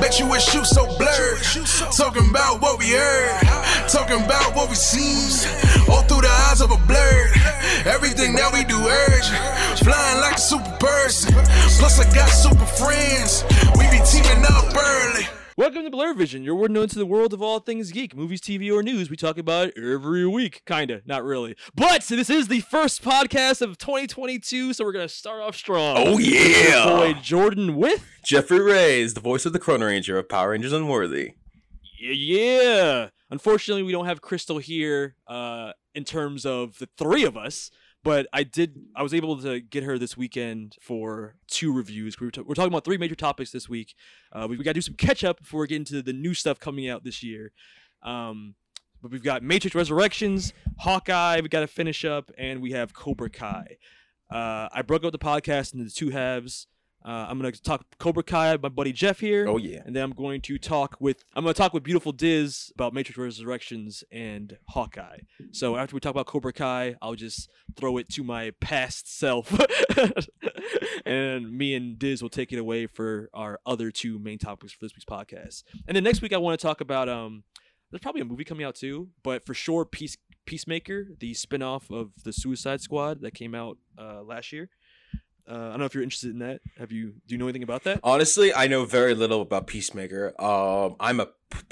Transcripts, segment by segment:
Bet you wish you so blurred. Talking about what we heard. Talking about what we seen. All through the eyes of a blur. Everything that we do urge. Flying like a super person. Plus I got super friends. We be teaming up early. Welcome to Blur Vision, your word known to the world of all things geek, movies, TV, or news. We talk about it every week. Kinda, not really. But this is the first podcast of 2022, so we're gonna start off strong. Oh yeah! boy Jordan with Jeffrey Reyes, the voice of the Chrono Ranger of Power Rangers Unworthy. yeah, yeah. Unfortunately, we don't have Crystal here uh, in terms of the three of us. But I did. I was able to get her this weekend for two reviews. We were, t- we're talking about three major topics this week. Uh, we, we got to do some catch up before we get into the new stuff coming out this year. Um, but we've got Matrix Resurrections, Hawkeye. We got to finish up, and we have Cobra Kai. Uh, I broke up the podcast into two halves. Uh, I'm gonna talk Cobra Kai, my buddy Jeff here Oh yeah. and then I'm going to talk with I'm going to talk with beautiful Diz about Matrix Resurrections and Hawkeye. So after we talk about Cobra Kai, I'll just throw it to my past self, and me and Diz will take it away for our other two main topics for this week's podcast. And then next week I want to talk about um. There's probably a movie coming out too, but for sure, Peace Peacemaker, the spin-off of the Suicide Squad that came out uh, last year. Uh, I don't know if you're interested in that. Have you? Do you know anything about that? Honestly, I know very little about Peacemaker. Um, I'm a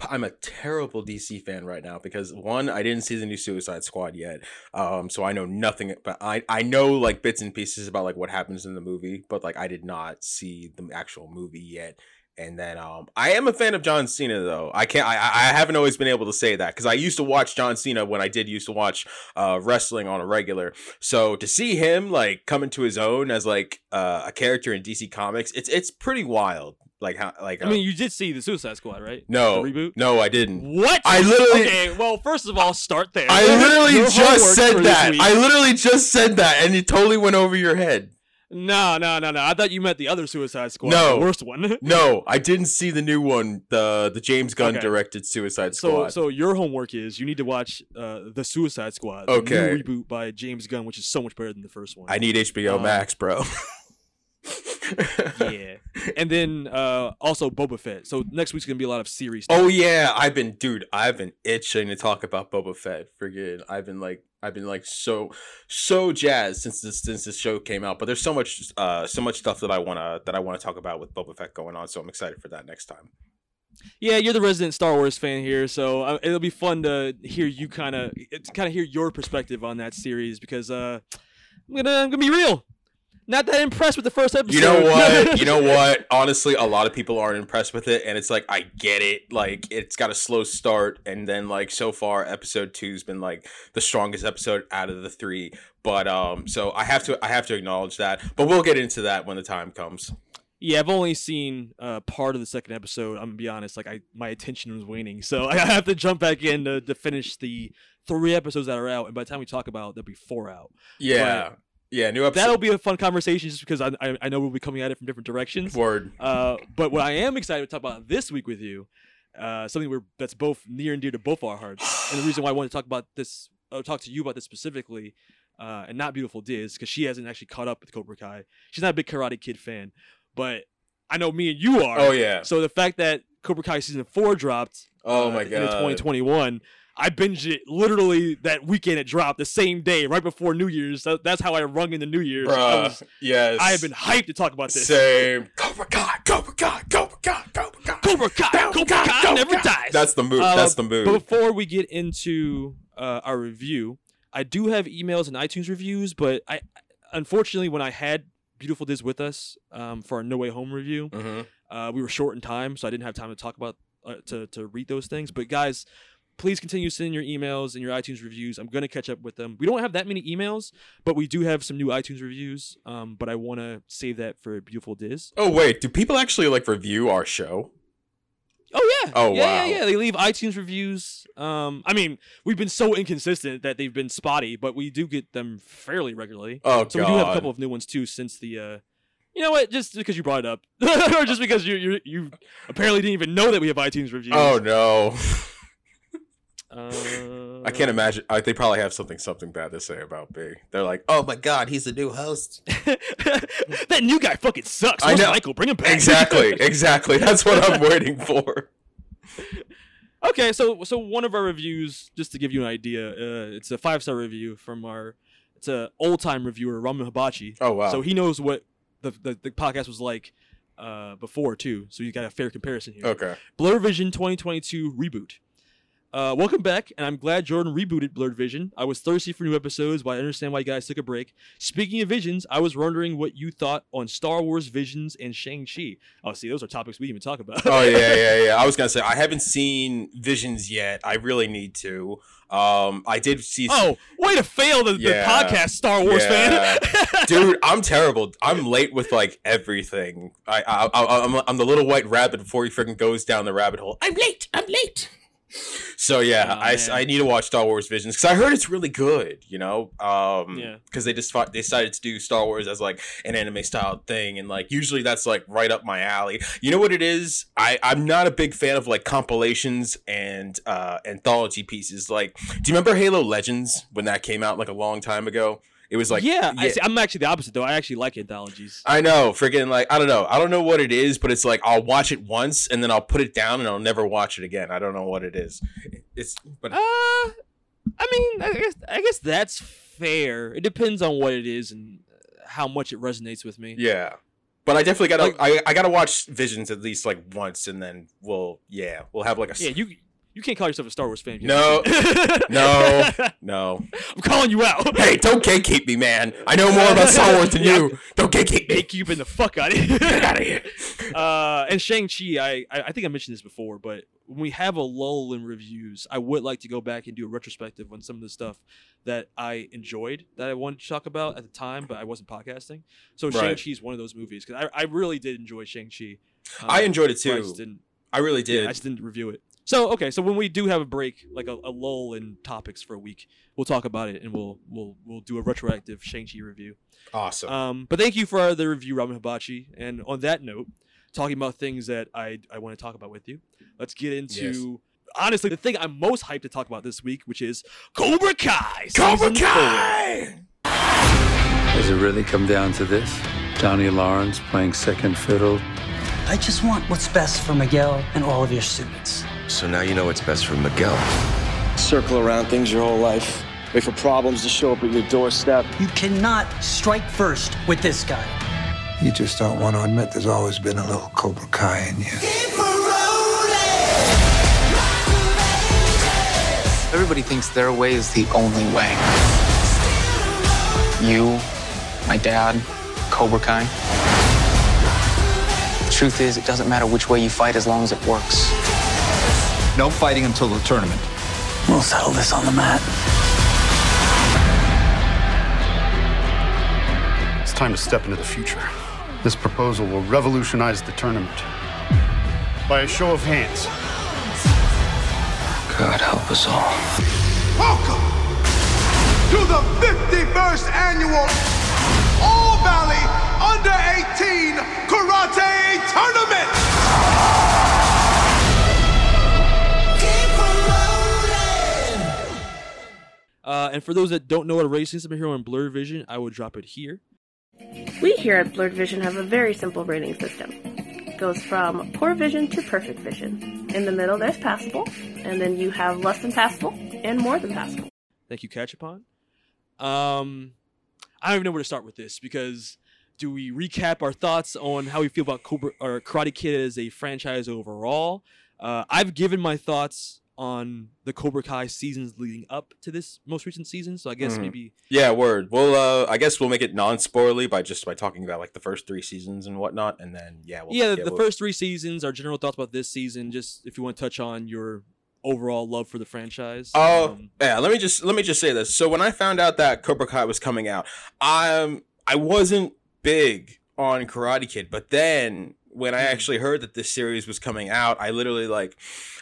I'm a terrible DC fan right now because one, I didn't see the new Suicide Squad yet. Um, so I know nothing. But I I know like bits and pieces about like what happens in the movie, but like I did not see the actual movie yet. And then um, I am a fan of John Cena though. I can't. I I haven't always been able to say that because I used to watch John Cena when I did used to watch uh, wrestling on a regular. So to see him like come into his own as like uh, a character in DC Comics, it's it's pretty wild. Like how like I uh, mean, you did see the Suicide Squad, right? no The reboot. no I didn't. What? I literally- Okay, well, first of all, start there. I literally just said that. I literally just said that, and it totally went over your head. No, no, no, no. I thought you meant the other Suicide Squad. No. the worst one. No, I didn't see the new one, the the James Gunn Okay. directed Suicide Squad. so so your homework is you need to watch uh, the Suicide Squad, the Okay. new reboot by James Gunn, which is so much better than the first one. I need HBO Uh, Max, bro. yeah, and then uh, also Boba Fett. So next week's gonna be a lot of series. Stuff. Oh yeah, I've been, dude. I've been itching to talk about Boba Fett. Forget. I've been like, I've been like so, so jazzed since this since this show came out. But there's so much, uh, so much stuff that I wanna that I wanna talk about with Boba Fett going on. So I'm excited for that next time. Yeah, you're the resident Star Wars fan here, so uh, it'll be fun to hear you kind of kind of hear your perspective on that series because uh, I'm gonna I'm gonna be real. Not that impressed with the first episode. You know what? you know what? Honestly, a lot of people aren't impressed with it, and it's like I get it. Like it's got a slow start, and then like so far, episode two's been like the strongest episode out of the three. But um, so I have to I have to acknowledge that. But we'll get into that when the time comes. Yeah, I've only seen uh, part of the second episode. I'm gonna be honest, like I my attention was waning, so I have to jump back in to, to finish the three episodes that are out. And by the time we talk about, there'll be four out. Yeah, yeah. New episode. That'll be a fun conversation, just because I I, I know we'll be coming at it from different directions. Word. Uh, but what I am excited to talk about this week with you, uh, something we're, that's both near and dear to both our hearts, and the reason why I want to talk about this, uh, talk to you about this specifically, uh, and not beautiful Diz, because she hasn't actually caught up with Cobra Kai. She's not a big Karate Kid fan, but I know me and you are. Oh yeah. So the fact that Cobra Kai season four dropped, Oh uh, my in 2021. I binged it literally that weekend it dropped, the same day, right before New Year's. That, that's how I rung in the New Year's. I, Bruh. was, yes. I have been hyped to talk about this. Same. Cobra Kai. Cobra Kai. Cobra Kai. Cobra Kai. Cobra Kai, Cobra Kai never dies. That's the move. Uh, That's the move. But before we get into uh, our review, I do have emails and iTunes reviews, but I unfortunately when I had Beautiful Diz with us um, for our No Way Home review, hmm uh, we were short in time, so I didn't have time to talk about uh, to to read those things. But guys, please continue sending your emails and your iTunes reviews. I'm gonna catch up with them. We don't have that many emails, but we do have some new iTunes reviews. Um, but I want to save that for beautiful Diz. Oh wait, do people actually like review our show? Oh yeah. Oh, yeah, wow. Yeah, yeah. They leave iTunes reviews. Um, I mean, we've been so inconsistent that they've been spotty, but we do get them fairly regularly. Oh So god. we do have a couple of new ones too since the. Uh, you know what? Just because you brought it up, or just because you you you apparently didn't even know that we have iTunes reviews. Oh no. Uh, I can't imagine. I, they probably have something something bad to say about me. They're like, "Oh my god, he's the new host." that new guy fucking sucks. I know. Michael, bring him back. exactly, exactly. That's what I'm waiting for. Okay, so so one of our reviews, just to give you an idea, uh, it's a five star review from our, it's a old time reviewer Ramen Hibachi. Oh wow. So he knows what the, the the podcast was like uh, before too. So you got a fair comparison here. okay. Blur Vision 2022 reboot. Uh, welcome back, and I'm glad Jordan rebooted Blurred Vision. I was thirsty for new episodes, but I understand why you guys took a break. Speaking of visions, I was wondering what you thought on Star Wars Visions and Shang-Chi. Oh, see, those are topics we even talk about. oh yeah, yeah, yeah. I was gonna say I haven't seen Visions yet. I really need to. Um, I did see. Oh, way to fail the, the podcast, Star Wars Yeah. fan. Dude, I'm terrible. I'm late with like everything. I, I, I I'm, I'm the little white rabbit before he freaking goes down the rabbit hole. I'm late. I'm late. So yeah, Aw, I, man. I need to watch Star Wars Visions because I heard it's really good. You know, um, Yeah. because they just fi- they decided to do Star Wars as like an anime style thing, and like usually that's like right up my alley. You know what it is? I I'm not a big fan of like compilations and uh anthology pieces. Like, do you remember Halo Legends when that came out like a long time ago? It was like yeah, I see, I'm actually the opposite though. I actually like anthologies. I know, freaking like I don't know. I don't know what it is, but it's like I'll watch it once and then I'll put it down and I'll never watch it again. I don't know what it is. It's but Uh, I mean, I guess I guess that's fair. It depends on what it is and how much it resonates with me. yeah. But I definitely gotta Like- I, I gotta watch Visions at least like once and then we'll yeah we'll have like a Yeah, you you can't call yourself a Star Wars fan. No. No. no. I'm calling you out. Hey, don't gatekeep me, man. I know more about Star Wars than Yeah. you. Don't gatekeep me. gatekeeping the fuck out of you. Get out of here. Uh, and Shang Chi, I, I I think I mentioned this before, but when we have a lull in reviews, I would like to go back and do a retrospective on some of the stuff that I enjoyed that I wanted to talk about at the time, but I wasn't podcasting. So Shang Chi is one of those movies because I, I really did enjoy Shang Chi. I enjoyed it I too. just didn't. I really Yeah, did. I just didn't review it. So okay, so when we do have a break, like a, a lull in topics for a week, we'll talk about it and we'll we'll we'll do a retroactive Shang Chi review. awesome. Um, but thank you for the review, Ramen Hibachi. And on that note, talking about things that I I want to talk about with you, let's get into honestly the thing I'm most hyped to talk about this week, which is Cobra Kai. Cobra season four. Kai. Does it really come down to this? Johnny Lawrence playing second fiddle? I just want what's best for Miguel and all of your students. So now you know what's best for Miguel. circle around things your whole life. Wait for problems to show up at your doorstep. You cannot strike first with this guy. You just don't want to admit there's always been a little Cobra Kai in you. Everybody thinks their way is the only way. You, my dad, Cobra Kai. The truth is, it doesn't matter which way you fight as long as it works. No fighting until the tournament. We'll settle this on the mat. It's time to step into the future. This proposal will revolutionize the tournament. By a show of hands, God help us all. Welcome to the 51st annual All Valley Under 18 Karate Tournament. Uh, and for those that don't know what a racing superhero in Blur Vision, I will drop it here. We here at Blurred Vision have a very simple rating system. It goes from poor vision to perfect vision. In the middle, there's passable, and then you have less than passable and more than passable. Thank you, Catchupon. Um, I don't even know where to start with this because do we recap our thoughts on how we feel about Cobra or Karate Kid as a franchise overall? Uh, I've given my thoughts on the Cobra Kai seasons leading up to this most recent season, so I guess Mhm. maybe Yeah, word. Well, uh, I guess we'll make it non-spoilerly by just by talking about like the first three seasons and whatnot, and then yeah, we'll, yeah, the we'll- first three seasons, our general thoughts about this season. Just if you want to touch on your overall love for the franchise. Oh Um, yeah, let me just let me just say this. So when I found out that Cobra Kai was coming out, I I wasn't big on Karate Kid, but then when I actually heard that this series was coming out, I literally like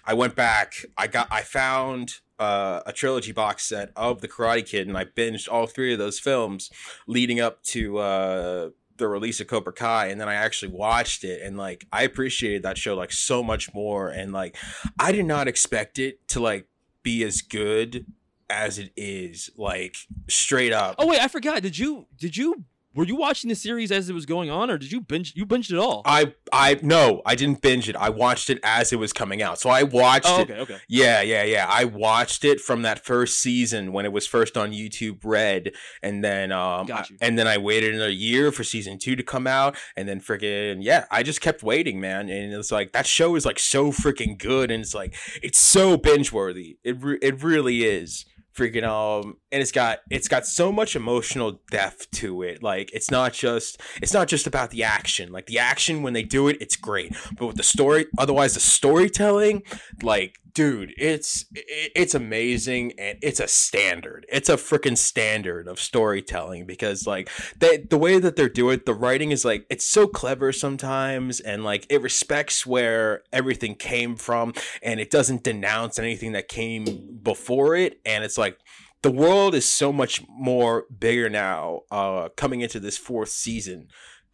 I went back, I got I found uh, a trilogy box set of the Karate Kid, and I binged all three of those films leading up to uh, the release of Cobra Kai, and then I actually watched it, and like I appreciated that show like so much more, and like I did not expect it to like be as good as it is, like straight up. oh wait, I forgot. Did you did you were you watching the series as it was going on, or did you binge you binged it all? I I no, I didn't binge it. I watched it as it was coming out. So I watched Oh, it. okay, okay. Yeah, yeah, yeah. I watched it from that first season when it was first on YouTube Red, and then um, and then I waited another year for season two to come out, and then freaking yeah, I just kept waiting, man. And it's like that show is like so freaking good, and it's like it's so binge worthy. It re- it really is freaking um and it's got it's got so much emotional depth to it. Like it's not just it's not just about the action. Like the action when they do it it's great. But with the story otherwise the storytelling like dude it's it's amazing and it's a standard. It's a freaking standard of storytelling because like they the way that they're doing it the writing is like it's so clever sometimes and like it respects where everything came from and it doesn't denounce anything that came before it. And it's like the world is so much more bigger now uh coming into this fourth season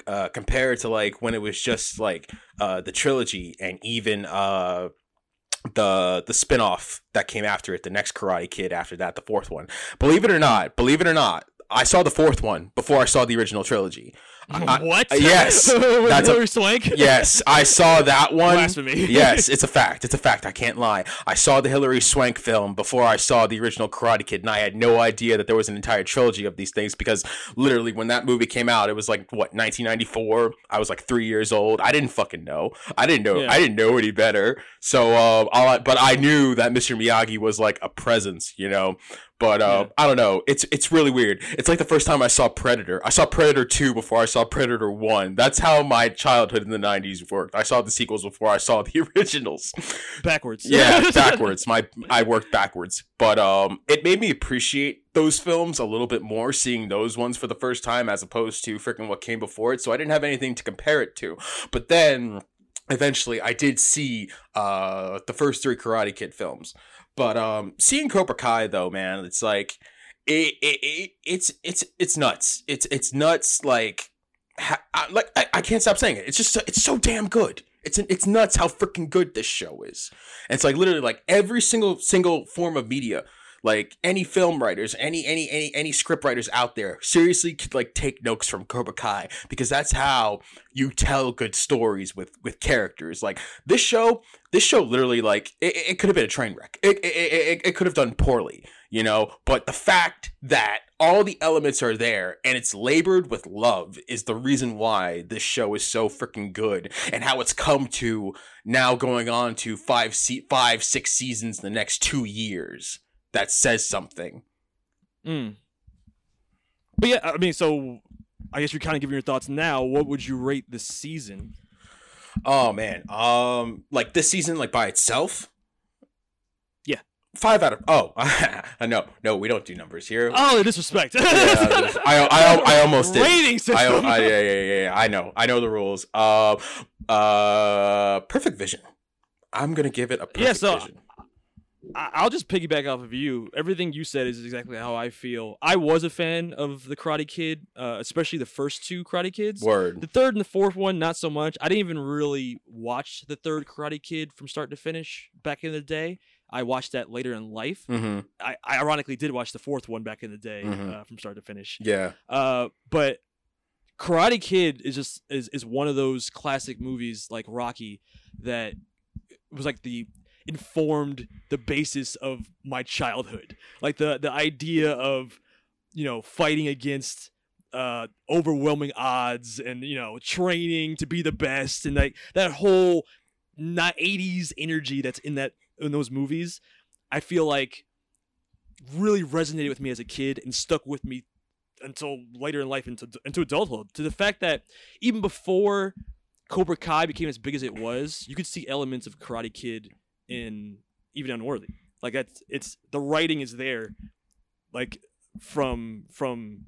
uh compared to like when it was just like uh the trilogy and even uh the the spin-off that came after it the next karate kid after that the fourth one. Believe it or not believe it or not i saw the fourth one before i saw the original trilogy I- what? yes With that's a- Swank. yes i saw that one Blasphemy. yes it's a fact it's a fact i can't lie i saw the hilary swank film before i saw the original karate kid and i had no idea that there was an entire trilogy of these things because literally when that movie came out it was like what 1994 i was like three years old i didn't fucking know i didn't know Yeah. i didn't know any better so uh, all I, but i knew that mr miyagi was like a presence you know but uh, I don't know. It's it's really weird. It's like the first time I saw Predator. I saw Predator two before I saw Predator one. That's how my childhood in the '90s worked. I saw the sequels before I saw the originals. Backwards. Yeah, backwards. My I worked backwards, but um, it made me appreciate those films a little bit more, seeing those ones for the first time as opposed to freaking what came before it. So I didn't have anything to compare it to. But then eventually I did see uh the first three Karate Kid films. But um seeing Cobra Kai though, man, it's like it, it, it it's it's it's nuts. It's it's nuts like I, like I, I can't stop saying it. It's just so- it's so damn good. It's it's nuts how freaking good this show is. And it's like literally like every single single form of media like any film writers any any any any script writers out there seriously could like take notes from cobra kai because that's how you tell good stories with with characters like this show this show literally like it, it could have been a train wreck it, it, it, it could have done poorly you know but the fact that all the elements are there and it's labored with love is the reason why this show is so freaking good and how it's come to now going on to five se- five six seasons in the next two years that says something Mm. But yeah, I mean, so I guess you're kind of giving your thoughts now. What would you rate this season? oh man um like this season like by itself. Five out of oh no no we don't do numbers here Oh, disrespect. Yeah, I, I, I almost did. Rating system. I, I, yeah, yeah, yeah. I know. I know the rules. Uh, uh, perfect vision. I'm gonna give it a perfect Yeah, so- vision. I'll just piggyback off of you. Everything you said is exactly how I feel. I was a fan of the Karate Kid, uh, especially the first two Karate Kids. Word. The third and the fourth one, not so much. I didn't even really watch the third Karate Kid from start to finish back in the day. I watched that later in life. Mm-hmm. I, I ironically did watch the fourth one back in the day Mhm. uh, from start to finish. Yeah. Uh, but Karate Kid is just is is one of those classic movies like Rocky that was like the informed the basis of my childhood. Like the the idea of you know fighting against uh overwhelming odds and you know training to be the best and like that whole not 80s energy that's in that in those movies i feel like really resonated with me as a kid and stuck with me until later in life into into adulthood to the fact that even before Cobra Kai became as big as it was, you could see elements of Karate Kid in even unworthy. Like that's it's the writing is there, like from from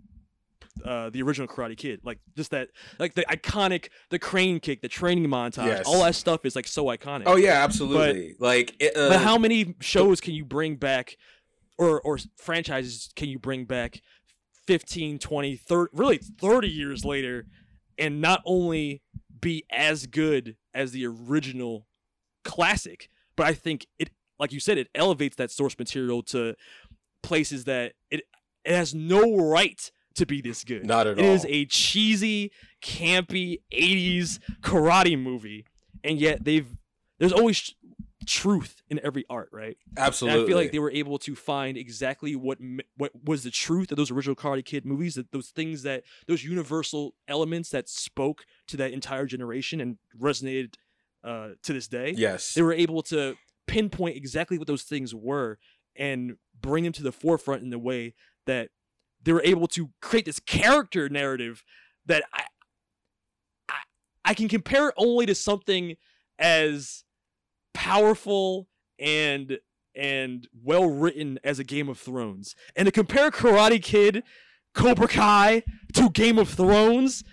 uh, the original Karate Kid. Like just that, like the iconic, the crane kick, the training montage, Yes. all that stuff is like so iconic. Oh yeah, absolutely. like, it, uh, but how many shows can you bring back, or or franchises can you bring back, 15, 20, 30, really thirty years later, and not only be as good as the original classic, but I think it, like you said, it elevates that source material to places that it it has no right to be this good. Not at It all. It is a cheesy, campy '80s karate movie, and yet they've there's always tr- truth in every art, right? And I feel like they were able to find exactly what what was the truth of those original Karate Kid movies, that those things that those universal elements that spoke to that entire generation and resonated uh, to this day. Yes. they were able to pinpoint exactly what those things were and bring them to the forefront in a way that they were able to create this character narrative that I I, I can compare it only to something as powerful and and well written as a Game of Thrones. And to compare Karate Kid, Cobra Kai to Game of Thrones,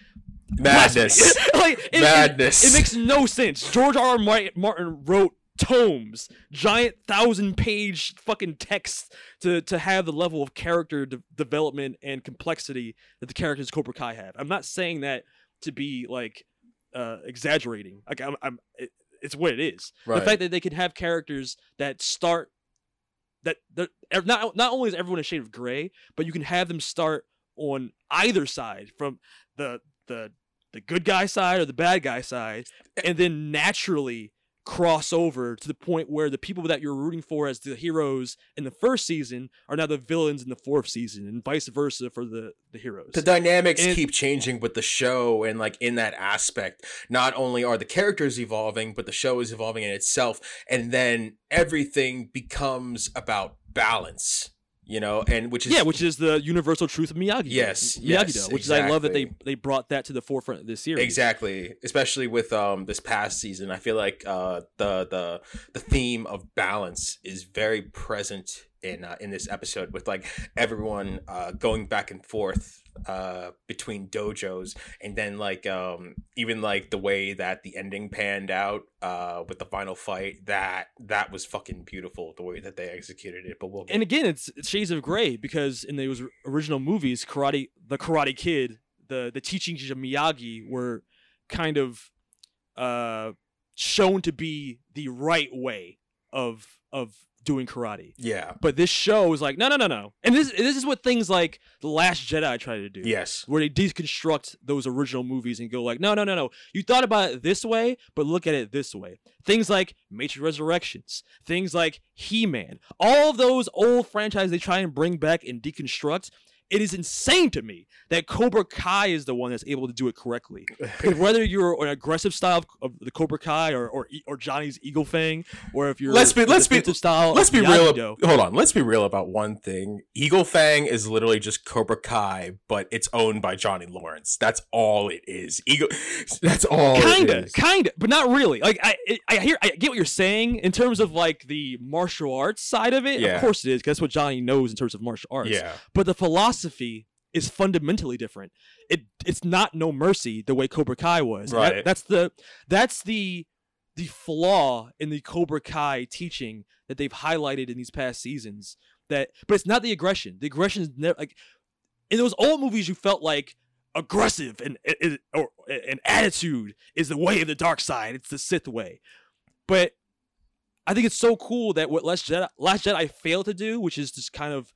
Madness. like it, it- Madness. It, makes no sense. George R. R. Martin wrote tomes, giant thousand page fucking texts to to have the level of character de- development and complexity that the characters Cobra Kai have. I'm not saying that to be like uh, exaggerating. Like I'm, I'm it, it's what it is. Right. The fact that they can have characters that start that that not not only is everyone a shade of gray, but you can have them start on either side from the the the good guy side or the bad guy side, and then naturally cross over to the point where the people that you're rooting for as the heroes in the first season are now the villains in the fourth season, and vice versa for the the heroes. the dynamics And- keep changing with the show and like in that aspect not only are the characters evolving but the show is evolving in itself and then everything becomes about balance you know and which is yeah, which is the universal truth of Miyagi. Yes, Miyagi yes, which is I love that they they brought that to the forefront of this series. Exactly, especially with um this past season, I feel like uh the the the theme of balance is very present in uh, in this episode with like everyone uh going back and forth uh between dojos. And then like um even like the way that the ending panned out uh with the final fight that that was fucking beautiful the way that they executed it. But we'll get and again, it's, shades of gray because in those original movies, Karate, the Karate Kid, the the teachings of Miyagi were kind of uh, shown to be the right way of of doing karate. yeah But this show is like, no, no, no, no. And this this is what things like The Last Jedi try to do. yes Where they deconstruct those original movies and go like, no, no, no, no. You thought about it this way, but look at it this way. Things like Matrix Resurrections, things like He-Man, all of those old franchises they try and bring back and deconstruct. It is insane to me that Cobra Kai is the one that's able to do it correctly. Because whether you're an aggressive style of, the Cobra Kai or, or or Johnny's Eagle Fang, or if you're let's be let's be style, let's be real. Hold on, let's be real about one thing. Eagle Fang is literally just Cobra Kai, but it's owned by Johnny Lawrence. That's all it is. Eagle. That's all. kinda is. kinda but not really like i i hear i get what you're saying in terms of like the martial arts side of it Yeah. of course it is 'cause that's what johnny knows in terms of martial arts Yeah. but the philosophy is fundamentally different. It it's not no mercy the way cobra kai was. And that- Right. that's the that's the the flaw in the cobra kai teaching that they've highlighted in these past seasons that but it's not the aggression. The aggression is never like in those old movies you felt like aggressive and, and or an attitude is the way of the dark side. It's the sith way. But i think it's so cool that what last jedi last jedi failed to do which is just kind of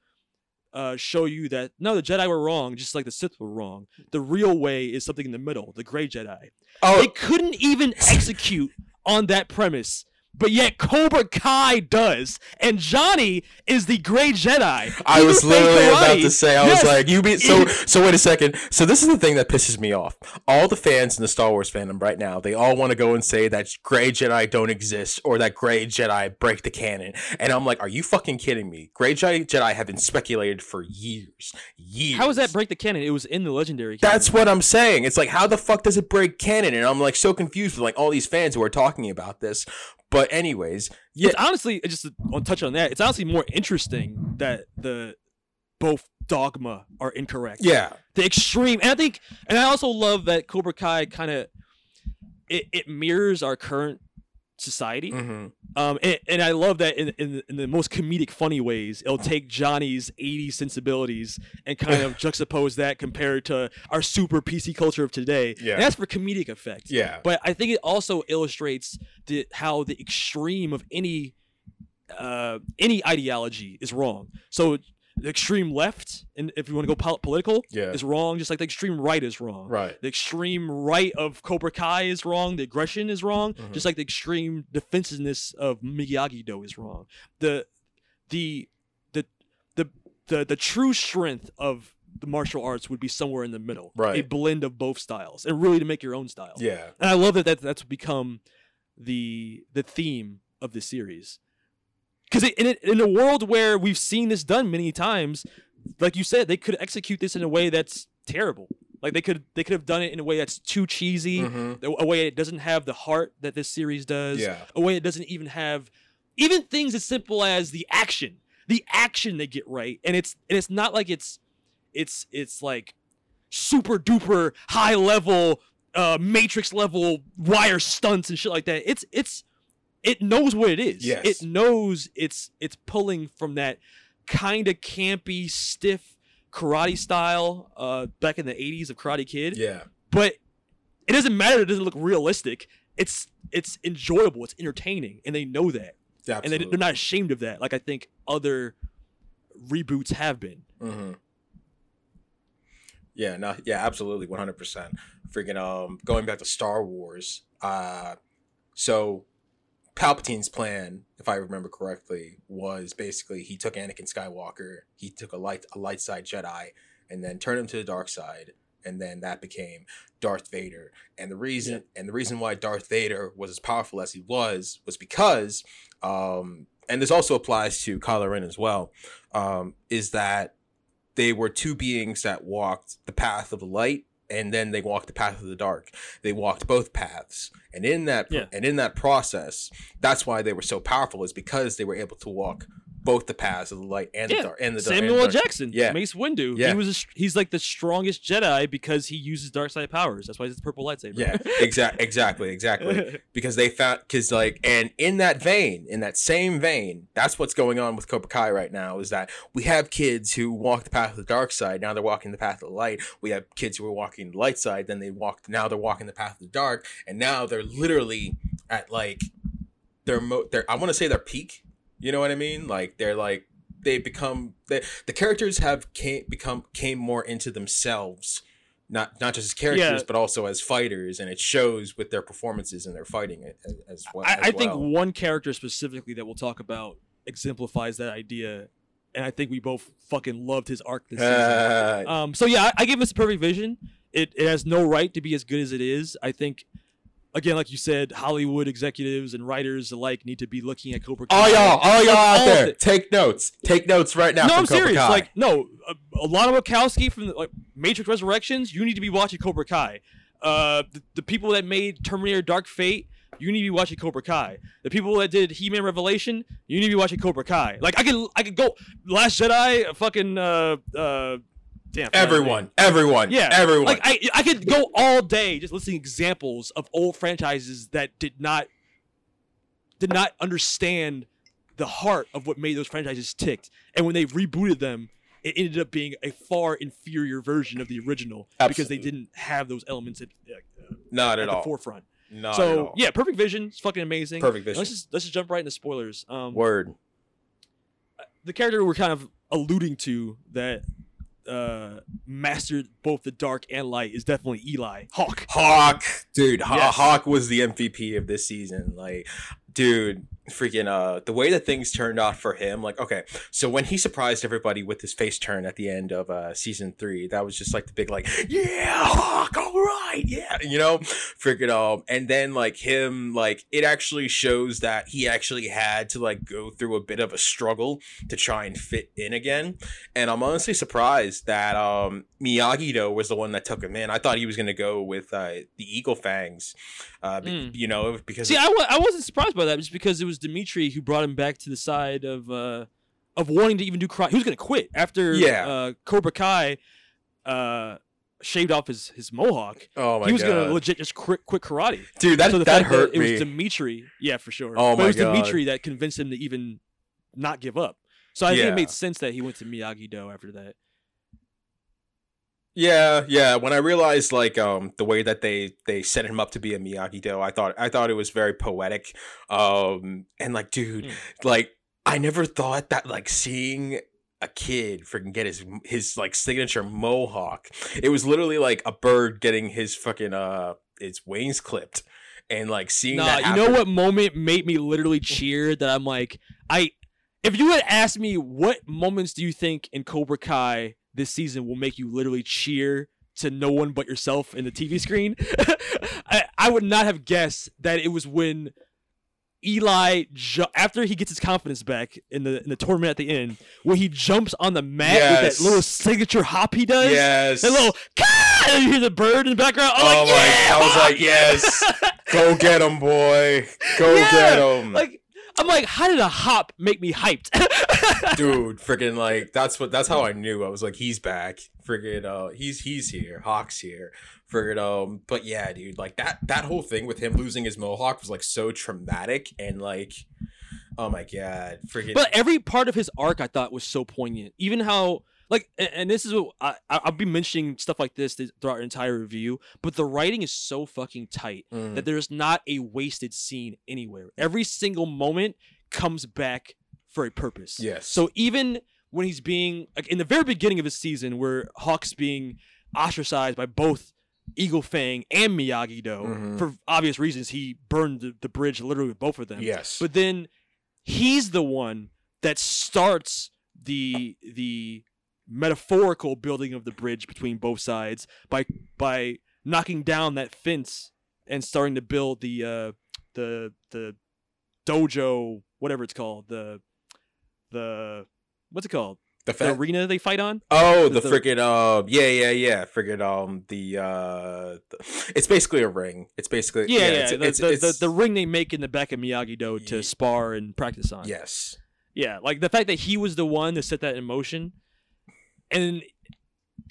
uh, show you that no the jedi were wrong just like the sith were wrong. The real way is something in the middle the gray jedi. Oh. they couldn't even execute on that premise but yet Cobra Kai does, and Johnny is the Gray Jedi. I He was literally about to say, I Yes. was like, you be so. So wait a second. So this is the thing that pisses me off. All the fans in the Star Wars fandom right now, they all want to go and say that Gray Jedi don't exist or that Gray Jedi break the canon. And I'm like, are you fucking kidding me? Gray Jedi Jedi have been speculated for years, years. How does that break the canon? It was in the legendary. Canon. That's what I'm saying. It's like, how the fuck does it break canon? And I'm like so confused with like all these fans who are talking about this. But anyways, yeah, It's honestly just to touch on that. It's honestly more interesting that the both dogma are incorrect. yeah, the extreme and i think and i also love that cobra kai kind of it, it mirrors our current society. Hmm um and, and i love that in, in in the most comedic funny ways. It'll take johnny's 80s sensibilities and kind of juxtapose that compared to our super pc culture of today. Yeah. and that's for comedic effect. Yeah, but i think it also illustrates the how the extreme of any uh any ideology is wrong. So the extreme left and if you want to go pol- political Yeah. is wrong just like the extreme right is wrong right, the extreme right of Cobra Kai is wrong. The aggression is wrong. Mhm. Just like the extreme defensiveness of Miyagi Do is wrong. The the the the the the true strength of the martial arts would be somewhere in the middle. Right. A blend of both styles, and really to make your own style. yeah, And I love that, that that's become the the theme of the series. Because in a, in a world where we've seen this done many times, like you said, they could execute this in a way that's terrible. Like they could they could have done it in a way that's too cheesy, Mhm. a a way it doesn't have the heart that this series does, Yeah. a way it doesn't even have even things as simple as the action. The action they get right, and it's and it's not like it's it's it's like super duper high level uh matrix level wire stunts and shit like that it's it's it knows what it is Yes. it knows it's it's pulling from that kind of campy stiff karate style uh back in the 80s of karate kid yeah, but it doesn't matter it doesn't look realistic it's it's enjoyable it's entertaining and they know that and absolutely. they, they're not ashamed of that like i think other reboots have been Mm-hmm. Yeah, no, yeah, absolutely, one hundred percent. Freaking um, going back to Star Wars. Uh, so Palpatine's plan, if I remember correctly, was basically he took Anakin Skywalker, he took a light a light side Jedi, and then turned him to the dark side, and then that became Darth Vader. And the reason and the reason why Darth Vader was as powerful as he was was because, um, and this also applies to Kylo Ren as well, um, is that they were two beings that walked the path of the light and then they walked the path of the dark they walked both paths and in that Yeah. and in that process that's why they were so powerful is because they were able to walk both the paths of the light and the dark and the dark- Samuel and dark. Jackson, Yeah. Mace Windu. Yeah. He was a, he's like the strongest Jedi because he uses dark side powers. That's why he's the purple lightsaber. yeah exactly exactly exactly because they found because like and in that vein in that same vein that's what's going on with cobra kai right now is that we have kids who walk the path of the dark side now they're walking the path of the light we have kids who are walking the light side then they walk now they're walking the path of the dark and now they're literally at like their mo their i want to say their peak you know what i mean like they're like they become they, the characters have came become came more into themselves not not just as characters Yeah. but also as fighters and it shows with their performances and their fighting as, as well I, as I think well. one character specifically that we'll talk about exemplifies that idea, and I think we both fucking loved his arc this season. Um, so yeah, I, I give this a perfect vision. It, it has no right to be as good as it is. I think, again, like you said, Hollywood executives and writers alike need to be looking at Cobra Kai. all y'all all y'all out All there take notes take notes right now no, I'm Cobra serious. Kai. Like, no, Alana Wachowski from the, like Matrix Resurrections. You need to be watching Cobra Kai. Uh, the, the people that made Terminator: Dark Fate. You need to be watching Cobra Kai. The people that did He-Man Revelation. You need to be watching Cobra Kai. Like I can, I could go Last Jedi. Fucking uh, uh, damn. I forgot his name. everyone everyone Yeah, everyone Like I, I could go all day just listing examples of old franchises that did not, did not understand the heart of what made those franchises ticked, and when they rebooted them, it ended up being a far inferior version of the original because they didn't have those elements at, uh, not at at the all forefront. not so yeah, Perfect Vision is fucking amazing. Perfect Vision. Let's just let's just jump right into spoilers. Um, word the character we're kind of alluding to that uh mastered both the dark and light is definitely Eli Hawk. Hawk, dude, Haw- Yes. Hawk was the MVP of this season. Like, dude, freaking uh, the way that things turned out for him. Like, okay, so when he surprised everybody with his face turn at the end of uh season three, that was just like the big like, yeah, Hawk, right, yeah, you know, freaking um, and then like him, like it actually shows that he actually had to like go through a bit of a struggle to try and fit in again, and I'm honestly surprised that um Miyagi Do was the one that took him in. I thought he was gonna go with uh, the Eagle Fangs, uh, Mm. you know, because See, I w- I wasn't surprised by that just because it was Demetri who brought him back to the side of uh of wanting to even do karate. He was gonna quit after Yeah. uh, Cobra Kai uh shaved off his his mohawk. oh my he was god, gonna legit just quit quit karate. dude, that so that hurt it me. was Demetri, yeah, for sure. Oh but my it was God. Demetri that convinced him to even not give up. So I think it made sense that he went to Miyagi Do after that. Yeah, yeah. When I realized like um the way that they they set him up to be a Miyagi Do, I thought I thought it was very poetic. Um and like dude, Mm. like I never thought that like seeing a kid freaking get his his like signature mohawk. It was literally like a bird getting his fucking uh its wings clipped. And like seeing Nah, that you know what moment made me literally cheer that I'm like, I if you had asked me what moments do you think in Cobra Kai this season will make you literally cheer to no one but yourself in the TV screen, I, I would not have guessed that it was when Eli ju- after he gets his confidence back in the in the tournament at the end when he jumps on the mat with that little signature hop he does. Yes. That little "Ka!" and you hear the bird in the background. I'm Oh like, my yeah, I was like, yes. Go get him, boy. Go Yeah, get him. Like I'm like, how did a hop make me hyped? dude freaking like that's what that's how i knew i was like he's back friggin uh he's he's here hawk's here friggin um but yeah dude like that that whole thing with him losing his mohawk was like so traumatic and like oh my god friggin but every part of his arc I thought was so poignant. Even how like, and, this is what I, I I'll be mentioning stuff like this throughout our entire review. But the writing is so fucking tight Mm. that there's not a wasted scene anywhere. Every single moment comes back for a purpose. Yes. So even when he's being like in the very beginning of his season, where Hawk's being ostracized by both Eagle Fang and Miyagi Do Mhm. for obvious reasons, he burned the, the bridge literally with both of them. yes But then he's the one that starts the the metaphorical building of the bridge between both sides by by knocking down that fence and starting to build the uh the the dojo whatever it's called the the what's it called? The the arena they fight on? Oh, the, the- freaking um, yeah, yeah, yeah, freaking um, the uh, the, it's basically a ring. It's basically yeah yeah, it's, the, it's, the, it's- the, ring they make in the back of Miyagi Do to Ye- spar and practice on. yes, Yeah, like the fact that he was the one to set that in motion, and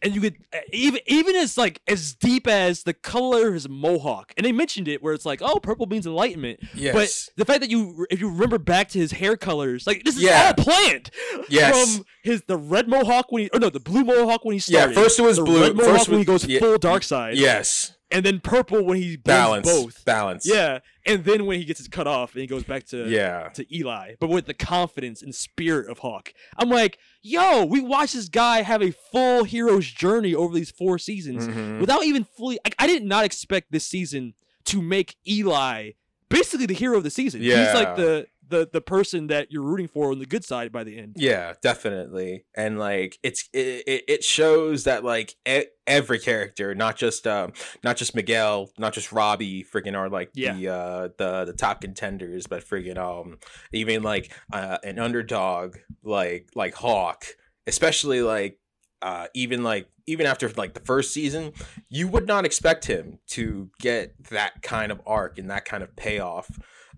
and you could eh, even even as like as deep as the color of his mohawk, and they mentioned it where it's like, oh, purple means enlightenment. yes, But the fact that you, if you remember back to his hair colors, like this is Yeah. all planned. Yes. From his the red mohawk when he, or no, the blue mohawk when he started. Yeah, first it was the blue- Red mohawk first when he goes yeah, full dark side. yes, And then purple when he balance, both. balance. Yeah, and then when he gets his cut off and he goes back to yeah. to Eli, but with the confidence and spirit of Hawk. I'm like, yo, we watched this guy have a full hero's journey over these four seasons Mhm. without even fully. I, I did not expect this season to make Eli basically the hero of the season. Yeah. He's like the the the person that you're rooting for on the good side by the end. Yeah, definitely. And like it's it, it- shows that like e- every character, not just um not just Miguel, not just Robbie, freaking are like Yeah. the uh the the top contenders, but freaking um even like uh an underdog like like Hawk, especially like uh even like even after like the first season, you would not expect him to get that kind of arc and that kind of payoff.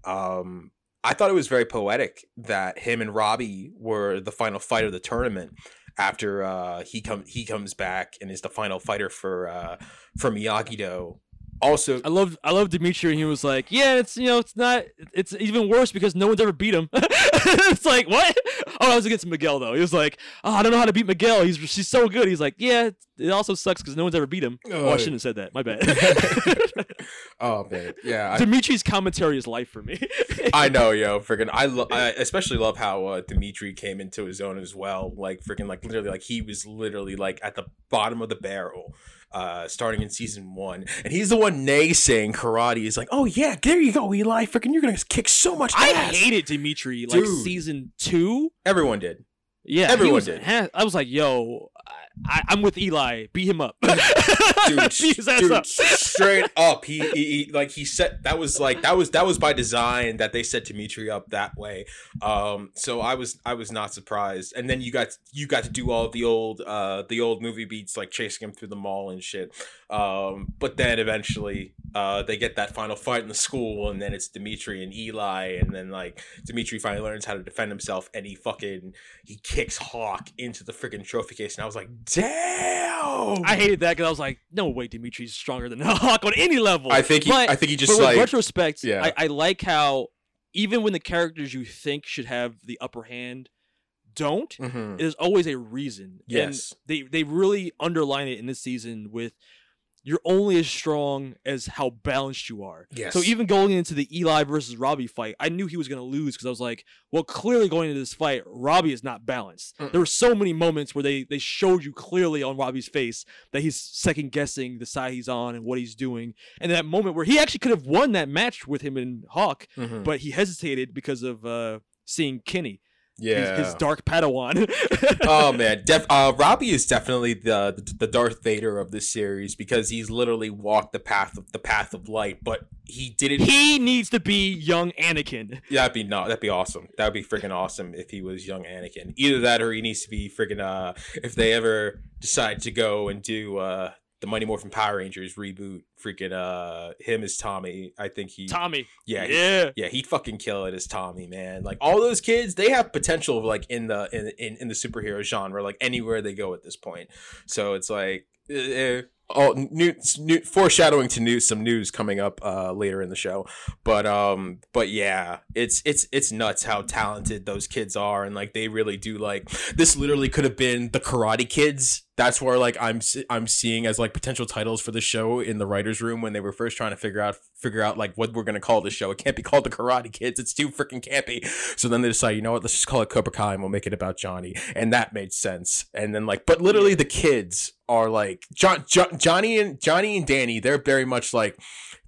Um I thought it was very poetic that him and Robbie were the final fight of the tournament after uh, he come he comes back and is the final fighter for uh, for Miyagi Do. Also, I love I love Demetri he was like, yeah, it's you know it's not it's even worse because no one's ever beat him. it's like what? Oh, I was against Miguel though. He was like, oh, I don't know how to beat Miguel. He's she's so good. He's like, yeah, it also sucks because no one's ever beat him. Oh, I Oh. shouldn't have said that. My bad. oh man, yeah, I, Demetri's commentary is life for me. I know, yo, freaking, I, lo- I especially love how uh, Demetri came into his own as well. Like freaking, like literally, like he was literally like at the bottom of the barrel. Uh, starting in season one, and he's the one naysaying karate. He's like, "Oh yeah, there you go, Eli. Freaking, you're gonna kick so much I ass." hated Demetri like Dude. season two. Everyone did. Yeah, Everyone was did. I was like, yo, I- I'm with Eli. Beat him up. dude, Beat his ass dude, up. straight up. He, he, he- like he set that was like that was that was by design that they set Demetri up that way. Um, so I was I was not surprised. And then you got you got to do all the old uh the old movie beats like chasing him through the mall and shit. Um, but then eventually uh they get that final fight in the school, and then it's Demetri and Eli, and then like Demetri finally learns how to defend himself, and he fucking he kicks Hawk into the freaking trophy case, and I was like, damn. I hated that because I was like, no way, Demetri's stronger than Hawk on any level. I think he- But- I think he just, but like- retrospect. Yeah. I, I like how even when the characters you think should have the upper hand don't, Mhm. there's always a reason. Yes. and they they really underline it in this season with. You're only as strong as how balanced you are. Yes. So even going into the Eli versus Robbie fight, I knew he was going to lose because I was like, well, clearly going into this fight, Robbie is not balanced. Mm. There were so many moments where they they showed you clearly on Robbie's face that he's second guessing the side he's on and what he's doing. And that moment where he actually could have won that match with him and Hawk, Mhm. but he hesitated because of uh, seeing Kenny. His- Yeah. his, dark Padawan. oh man, Def- uh, Robbie is definitely the, the the Darth Vader of this series because he's literally walked the path of the path of light, but he didn't. he needs to be young Anakin. Yeah, that'd be no, that'd be awesome. That'd be freaking awesome if he was young Anakin. Either that or he needs to be freaking. Uh, if they ever decide to go and do uh the Mighty Morphin Power Rangers reboot, freaking uh him as Tommy, I think he Tommy. Yeah, he- Yeah. yeah, he'd fucking kill it as Tommy, man. Like all those kids, they have potential, like in the in in, in the superhero genre, like anywhere they go at this point. So it's like, uh, oh, new, new foreshadowing to news, some news coming up uh later in the show. But um, but yeah, it's it's it's nuts how talented those kids are, and like they really do. Like this, literally could have been the Karate Kids. That's where like I'm I'm seeing as like potential titles for the show in the writers' room when they were first trying to figure out figure out like what we're gonna call the show. It can't be called the Karate Kids. It's too freaking campy. So then they decide, you know what? Let's just call it Cobra Kai and we'll make it about Johnny, and that made sense. And then like, but literally the kids are like John, John Johnny and Johnny and Danny. They're very much like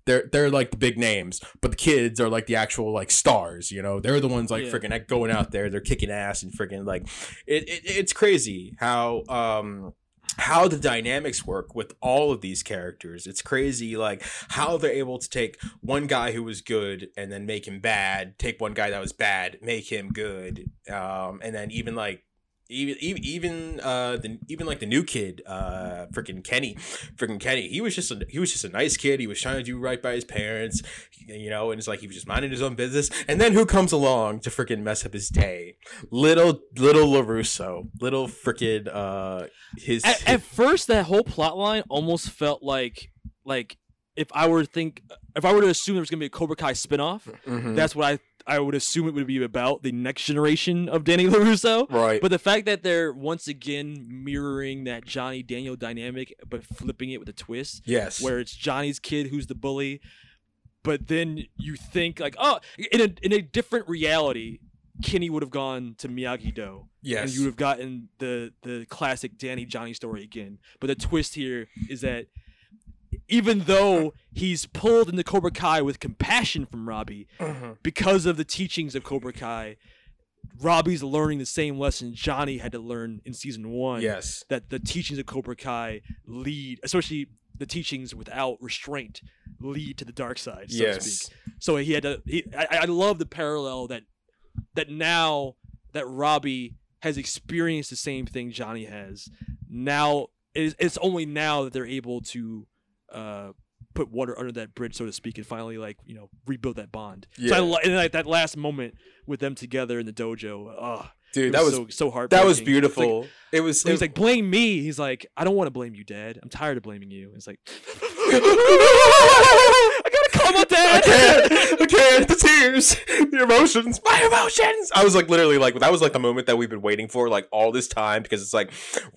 they're they're like the big names, but the kids are like the actual like stars. You know, they're the ones like Yeah. freaking going out there. They're kicking ass and freaking like it, it. It's crazy how um how the dynamics work with all of these characters. It's crazy, like how they're able to take one guy who was good and then make him bad. Take one guy that was bad, make him good, um, and then even like even even even uh the even like the new kid uh freaking Kenny freaking Kenny he was just a, he was just a nice kid. He was trying to do right by his parents you know and it's like he was just minding his own business. And then who comes along to freaking mess up his day? Little little Larusso little freaking uh his at, at first that whole plot line almost felt like like if I were to think if I were to assume there was gonna be a Cobra Kai spinoff, Mhm. that's what I I would assume it would be about the next generation of Danny LaRusso. Right. But the fact that they're once again mirroring that Johnny Daniel dynamic, but flipping it with a twist. Yes. Where it's Johnny's kid who's the bully, but then you think like, oh, in a in a different reality, Kenny would have gone to Miyagi Do. Yes. And you would have gotten the the classic Danny Johnny story again. But the twist here is that even though he's pulled into Cobra Kai with compassion from Robbie, Mhm. because of the teachings of Cobra Kai, Robbie's learning the same lesson Johnny had to learn in season one. Yes. That the teachings of Cobra Kai lead, especially the teachings without restraint, lead to the dark side, so to Yes. speak. So he had to. He, I, I love the parallel that that now that Robbie has experienced the same thing Johnny has. Now it's, it's only now that they're able to uh, put water under that bridge, so to speak, and finally like you know rebuild that bond. So I Yeah. li- and like that last moment with them together in the dojo. Oh, Dude, it that was so, so hard. That was beautiful. it was. He's it- like, blame me. He's like, I don't want to blame you, Dad. I'm tired of blaming you. It's like, I gotta call my I dad. can't. I can't. The tears, the emotions, my emotions. I was like, literally, like that was like the moment that we've been waiting for, like all this time, because it's like,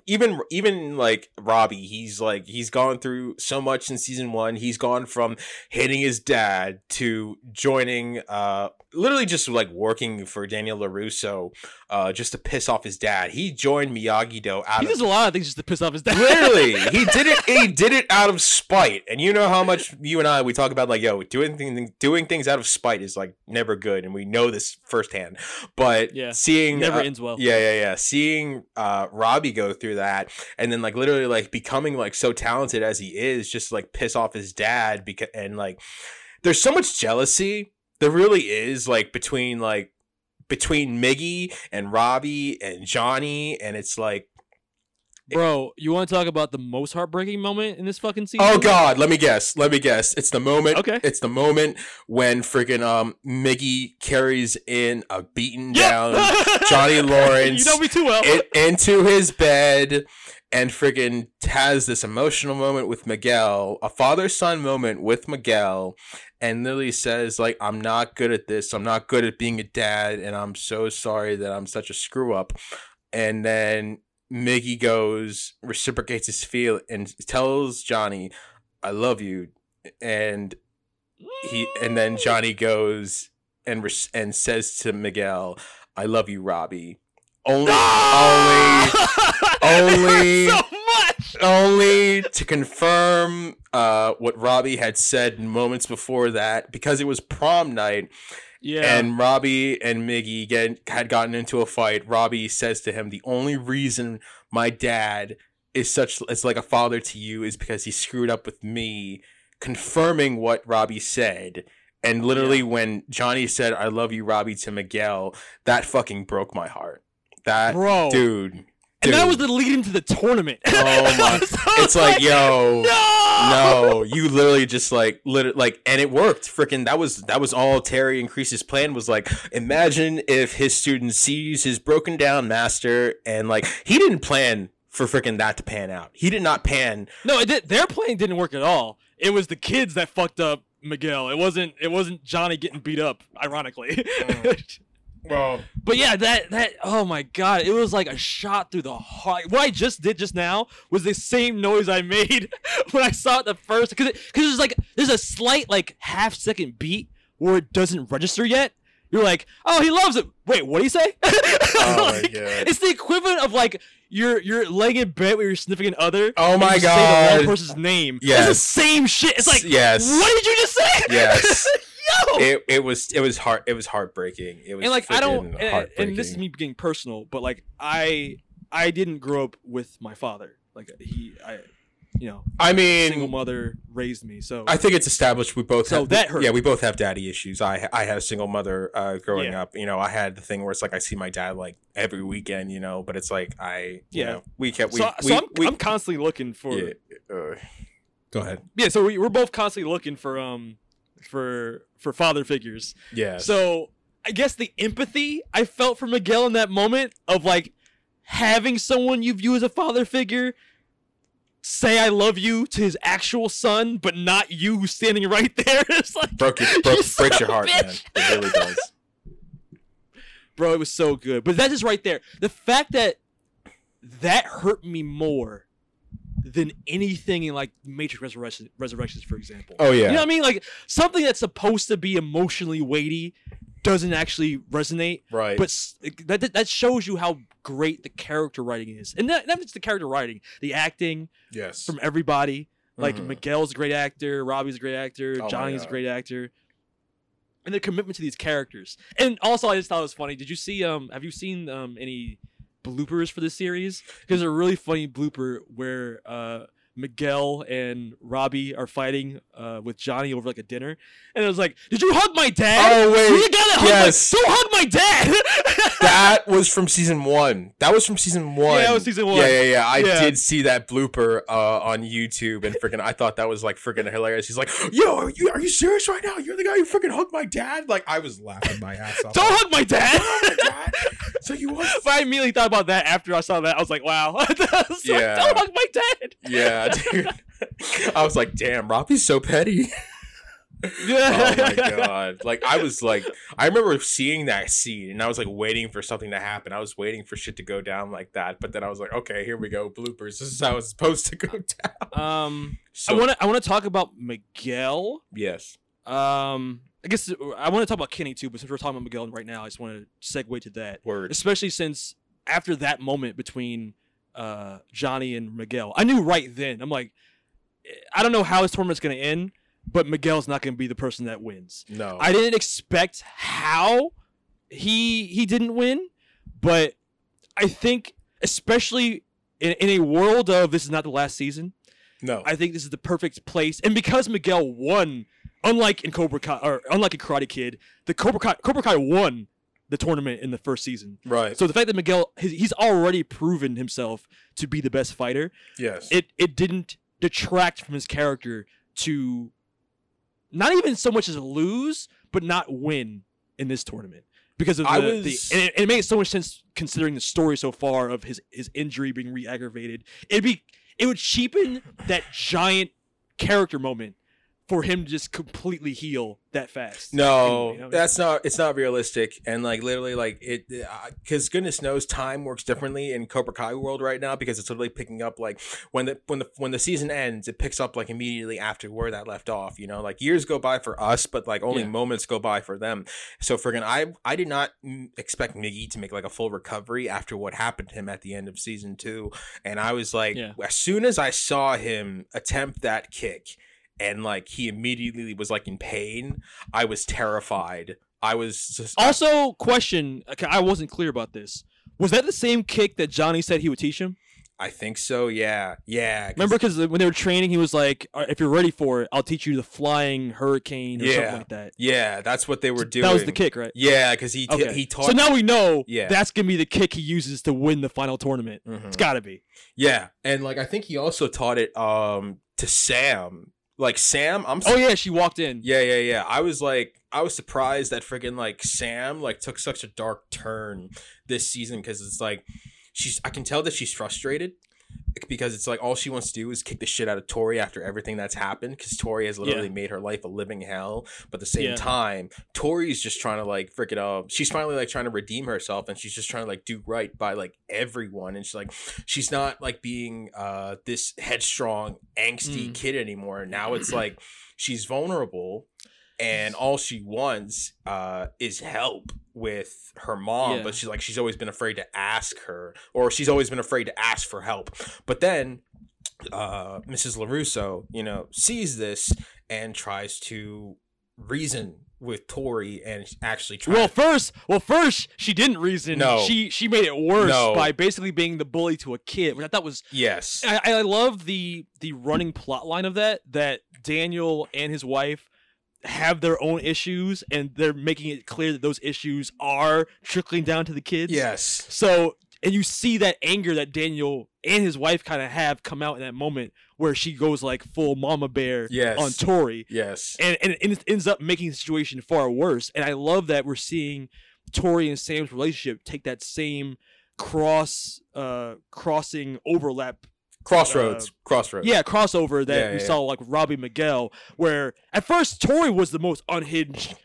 even even like Robbie, he's like he's gone through so much in season one. He's gone from hitting his dad to joining, uh, literally just like working for Daniel Larusso, uh, just to piss off his dad. He joined Miyagi Do out He of does a lot of things just to piss off his dad. Literally, he did it. He did it out of spite. And you know how much you and I we talk about like, yo, know doing thing, doing things out of spite is like never good, and we know this firsthand. But Yeah. seeing Never uh, ends well. Yeah, yeah, yeah. Seeing uh, Robbie go through that, and then like literally like becoming like so talented as he is, just like piss off his dad because and like there's so much jealousy. There really is like between like between Miggy and Robbie and Johnny, and it's like Bro, you want to talk about the most heartbreaking moment in this fucking season? Oh God, let me guess. Let me guess. It's the moment. Okay. It's the moment when freaking um Miggy carries in a beaten down Johnny Lawrence You know me too well. in- into his bed and freaking has this emotional moment with Miguel, a father son moment with Miguel, and Lily says like I'm not good at this. I'm not good at being a dad, and I'm so sorry that I'm such a screw up. And then Miggy goes, reciprocates his feel, and tells Johnny, "I love you," and he and then Johnny goes and res- and says to Miguel, "I love you, Robbie." Only, only, only, so only to confirm uh, what Robbie had said moments before that, because it was prom night. Yeah. And Robbie and Miggy get, had gotten into a fight. Robbie says to him, "The only reason my dad is such is like a father to you is because he screwed up with me," confirming what Robbie said. And literally, when Johnny said, "I love you, Robbie," to Miguel, that fucking broke my heart. That Bro. dude. And that was the lead into the tournament. Oh my! it's like, yo, no, no, you literally just like, lit, like, and it worked. Freaking, that was that was all Terry and Kreese's plan was like, imagine if his student sees his broken down master, and like, he didn't plan for freaking that to pan out. He did not pan. No, it did, their plan didn't work at all. It was the kids that fucked up Miguel. It wasn't. It wasn't Johnny getting beat up. Ironically. Mm. Well, But yeah, that that oh my god, it was like a shot through the heart. What I just did just now was the same noise I made when I saw it the first because because there's like there's a slight like half second beat where it doesn't register yet. You're like, oh, he loves it. Wait, what do you say? Oh my Like, God. It's the equivalent of like you're you're laying in bed with your significant other. Oh my you Say the God. wrong person's name. Yes. It's the same shit. It's like, Yes. what did you just say? Yes. Yo. it it was it was heart it was heartbreaking. It was and like I don't, and, and this is me being personal, but like I, I didn't grow up with my father. Like he, I, you know, I mean, single mother raised me. So I think it's established we both So have that hurt. yeah we both have daddy issues. I I had a single mother uh, growing Yeah. up. You know I had the thing where it's like I see my dad like every weekend. You know, but it's like I you Yeah. know, we kept we, so, we, so I'm, we I'm constantly looking for. Yeah. uh, go ahead. Yeah, so we, we're both constantly looking for um for for father figures. Yeah. So I guess the empathy I felt for Miguel in that moment of like having someone you view as a father figure say I love you to his actual son, but not you standing right there. It's like broke your broke, You breaks your heart, man. It really does. bro it was so good but that is right there the fact that that hurt me more than anything in like matrix resurrection resurrections for example Oh, yeah. you know what i mean like something that's supposed to be emotionally weighty doesn't actually resonate Right. but that, that- that shows you how great the character writing is and not, not just the character writing the acting Yes. from everybody like Mhm. miguel's a great actor robbie's a great actor Oh johnny's a great actor and the commitment to these characters. And also, I just thought it was funny. Did you see? Um, have you seen um any bloopers for this series? Because a really funny blooper where uh Miguel and Robbie are fighting uh with Johnny over like a dinner, and it was like, "Did you hug my dad? Oh, wait. The guy that hugged my- Yes. Don't hug my dad." that was from season one. That was from season one. that was season one. Yeah, yeah, yeah. I Yeah. did see that blooper uh, on YouTube, and freaking, I thought that was like freaking hilarious. He's like, "Yo, are you are you serious right now? You're the guy who freaking hugged my dad." Like, I was laughing my ass off. Don't hug my dad. so you want? But I immediately thought about that after I saw that. I was like, "Wow." Was like, Yeah. Don't hug my dad. Yeah, dude. I was like, "Damn, Robbie's so petty." Yeah. oh my god! Like I was like, I remember seeing that scene, and I was like waiting for something to happen. I was waiting for shit to go down like that, but then I was like, okay, here we go, bloopers. This is how it's supposed to go down. Um, So- I want to I want to talk about Miguel. Yes. Um, I guess I want to talk about Kenny too, but since we're talking about Miguel right now, I just want to segue to that. Word. Especially since after that moment between uh Johnny and Miguel, I knew right then. I'm like, I don't know how this tournament's gonna end, but Miguel's not going to be the person that wins. No. I didn't expect how he he didn't win, but I think especially in, in a world of this is not the last season. No. I think this is the perfect place, and because Miguel won, unlike in Cobra Kai or unlike in Karate Kid, the Cobra Kai Cobra Kai won the tournament in the first season. Right. So the fact that Miguel he's he's already proven himself to be the best fighter. Yes. It it didn't detract from his character to not even so much as lose, but not win in this tournament because of the, I the and it, it makes so much sense considering the story so far of his his injury being re-aggravated. It'd be it would cheapen that giant character moment for him to just completely heal that fast. No, You know? that's not. It's not realistic, and like literally, like it, uh, because goodness knows, time works differently in Cobra Kai world right now because it's literally picking up like when the when the when the season ends, it picks up like immediately after where that left off. You know, like years go by for us, but like only Yeah. moments go by for them. So friggin', I I did not expect Miggy to make like a full recovery after what happened to him at the end of season two, and I was like, Yeah. as soon as I saw him attempt that kick and like he immediately was like in pain i was terrified i was just Also, question: I wasn't clear about this. Was that the same kick that Johnny said he would teach him? i think so yeah yeah 'cause- Remember, because when they were training, he was like, "If you're ready for it, I'll teach you the flying hurricane or yeah something like that." yeah that's what they were doing That was the kick, right? yeah because he t- Okay. he taught so now we know Yeah. that's gonna be the kick he uses to win the final tournament. Mhm. It's got to be. yeah and like i think he also taught it um to sam like sam i'm Oh yeah, she walked in. Yeah, yeah, yeah. I was like, I was surprised that freaking like Sam like took such a dark turn this season because it's like she's. I can tell that she's frustrated because it's like all she wants to do is kick the shit out of Tori after everything that's happened because Tori has literally Yeah. made her life a living hell. But at the same Yeah. time, Tori's just trying to like freaking uh, she's finally like trying to redeem herself and she's just trying to like do right by like everyone and she's like she's not like being uh this headstrong angsty Mm. kid anymore. Now it's like she's vulnerable and all she wants uh is help with her mom Yeah. but she's like she's always been afraid to ask her or she's always been afraid to ask for help but then uh mrs larusso you know sees this and tries to reason with tori and actually try Well, first, well, first she didn't reason. No. she she made it worse No. by basically being the bully to a kid, which I thought was yes I, I love the the running plot line of that that Daniel and his wife have their own issues and they're making it clear that those issues are trickling down to the kids. yes So and you see that anger that Daniel and his wife kind of have come out in that moment where she goes like full mama bear Yes. on Tori. yes And, and it ends up making the situation far worse. And I love that we're seeing Tori and Sam's relationship take that same cross uh crossing overlap crossroads uh, crossroads yeah, crossover that Yeah, we yeah, saw like Robbie Miguel, where at first Tori was the most unhinged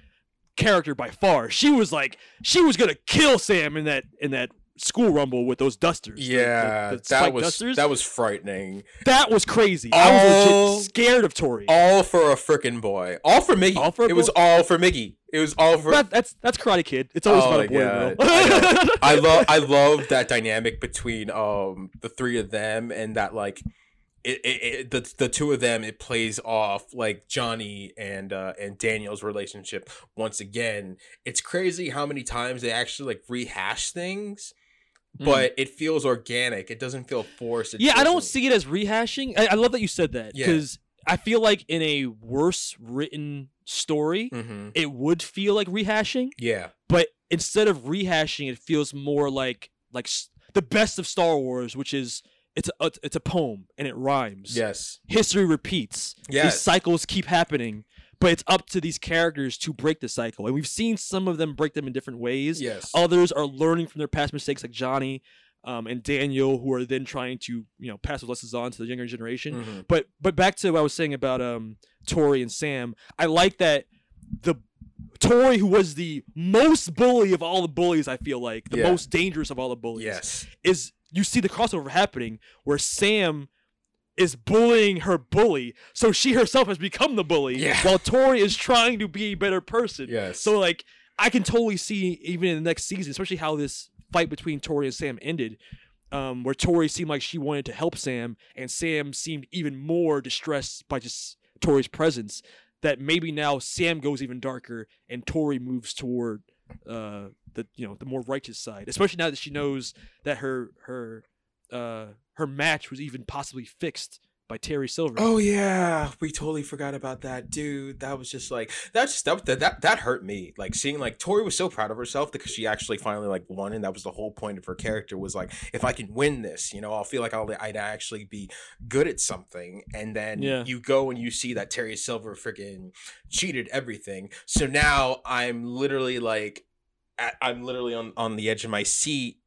character by far. She was like she was gonna kill Sam in that in that school rumble with those dusters. the- the- yeah the that was dusters. that was frightening That was crazy. I was legit scared of Tori. all for a frickin' boy all for miggy All for it was all for miggy it was all for That- that's that's Karate Kid. It's always Oh about a boy girl. I. I love I love that dynamic between um the three of them and that like it, it, it the the two of them it plays off like Johnny and uh and Daniel's relationship once again. It's crazy how many times they actually like rehash things, but it feels organic. It doesn't feel forced. It yeah, I don't see it as rehashing. I, I love that you said that Yeah. because I feel like in a worse written story, Mhm. it would feel like rehashing. Yeah. but instead of rehashing it feels more like like the best of Star Wars which is it's a it's a poem and it rhymes Yes. history repeats Yes. these cycles keep happening but it's up to these characters to break the cycle and we've seen some of them break them in different ways Yes. others are learning from their past mistakes like Johnny um, and Daniel who are then trying to you know pass those lessons on to the younger generation Mhm. but but back to what I was saying about um Tori and Sam I like that the Tori, who was the most bully of all the bullies, I feel like the Yeah. most dangerous of all the bullies, Yes. is you see the crossover happening where Sam is bullying her bully, so she herself has become the bully, Yeah. while Tori is trying to be a better person. Yes. So like, I can totally see even in the next season, especially how this fight between Tori and Sam ended. Um, where Tori seemed like she wanted to help Sam, and Sam seemed even more distressed by just Tori's presence that maybe now Sam goes even darker and Tori moves toward uh the you know the more righteous side, especially now that she knows that her her uh her match was even possibly fixed by Terry Silver. Oh yeah, we totally forgot about that, dude. That was just like that. Just that that that, that hurt me. Like seeing like Tori was so proud of herself because she actually finally like won, and that was the whole point of her character was like, if I can win this, you know, I'll feel like I'll I'd actually be good at something. And then Yeah. you go and you see that Terry Silver freaking cheated everything. So now I'm literally like, I'm literally on on the edge of my seat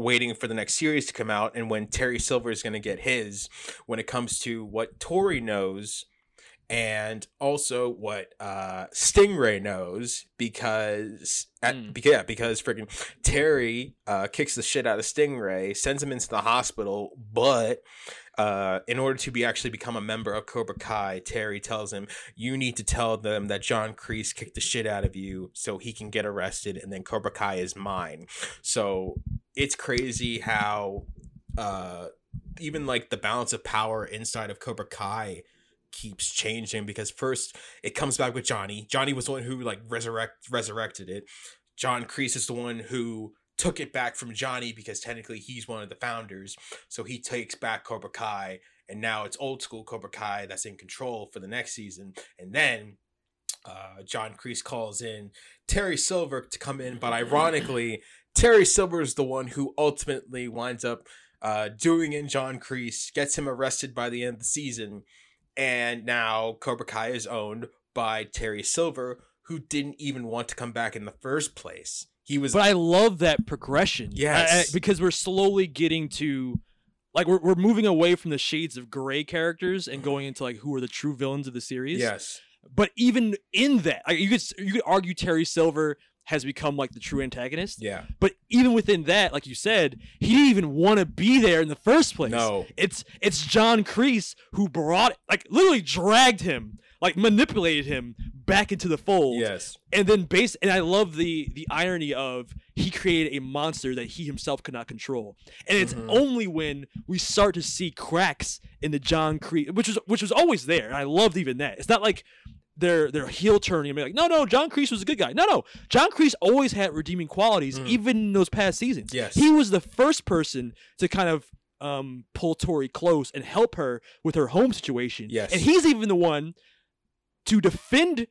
waiting for the next series to come out and when Terry Silver is going to get his when it comes to what Tori knows and also what uh Stingray knows because at, beca- yeah because freaking Terry uh kicks the shit out of Stingray sends him into the hospital but uh, in order to be actually become a member of Cobra Kai, Terry tells him, "You need to tell them that John Kreese kicked the shit out of you, so he can get arrested, and then Cobra Kai is mine." So it's crazy how uh, even like the balance of power inside of Cobra Kai keeps changing because first it comes back with Johnny. Johnny was the one who like resurrect resurrected it. John Kreese is the one who took it back from Johnny because technically he's one of the founders. So he takes back Cobra Kai, and now it's old school Cobra Kai that's in control for the next season. And then uh, John Kreese calls in Terry Silver to come in, but ironically, Terry Silver is the one who ultimately winds up uh, doing in John Kreese, gets him arrested by the end of the season, and now Cobra Kai is owned by Terry Silver, who didn't even want to come back in the first place. He was But I love that progression. Uh, uh, yes. I- I- because we're slowly getting to like we're we're moving away from the shades of gray characters and going into like who are the true villains of the series. Yes. But even in that, like, you could you could argue Terry Silver has become like the true antagonist. Yeah. But even within that, like you said, he didn't even want to be there in the first place. No. It's it's John Kreese who brought like literally dragged him, like manipulated him back into the fold. Yes. And then base and I love the the irony of he created a monster that he himself could not control. And it's Mhm. only when we start to see cracks in the John Kreese which was which was always there. And I loved even that. It's not like they're they're heel turning and be like, no, no, John Kreese was a good guy. No, no, John Kreese always had redeeming qualities, even in those past seasons. Mm. Yes. he was the first person to kind of um, pull Tori close and help her with her home situation. Yes. and he's even the one to defend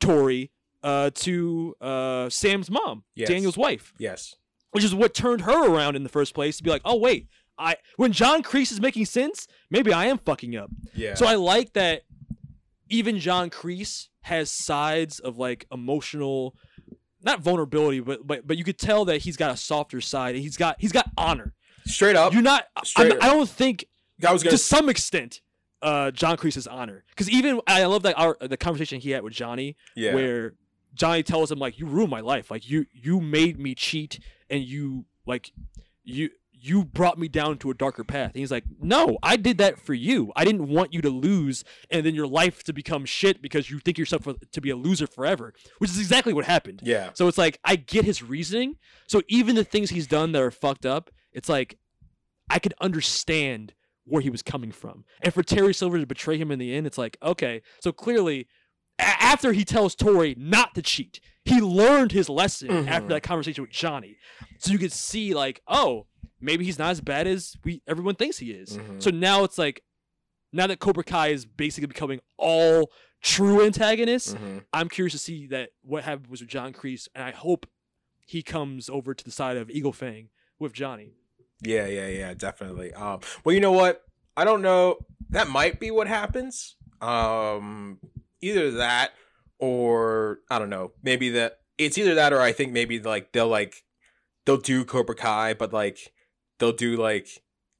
Tori uh, to uh, Sam's mom, Yes. Daniel's wife, Yes. which is what turned her around in the first place to be like, oh wait, I when John Kreese is making sense, maybe I am fucking up. Yeah. So I like that even John Kreese has sides of like emotional not vulnerability, but but but you could tell that he's got a softer side and he's got he's got honor. Straight up. You're not Straight I don't think I was gonna to some extent uh John Kreese's honor. Because even I love that our the conversation he had with Johnny Yeah. where Johnny tells him like you ruined my life. Like you you made me cheat and you like you you brought me down to a darker path. And he's like, "No, I did that for you. I didn't want you to lose and then your life to become shit because you think yourself to be a loser forever." Which is exactly what happened. Yeah. So it's like I get his reasoning. So even the things he's done that are fucked up, it's like I could understand where he was coming from. And for Terry Silver to betray him in the end, it's like, okay, so clearly a- after he tells Tori not to cheat, he learned his lesson after Mhm. that conversation with Johnny. So you could see like, oh, maybe he's not as bad as we everyone thinks he is. Mhm. So now it's like now that Cobra Kai is basically becoming all true antagonists, Mhm. I'm curious to see that what happened was with John Kreese, and I hope he comes over to the side of Eagle Fang with Johnny. Yeah, yeah, yeah, definitely. Um, well, you know what? I don't know. That might be what happens. Um, either that or I don't know. Maybe that it's either that or I think maybe like they'll like they'll do Cobra Kai, but like they'll do like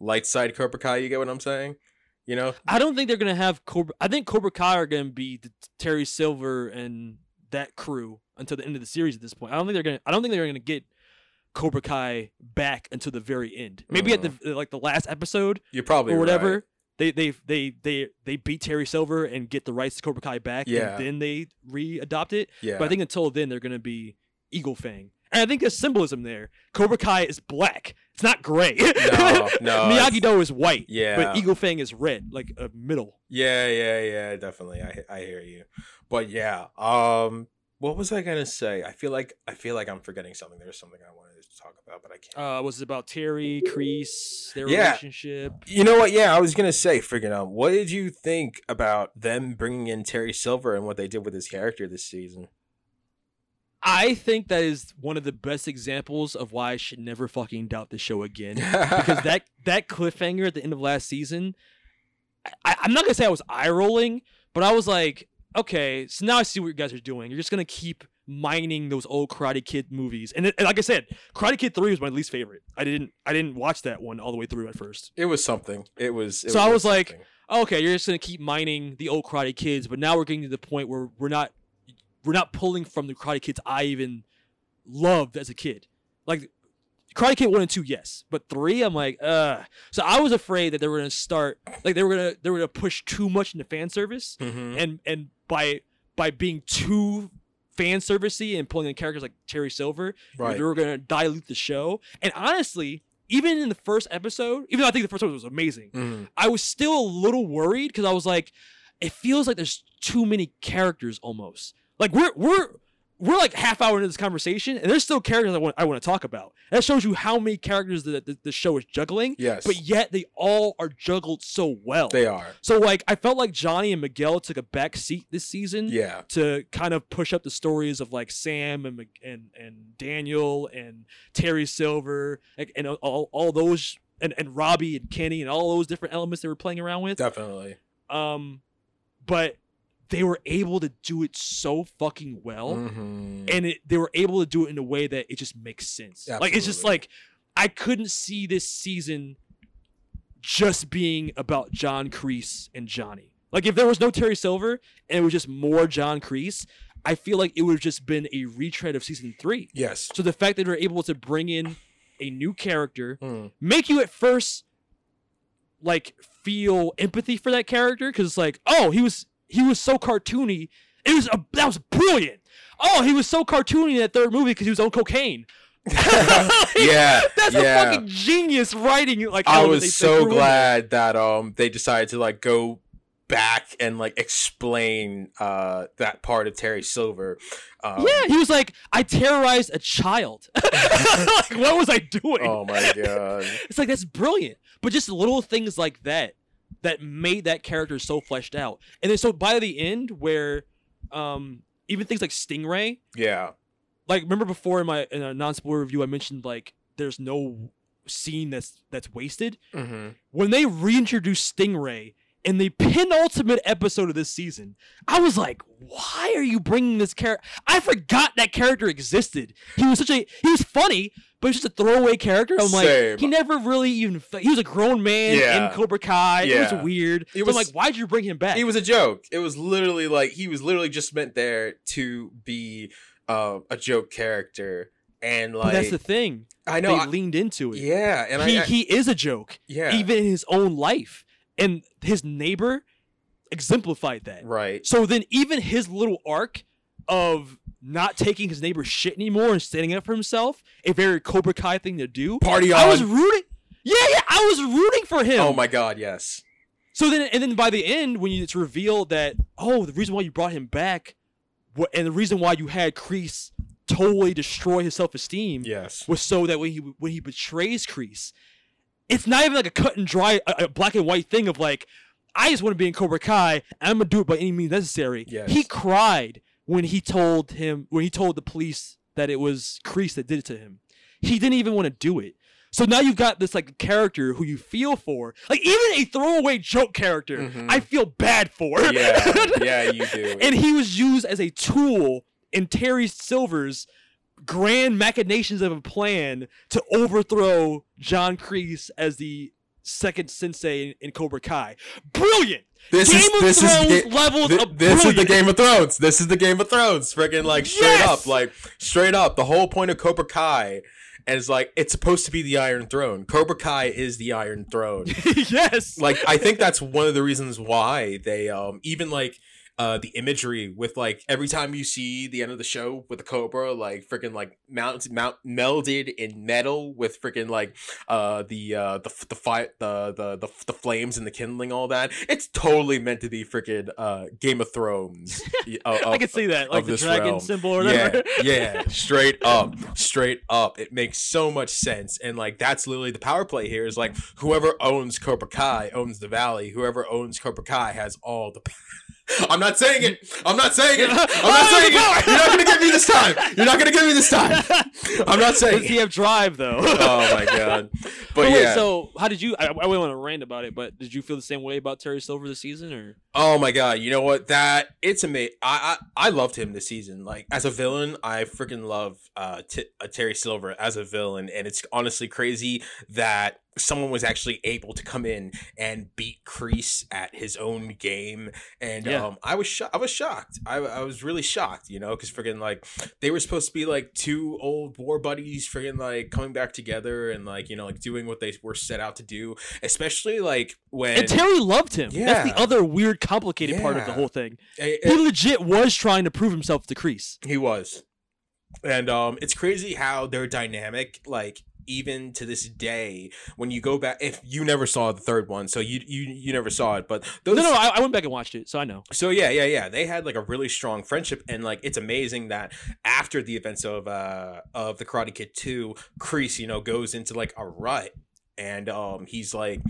light side Cobra Kai. You get what I'm saying? You know? I don't think they're gonna have Cobra. I think Cobra Kai are gonna be the Terry Silver and that crew until the end of the series. At this point, I don't think they're gonna. I don't think they're gonna get Cobra Kai back until the very end. Maybe at the like the last episode. You're probably or whatever. right. They they they they they beat Terry Silver and get the rights to Cobra Kai back, Yeah. and then they re-adopt it. Yeah. But I think until then they're gonna be Eagle Fang, and I think there's symbolism there. Cobra Kai is black, It's not gray. No, no, Miyagi Do is white. Yeah. But Eagle Fang is red, like a middle. Yeah, yeah, yeah, definitely. I I hear you. But yeah, um what was I gonna say? I feel like I feel like I'm forgetting something. There's something I wanted to talk about, but I can't. Uh, was it about Terry, Kreese, their Yeah. relationship? You know what? Yeah, I was gonna say, freaking out. What did you think about them bringing in Terry Silver and what they did with his character this season? I think that is one of the best examples of why I should never fucking doubt the show again. because that that cliffhanger at the end of last season, I, I'm not gonna say I was eye rolling, but I was like, okay, so now I see what you guys are doing. You're just gonna keep mining those old Karate Kid movies, and, it, and like I said, Karate Kid Three was my least favorite. I didn't I didn't watch that one all the way through at first. It was something. It was. It so I was like, something. okay, you're just gonna keep mining the old Karate Kids, but now we're getting to the point where we're not we're not pulling from the Karate Kids I even loved as a kid. Like Karate Kid one and two, yes, but three, I'm like, uh. So I was afraid that they were gonna start like they were gonna they were gonna push too much into fan service, Mhm. and and by by being too fan servicey and pulling in characters like Terry Silver, Right. they were gonna dilute the show. And honestly, even in the first episode, even though I think the first episode was amazing, Mhm. I was still a little worried because I was like, it feels like there's too many characters almost. Like we're we're we're like half hour into this conversation, and there's still characters I want I want to talk about. That shows you how many characters the, the the show is juggling. Yes. But yet they all are juggled so well. They are. So like I felt like Johnny and Miguel took a back seat this season. Yeah. To kind of push up the stories of like Sam and and and Daniel and Terry Silver like, and all all those and and Robbie and Kenny and all those different elements they were playing around with. Definitely. Um, but they were able to do it so fucking well, Mhm. and it they were able to do it in a way that it just makes sense. Like it's just like I couldn't see this season just being about John Kreese and Johnny. Like if there was no Terry Silver and it was just more John Kreese, I feel like it would have just been a retread of season three. Yes. So the fact that they're able to bring in a new character, Hmm. make you at first like feel empathy for that character because it's like, oh, he was he was so cartoony. It was a, that was brilliant. Oh, he was so cartoony in that third movie because he was on cocaine. Yeah, that's yeah. a fucking genius writing. Like I they- was they so threw in glad that um they decided to like go back and like explain uh that part of Terry Silver. Um, Yeah, he was like, I terrorized a child. like, what was I doing? Oh my god. It's like that's brilliant. But just little things like that that made that character so fleshed out. And then so by the end where um even things like Stingray, Yeah. like remember before in my in a non-spoiler review I mentioned like there's no scene that's that's wasted. Mm-hmm. When they reintroduce Stingray in the penultimate episode of this season, I was like, "Why are you bringing this character?" I forgot that character existed. He was such a he was funny, but he was just a throwaway character. I'm like, Same. he never really even he was a grown man Yeah. in Cobra Kai. It Yeah. was weird. It so was- I'm like, why'd you bring him back? He was a joke. It was literally like he was literally just meant there to be uh, a joke character and like but that's the thing. I know, they I- leaned into it. Yeah, and I- he I- he is a joke. Yeah. even in his own life, and his neighbor exemplified that. Right. So then, even his little arc of not taking his neighbor's shit anymore and standing up for himself, a very Cobra Kai thing to do. Party on. I was rooting. Yeah, yeah, I was rooting for him. Oh my god, yes. So then, and then by the end, when it's revealed that oh, the reason why you brought him back, what, and the reason why you had Kreese totally destroy his self esteem, Yes. was so that when he when he betrays Kreese, it's not even like a cut and dry, a, a black and white thing of like, I just want to be in Cobra Kai, and I'm gonna do it by any means necessary. Yes. He cried when he told him when he told the police that it was Kreese that did it to him. He didn't even want to do it. So now you've got this like character who you feel for, like even a throwaway joke character. I feel bad for. Mm-hmm. Yeah, yeah, you do. and he was used as a tool in Terry Silver's grand machinations of a plan to overthrow John Kreese as the second sensei in, Cobra Kai. Brilliant. This Game is of this Thrones is levels of this is the. Game of Thrones. This is the Game of Thrones. Freaking like straight Yes! up, like straight up. The whole point of Cobra Kai, and it's like it's supposed to be the Iron Throne. Cobra Kai is the Iron Throne. yes. like I think that's one of the reasons why they um even like uh the imagery with like every time you see the end of the show with the cobra like freaking like mount mount melded in metal with freaking like uh the uh the the fight the, the the the flames and the kindling all that it's totally meant to be freaking uh game of thrones I can see that, like the dragon realm. symbol or whatever. Yeah, yeah, straight up, straight up. It makes so much sense, and like that's literally the power play here. Is like whoever owns Cobra Kai owns the valley. Whoever owns Cobra Kai has all the. I'm not saying it. I'm not saying it. I'm not saying it. You're not gonna get me this time. You're not gonna get me this time. I'm not saying. Does he have drive though? oh my god. But, but wait, yeah. So how did you? I, I wouldn't want to rant about it, but did you feel the same way about Terry Silver this season, or? Oh my god! You know what? That it's amazing. I, I I loved him this season. Like as a villain, I freaking love uh, t- uh Terry Silver as a villain, and it's honestly crazy that someone was actually able to come in and beat Kreese at his own game, and yeah. um, I was sho- I was shocked. I, I was really shocked, you know, because friggin' like they were supposed to be like two old war buddies, friggin' like coming back together and like you know like doing what they were set out to do. Especially like when and Terry loved him. Yeah. That's the other weird, complicated yeah. part of the whole thing. It, it, he legit was trying to prove himself to Kreese. He was. And um, it's crazy how their dynamic, like even to this day when you go back if you never saw the third one so you you you never saw it but those, no no I, I went back and watched it so i know. So yeah yeah yeah they had like a really strong friendship and like it's amazing that after the events of uh of the karate kid 2 Kreese you know goes into like a rut and um he's like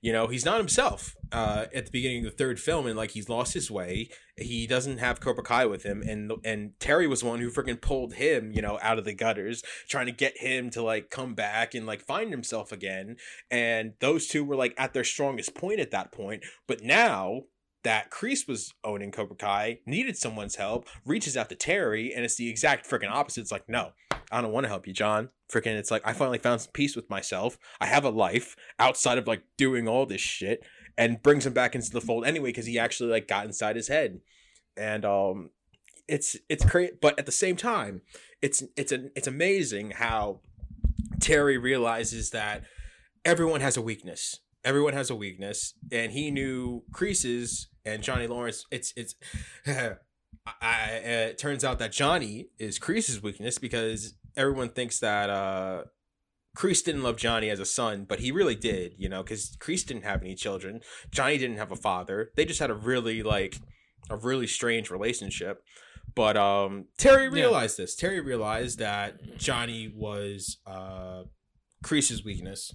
you know he's not himself uh at the beginning of the third film and like he's lost his way. He doesn't have Cobra Kai with him and and Terry was one who freaking pulled him you know out of the gutters trying to get him to like come back and like find himself again. And those two were like at their strongest point at that point. But now that Kreese was owning Cobra Kai, needed someone's help, reaches out to Terry, and it's the exact freaking opposite. It's like, no, I don't want to help you, John. Freaking, it's like I finally found some peace with myself. I have a life outside of like doing all this shit, and brings him back into the fold anyway because he actually like got inside his head, and um, it's it's crazy. But at the same time, it's it's an it's amazing how Terry realizes that everyone has a weakness everyone has a weakness, and he knew Kreese's and Johnny Lawrence. It's it's. I, it turns out that Johnny is Kreese's weakness because everyone thinks that uh, Kreese didn't love Johnny as a son, but he really did, you know, because Kreese didn't have any children. Johnny didn't have a father. They just had a really like a really strange relationship. But um, Terry realized yeah. this. Terry realized that Johnny was uh, Kreese's weakness,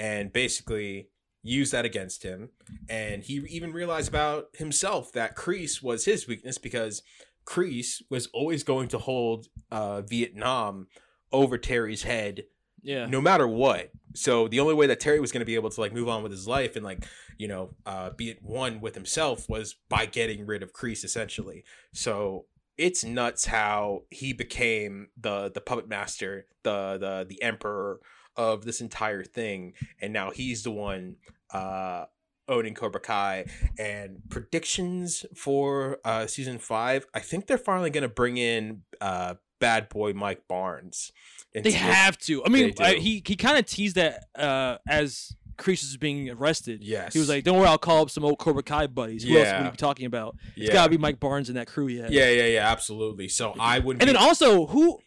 and basically use that against him. And he even realized about himself that Kreese was his weakness because Kreese was always going to hold uh, Vietnam over Terry's head. Yeah. No matter what. So the only way that Terry was going to be able to like move on with his life and like, you know, uh, be at one with himself was by getting rid of Kreese essentially. So it's nuts how he became the the puppet master, the the the emperor of this entire thing, and now he's the one uh, owning Cobra Kai. And predictions for uh, season five, I think they're finally going to bring in uh, Bad Boy Mike Barnes. They have to. I mean, I, he he kind of teased that uh, as Kreese is being arrested. Yes. He was like, "Don't worry, I'll call up some old Cobra Kai buddies. Who yeah. else would be talking about? It's yeah. got to be Mike Barnes and that crew has." Yeah, yeah, yeah, absolutely. So I wouldn't. And be- then also, who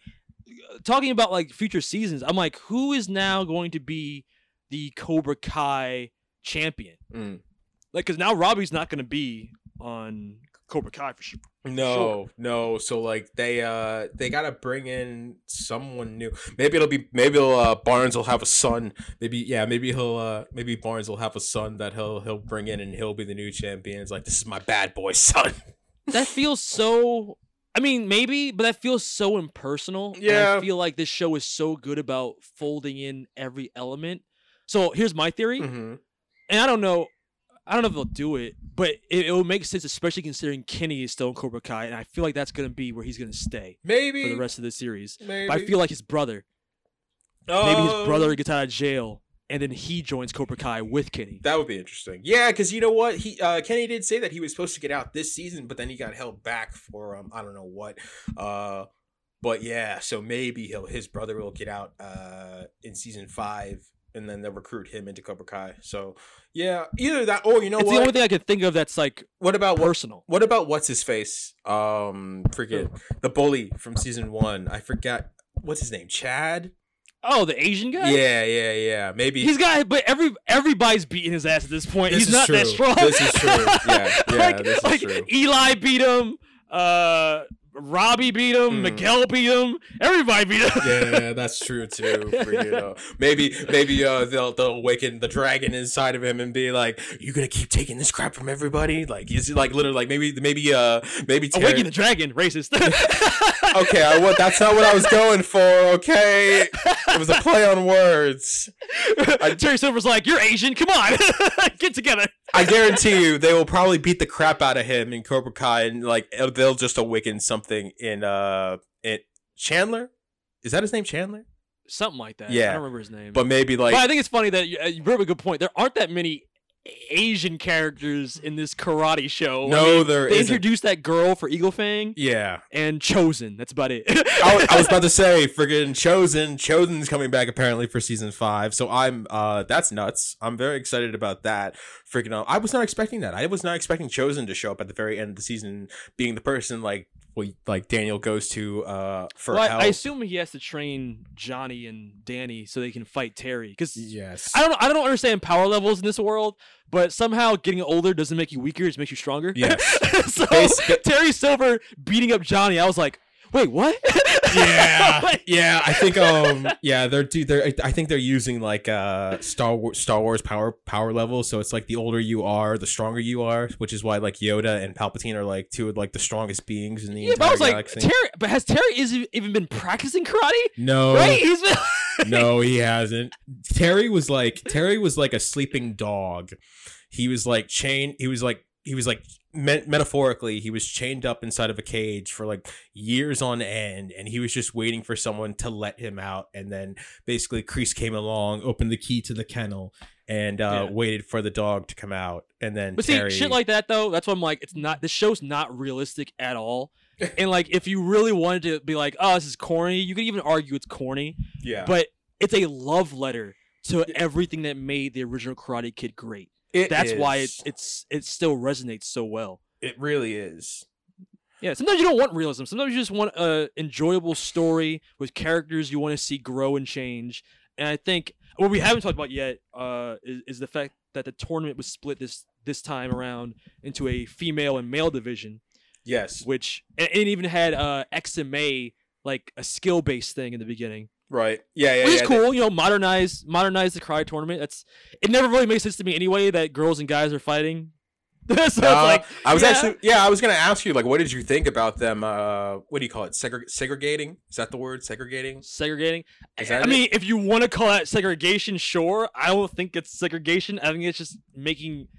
talking about like future seasons, I'm like, who is now going to be the Cobra Kai champion? Mm. Like, because now Robbie's not going to be on Cobra Kai for sure. No, sure. no. So like they uh they gotta bring in someone new. Maybe it'll be maybe uh, Barnes will have a son. Maybe yeah, maybe he'll uh maybe Barnes will have a son that he'll he'll bring in and he'll be the new champion. It's like this is my bad boy son. that feels so I mean, maybe, but that feels so impersonal. Yeah. I feel like this show is so good about folding in every element. So here's my theory, mm-hmm. and I don't know, I don't know if they'll do it, but it, it will make sense, especially considering Kenny is still in Cobra Kai, and I feel like that's gonna be where he's gonna stay, maybe for the rest of the series. Maybe but I feel like his brother, oh. maybe his brother gets out of jail and then he joins Cobra Kai with Kenny. That would be interesting. Yeah, because you know what, he uh, Kenny did say that he was supposed to get out this season, but then he got held back for um I don't know what. Uh, but yeah, so maybe he'll his brother will get out uh in season five, and then they'll recruit him into Cobra Kai. So yeah, either that or you know it's what? the only thing I can think of that's like what about what, personal. what about what's his face? Um, forget the bully from season one. I forget what's his name. Chad. Oh, the Asian guy. Yeah, yeah, yeah. Maybe He's got, but every everybody's beating his ass at this point. This He's not that strong. This is true. Yeah, yeah, like, this is like true. Eli beat him. Uh, Robbie beat him. Hmm. Miguel beat him. Everybody beat him. yeah, that's true too. For, you know, maybe maybe uh, they'll they'll awaken the dragon inside of him and be like, "You gonna keep taking this crap from everybody?" Like, is it like literally like maybe maybe uh maybe Terry- Awaken the dragon, racist. okay, I what that's not what I was going for. Okay, it was a play on words. Terry Silver's like, "You're Asian. Come on, get together." I guarantee you, they will probably beat the crap out of him in Cobra Kai, and like they'll just awaken something in uh in Chandler. Is that his name, Chandler? Something like that. Yeah, I don't remember his name. But maybe like but I think it's funny that you, uh, you brought up a good point. There aren't that many Asian characters in this karate show. I No, mean, there They isn't. introduced that girl for Eagle Fang yeah. and Chozen. That's about it. I, was- I was about to say, friggin' Chozen. Chozen's coming back apparently for season five, so I'm uh that's nuts. I'm very excited about that. Freaking, uh, I was not expecting that. I was not expecting Chozen to show up at the very end of the season, being the person like well, like Daniel goes to uh for Well, I, help. I assume he has to train Johnny and Danny so they can fight Terry. Because yes, I don't, I don't understand power levels in this world, but somehow getting older doesn't make you weaker; it makes you stronger. Yes. so Terry Silver beating up Johnny, I was like, wait, what? yeah, yeah. I think um, yeah, they're dude. They're I think they're using like uh Star Wars Star Wars power power level. So it's like the older you are, the stronger you are, which is why like Yoda and Palpatine are like two of like the strongest beings in the Yeah, but I entire was like. Terry, but has Terry is even been practicing karate? no, Right? He's been. no, he hasn't. Terry was like Terry was like a sleeping dog. He was like chain. He was like he was like me- metaphorically he was chained up inside of a cage for like years on end, and he was just waiting for someone to let him out. And then basically, Kreese came along, opened the key to the kennel, and uh, Yeah. waited for the dog to come out. And then But Terry, see, shit like that though, that's why I'm like, it's not. This show's not realistic at all. and like, if you really wanted to be like, oh, this is corny, you could even argue it's corny. yeah, But it's a love letter to everything that made the original Karate Kid great. It That's why is. it's it's it still resonates so well. it really is. Yeah, sometimes you don't want realism. Sometimes you just want a enjoyable story with characters you want to see grow and change. And I think what we haven't talked about yet uh, is, is the fact that the tournament was split this this time around into a female and male division, Yes, which and it even had uh, XMA like a skill based thing in the beginning, right. Yeah, yeah, which yeah. is they- cool. You know, modernize modernize the karate tournament. That's it. Never really makes sense to me anyway that girls and guys are fighting. so Uh, like I was yeah. actually, yeah, I was gonna ask you, like, what did you think about them? Uh, what do you call it? Segre- segregating? Is that the word? Segregating? segregating. Is I that mean, if you want to call that segregation, sure. I don't think it's segregation. I think it's just making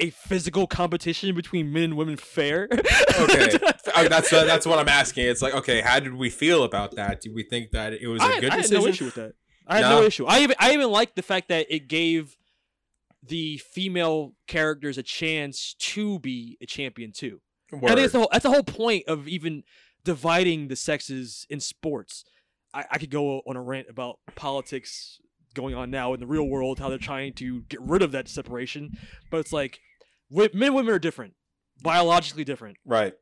a physical competition between men and women fair. Okay, Uh, that's uh, that's what I'm asking. It's like, okay, how did we feel about that? Do we think that it was a I, good I had no issue with that. I had No? no issue. I even I even like the fact that it gave the female characters a chance to be a champion too. I think that's the whole, that's the whole point of even dividing the sexes in sports. I, I could go on a rant about politics going on now in the real world, how they're trying to get rid of that separation. But it's like men and women are different, biologically different. Right.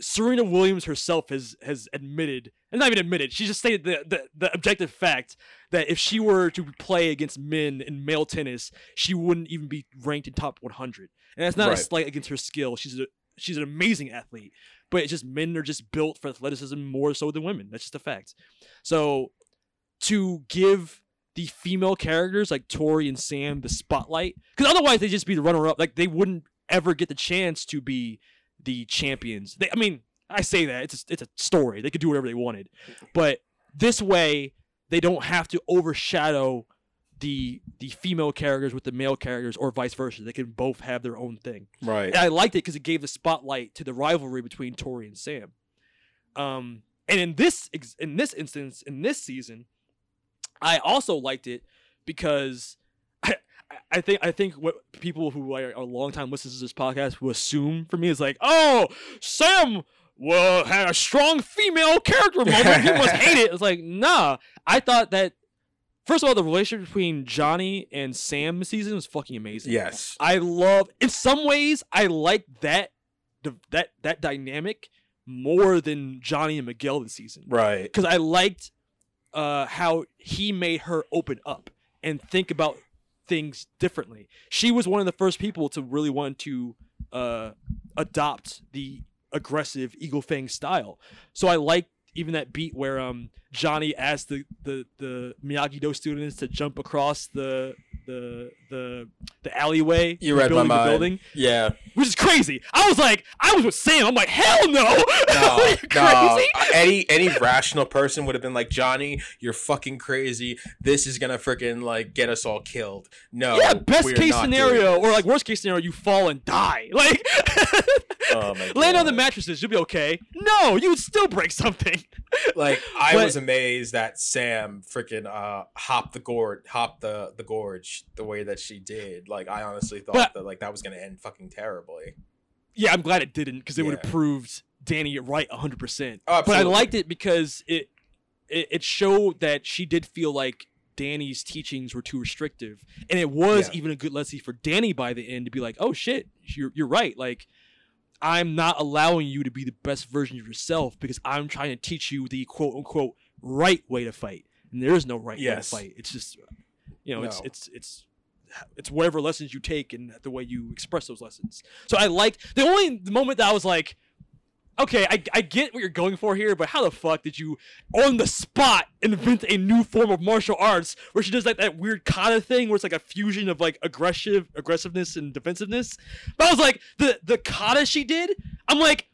Serena Williams herself has has admitted, and not even admitted, she just stated the, the, the objective fact that if she were to play against men in male tennis, she wouldn't even be ranked in top 100. And that's not a slight against her skill. She's a she's an amazing athlete, but it's just men are just built for athleticism more so than women. That's just a fact. So to give the female characters like Tori and Sam the spotlight, because otherwise they'd just be the runner up. Like they wouldn't ever get the chance to be the champions. They, I mean, I say that it's a, it's a story. They could do whatever they wanted, but this way they don't have to overshadow the the female characters with the male characters or vice versa. They can both have their own thing. Right. And I liked it because it gave the spotlight to the rivalry between Tori and Sam. Um, and in this ex- in this instance, in this season, I also liked it because I, I think I think what people who are, are longtime listeners to this podcast will assume for me is like, oh, Sam well had a strong female character moment. People must hate it. It's like, nah. I thought that First of all, the relationship between Johnny and Sam this season was fucking amazing. Yes. I love. In some ways, I like that that that dynamic more than Johnny and Miguel this season. Right. Because I liked uh, how he made her open up and think about things differently. She was one of the first people to really want to uh, adopt the aggressive Eagle Fang style. So I like even that beat where um Johnny asked the the the Miyagi Do students to jump across the the the the alleyway. You the read building to mind. building, Yeah. which is crazy. I was like, I was with Sam. I'm like, hell no. No, no. Any any rational person would have been like, Johnny, you're fucking crazy. This is gonna freaking like get us all killed. No. yeah, best case scenario, or like worst case scenario, you fall and die. Like, Oh my land on the mattresses, you'll be okay. No, you would still break something. like I But- was amazed that Sam freaking uh hopped the gorge, hopped the the gorge the way that she did. Like I honestly thought But- that like that was gonna end fucking terribly. Yeah, I'm glad it didn't because it would have proved Danny right 100%. Oh, but I liked it because it, it it showed that she did feel like Danny's teachings were too restrictive, and it was Yeah. even a good lesson for Danny by the end to be like, "Oh shit, you're you're right. Like, I'm not allowing you to be the best version of yourself because I'm trying to teach you the quote unquote right way to fight, and there is no right Yes. way to fight. It's just, you know, it's No. it's it's it's whatever lessons you take and the way you express those lessons. So I like the only moment that I was like, okay, I, I get what you're going for here, but how the fuck did you on the spot invent a new form of martial arts where she does like that weird kata thing where it's like a fusion of like aggressive aggressiveness and defensiveness? But I was like, the the kata she did, I'm like.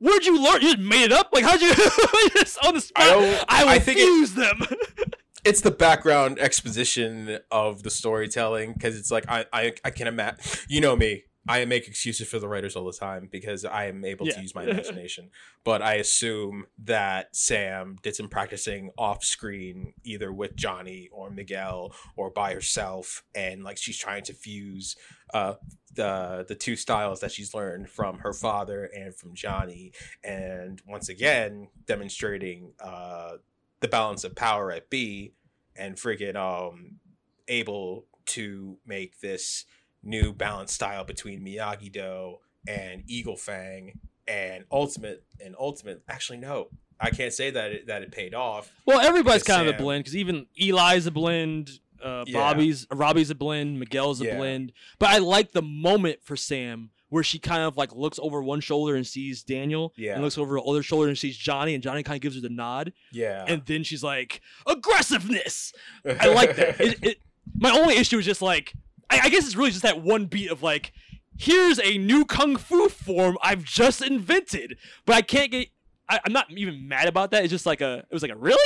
Where'd you learn? You just made it up? Like how'd you just on the spot? I, I will think it- them. it's the background exposition of the storytelling because it's like I, I I can imagine you know me I make excuses for the writers all the time because I am able Yeah. to use my imagination but I assume that Sam did some practicing off screen either with Johnny or Miguel or by herself and like she's trying to fuse uh the the two styles that she's learned from her father and from Johnny and once again demonstrating uh the balance of power at B and friggin' um able to make this new Balance style between Miyagi Do and Eagle Fang and Ultimate and Ultimate actually no I can't say that it, that it paid off Well, everybody's kind of a blend because even Eli's a blend, uh, Yeah. Bobby's Robbie's a blend, Miguel's a Yeah. blend. But I like the moment for Sam where she kind of like looks over one shoulder and sees Daniel, Yeah. and looks over her other shoulder and sees Johnny, and Johnny kind of gives her the nod, yeah and then she's like aggressiveness. I like that. It, it, my only issue is just like I, I guess it's really just that one beat of like. Here's a new kung fu form I've just invented, but I can't get. I, I'm not even mad about that. It's just like a. It was like a really,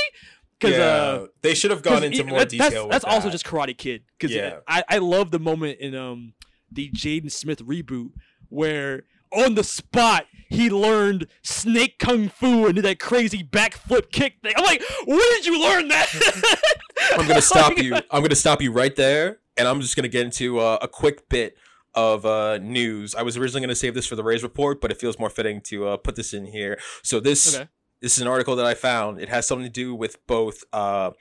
because yeah, uh, they should have gone into e- more that- detail That's, that's also just Karate Kid because Yeah. I I love the moment in um the Jaden Smith reboot where on the spot he learned snake kung fu and did that crazy backflip kick thing. I'm like, where did you learn that? I'm gonna stop you. I'm gonna stop you right there, and I'm just gonna get into uh, a quick bit of uh, news. I was originally gonna save this for the Rays report, but it feels more fitting to uh, put this in here. So this Okay. this is an article that I found. It has something to do with both uh,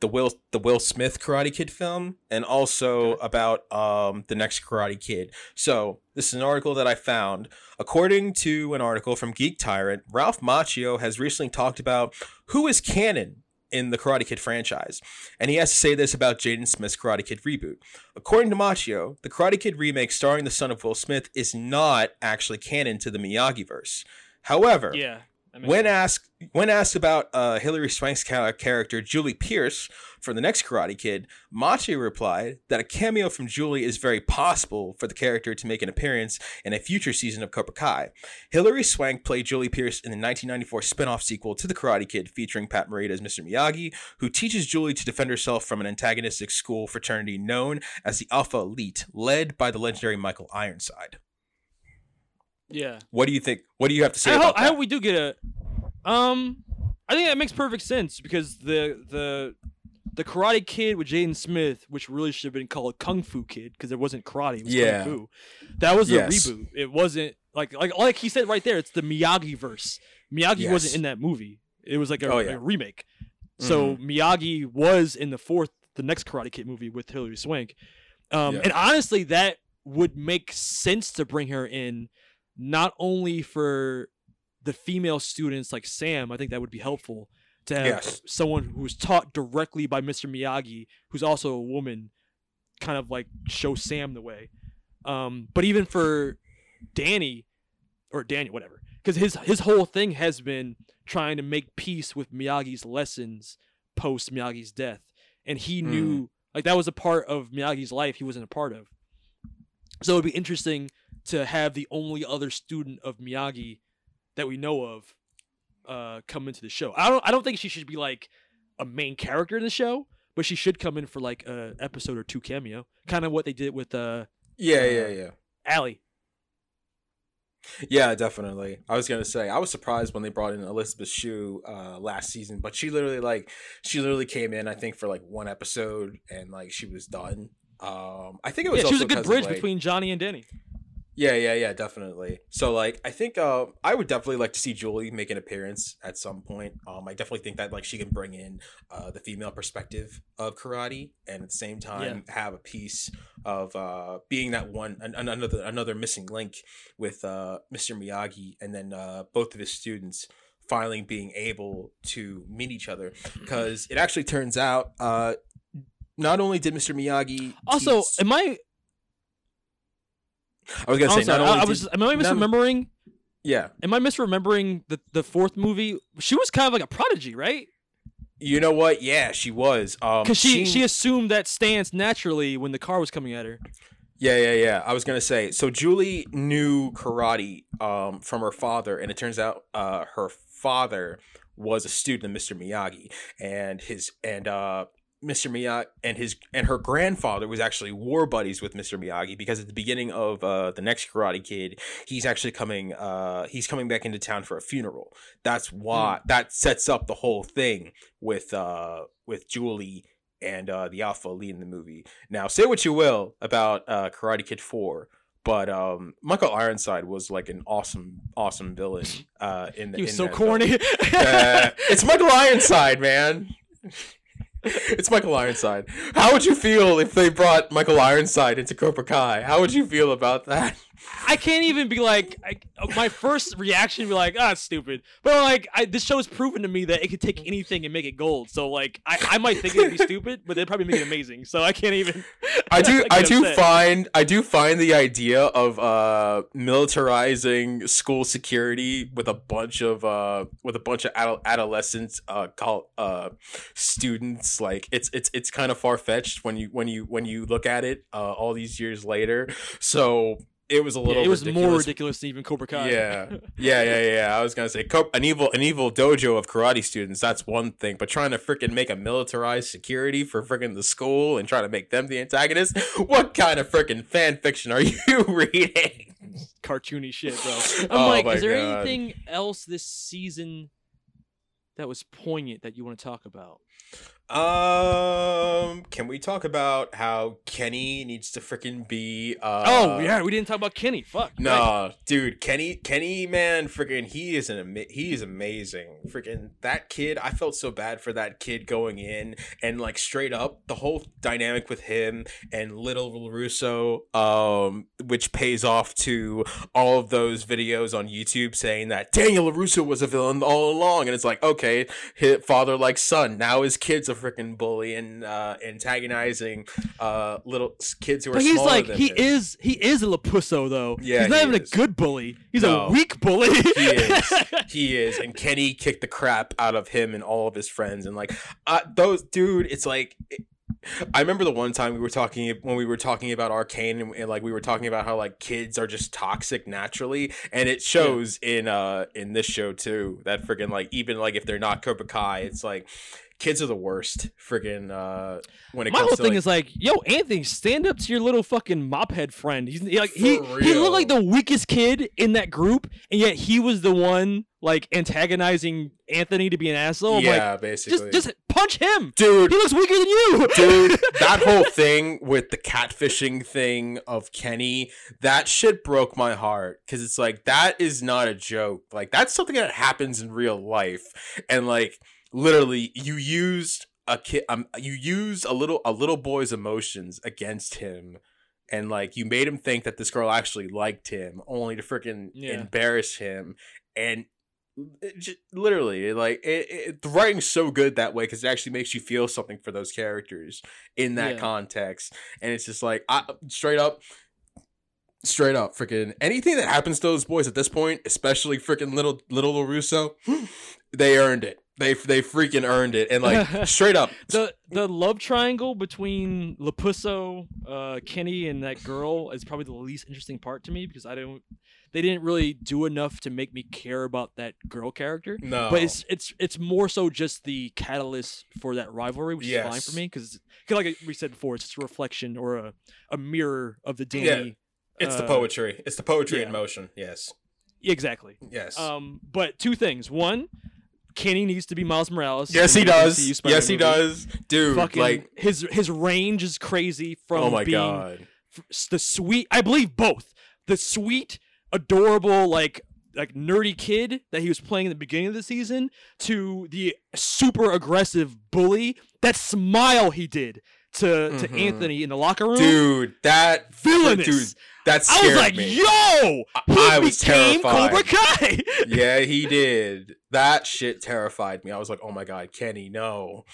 the Will the Will Smith Karate Kid film and also about um, the next Karate Kid. So this is an article that I found. According to an article from Geek Tyrant, Ralph Macchio has recently talked about who is canon in the Karate Kid franchise, and he has to say this about Jaden Smith's Karate Kid reboot. According to Macchio, the Karate Kid remake starring the son of Will Smith is not actually canon to the Miyagi verse. However, yeah. When asked when asked about uh, Hilary Swank's character Julie Pierce for the next Karate Kid, Machi replied that a cameo from Julie is very possible for the character to make an appearance in a future season of Cobra Kai. Hilary Swank played Julie Pierce in the 1994 spin-off sequel to The Karate Kid featuring Pat Morita as Mr. Miyagi, who teaches Julie to defend herself from an antagonistic school fraternity known as the Alpha Elite, led by the legendary Michael Ironside. Yeah. What do you think? What do you have to say I about hope, that? I hope we do get a. Um, I think that makes perfect sense because the the the Karate Kid with Jaden Smith, which really should have been called Kung Fu Kid because it wasn't karate, it was Yeah. Kung Fu. That was Yes. a reboot. It wasn't like like like he said right there. It's the Miyagi verse. Miyagi Yes. wasn't in that movie. It was like a, Oh, yeah. a remake. So Miyagi was in the fourth the next Karate Kid movie with Hilary Swank. Um, Yeah. And honestly, that would make sense to bring her in, not only for the female students like Sam. I think that would be helpful to have Yes. someone who's taught directly by Mr. Miyagi, who's also a woman, kind of like show Sam the way. Um, but even for Danny or Daniel, whatever, because his his whole thing has been trying to make peace with Miyagi's lessons post Miyagi's death, and he Mm. knew like that was a part of Miyagi's life he wasn't a part of. So it'd be interesting to have the only other student of Miyagi that we know of uh, come into the show. I don't I don't think she should be like a main character in the show, but she should come in for like a episode or two cameo, kind of what they did with uh Yeah, uh, yeah, yeah. Allie. Yeah, definitely. I was gonna say I was surprised when they brought in Elizabeth Shue uh, last season, but she literally like she literally came in I think for like one episode and like she was done. Um, I think it was Yeah, she was a good 'cause of, bridge like- between Johnny and Danny. Yeah, yeah, yeah, definitely. So like I think uh I would definitely like to see Julie make an appearance at some point. Um I definitely think that like she can bring in uh the female perspective of karate and at the same time have a piece of uh being that one an, an- another another missing link with uh Mr. Miyagi and then uh both of his students finally being able to meet each other because it actually turns out uh not only did Mr. Miyagi Also, teach- am I? I was gonna I'm say sorry, not I, I was. Am I not- misremembering? yeah Am I misremembering the the fourth movie? She was kind of like a prodigy, right? You know what? Yeah, she was. Um, Because she she assumed that stance naturally when the car was coming at her. Yeah, yeah, yeah. I was gonna say. So Julie knew karate um, from her father, and it turns out uh, her father was a student of Mr. Miyagi, and his and uh, Mr. Miyagi and his and her grandfather was actually war buddies with Mr. Miyagi because at the beginning of uh, the next Karate Kid, he's actually coming. Uh, he's coming back into town for a funeral. That's why that sets up the whole thing with uh, with Julie and uh, the Alpha leading the movie. Now, say what you will about uh, Karate Kid Four. But um, Michael Ironside was like an awesome, awesome villain. Uh, in the, He was in so corny. Uh, it's Michael Ironside, man. It's Michael Ironside. How would you feel if they brought Michael Ironside into Cobra Kai? How would you feel about that? I can't even be like I, my first reaction would be like ah it's stupid. But like I, this show has proven to me that it could take anything and make it gold. So like I, I might think it'd be stupid but they'd probably make it amazing. So I can't even I do get I do upset. find I do find the idea of uh militarizing school security with a bunch of uh with a bunch of adol- adolescents uh call uh students like it's it's it's kind of far fetched when you when you when you look at it uh all these years later. So it was a Yeah, little it was more ridiculous. ridiculous than even Cobra Kai Yeah, yeah, yeah, yeah. I was gonna say an evil, an evil dojo of karate students. That's one thing, but trying to freaking make a militarized security for freaking the school and trying to make them the antagonists. What kind of freaking fan fiction are you reading? cartoony shit bro I'm Oh like is there God. anything else this season that was poignant that you want to talk about Um, can we talk about how Kenny needs to freaking be? Uh, oh yeah we didn't talk about Kenny fuck. No, dude, Kenny, Kenny, man, freaking, he is an ama- he is amazing. Freaking that kid, I felt so bad for that kid going in and like straight up the whole dynamic with him and little Larusso, um, which pays off to all of those videos on YouTube saying that Daniel Larusso was a villain all along, and it's like okay, hit father like son, now his kid's a freaking bully and uh, antagonizing uh little kids who are But he's smaller like he him. is he is a lapusso though. Yeah, he's not he even is. a good bully. He's No. a weak bully. he is. He is. And Kenny kicked the crap out of him and all of his friends. And like, uh, those dude, it's like. I remember the one time we were talking when we were talking about Arcane and, and like we were talking about how like kids are just toxic naturally, and it shows in uh in this show too. That freaking like even like if they're not Cobra Kai, it's like kids are the worst. Freaking uh when it My comes whole to thing like, is like, yo, Anthony, stand up to your little fucking mophead friend. He's he, like he he looked like the weakest kid in that group, and yet he was the one like antagonizing Anthony to be an asshole. I'm yeah, like, basically, just just punch him, dude. He looks weaker than you, dude that whole thing with the catfishing thing of kenny that shit broke my heart because it's like that is not a joke like that's something that happens in real life and like literally you used a kid um you used a little a little boy's emotions against him and like you made him think that this girl actually liked him only to freaking Yeah. embarrass him and it j- literally like it, it, the writing's so good that way because it actually makes you feel something for those characters in that Yeah. context and it's just like I, straight up straight up freaking anything that happens to those boys at this point especially freaking little little larusso they earned it they they freaking earned it and like straight up the the love triangle between Lapusso, uh, Kenny, and that girl is probably the least interesting part to me because I don't. They didn't really do enough to make me care about that girl character. No. but it's it's it's more so just the catalyst for that rivalry, which is fine for me because, like we said before, it's just a reflection or a, a mirror of the Danny. Yeah, it's the uh, poetry it's the poetry yeah. in motion yes Exactly. yes Um, but two things. One, Kenny needs to be Miles Morales. yes he does. yes he movie. does. Dude Fucking like his his range is crazy from oh my being god. f- the sweet I believe both. The sweet adorable like like nerdy kid that he was playing in the beginning of the season to the super aggressive bully. That smile he did to to Mhm. Anthony in the locker room. Dude that villainous. dude that scared I was like me yo he I was became terrified. Cobra Kai yeah, he did. That shit terrified me. I was like, "Oh my god, Kenny, no!"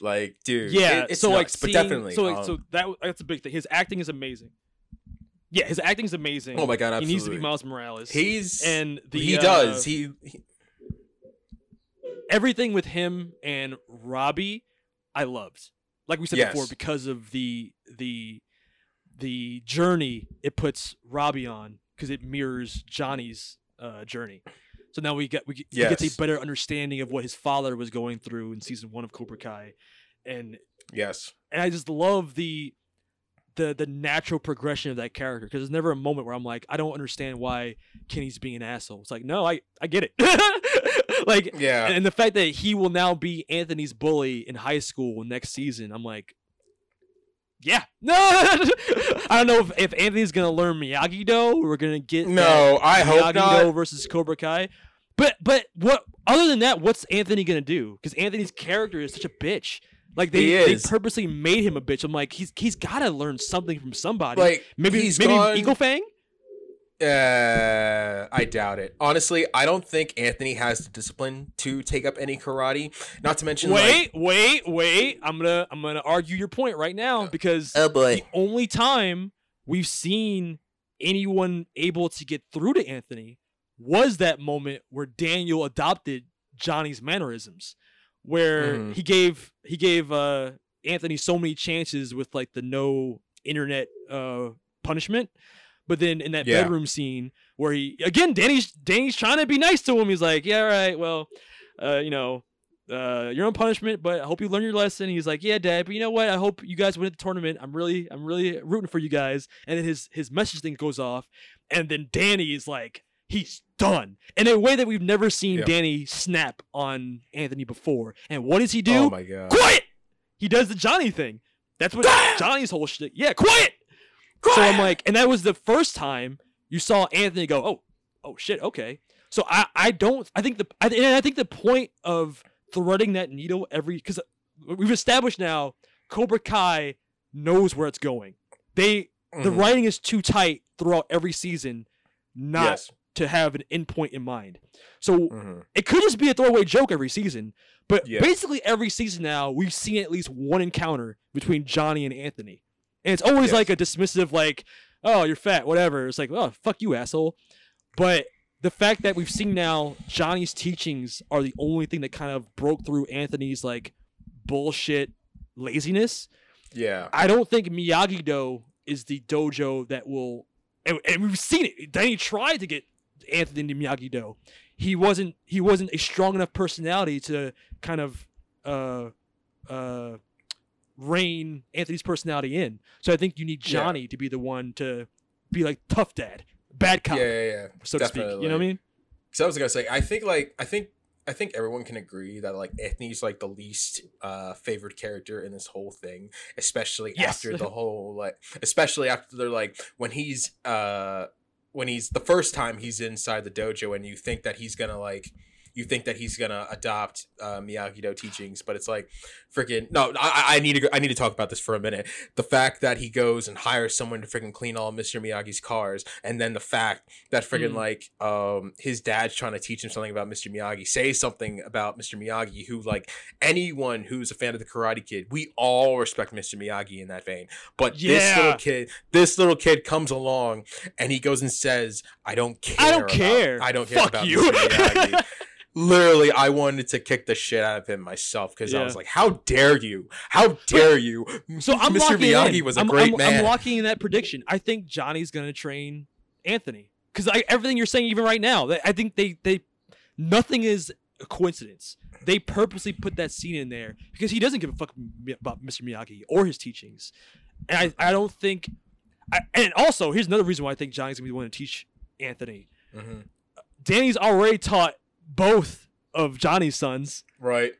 Like, dude, yeah it- it's so like nuts, but definitely. so um, so that that's a big thing his acting is amazing yeah his acting is amazing Oh my God, he needs to be. Miles Morales he's and the he uh, does he, he everything with him and Robbie, I loved. Like we said before, because of the the the journey it puts Robbie on, because it mirrors Johnny's uh, journey. So now we get we get, he gets a better understanding of what his father was going through in season one of Cobra Kai, and yes, and I just love the the the natural progression of that character because there's never a moment where I'm like I don't understand why Kenny's being an asshole. It's like no, I I get it. like Yeah. and the fact that he will now be Anthony's bully in high school next season, I'm like. Yeah, no, I don't know if, if Anthony's gonna learn Miyagi Do. We're gonna get No, I hope Miyagi not. Do versus Cobra Kai. But but what other than that, what's Anthony gonna do? Because Anthony's character is such a bitch. Like they, they purposely made him a bitch. I'm like, he's he's gotta learn something from somebody. Like, maybe he's maybe gone- Eagle Fang. Uh, I doubt it. Honestly, I don't think Anthony has the discipline to take up any karate. Not to mention, Wait, like, wait, wait. I'm gonna I'm gonna argue your point right now because oh boy, the only time we've seen anyone able to get through to Anthony was that moment where Daniel adopted Johnny's mannerisms, where Mhm. he gave he gave uh, Anthony so many chances with like the no internet uh, punishment. But then in that Yeah. bedroom scene where he again Danny's Danny's trying to be nice to him. He's like, yeah, all right, well, uh, you know, uh, you're on punishment, but I hope you learn your lesson. He's like, yeah, dad, but you know what? I hope you guys win at the tournament. I'm really, I'm really rooting for you guys. And then his his message thing goes off, and then Danny is like, he's done in a way that we've never seen Yeah. Danny snap on Anthony before. And what does he do? oh my god, Quiet. He does the Johnny thing. That's what Johnny's whole shit. Yeah, quiet. So I'm like, and that was the first time you saw Anthony go, oh, oh shit, okay. So I, I don't, I think the, I, and I think the point of threading that needle every, because we've established now, Cobra Kai knows where it's going. They, the Mhm. writing is too tight throughout every season, not Yes. to have an endpoint in mind. So Mhm. it could just be a throwaway joke every season, but Yeah. basically every season now we've seen at least one encounter between Johnny and Anthony, and it's always Yes. like a dismissive, like, "Oh, you're fat," whatever. It's like, "Oh, fuck you, asshole." But the fact that we've seen now Johnny's teachings are the only thing that kind of broke through Anthony's like bullshit laziness. yeah, I don't think Miyagi Do is the dojo that will, and, and we've seen it. Danny tried to get Anthony to Miyagi Do. He wasn't. He wasn't a strong enough personality to kind of uh, uh, rein Anthony's personality in. So I think you need Yeah. Johnny to be the one to be like tough dad, bad cop, yeah, yeah, yeah. so to speak. You know what I mean? So I was gonna say, I think like I think I think everyone can agree that like Anthony's like the least uh favored character in this whole thing, especially Yes. after the whole like especially after they're like when he's uh when he's the first time he's inside the dojo and you think that he's gonna like you think that he's gonna adopt uh, Miyagi Do teachings, but it's like freaking no. I, I need to go- I need to talk about this for a minute. The fact that he goes and hires someone to freaking clean all Mr. Miyagi's cars, and then the fact that freaking Mm. like um his dad's trying to teach him something about Mr. Miyagi, say something about Mr. Miyagi, who like anyone who's a fan of the Karate Kid, we all respect Mr. Miyagi in that vein. But this little kid, this little kid comes along and he goes and says, "I don't care. I don't about- care. I don't care Fuck about you." Mr. Miyagi." Literally, I wanted to kick the shit out of him myself because I was like, "How dare you? How dare you?" So I'm Mr. Miyagi in. was a I'm, great I'm, man. I'm locking in that prediction. I think Johnny's gonna train Anthony because everything you're saying, even right now, I think they they nothing is a coincidence. They purposely put that scene in there because he doesn't give a fuck about Mr. Miyagi or his teachings, and I I don't think. I, and also, here's another reason why I think Johnny's gonna be the one to teach Anthony. Mhm. Danny's already taught both of Johnny's sons. Right.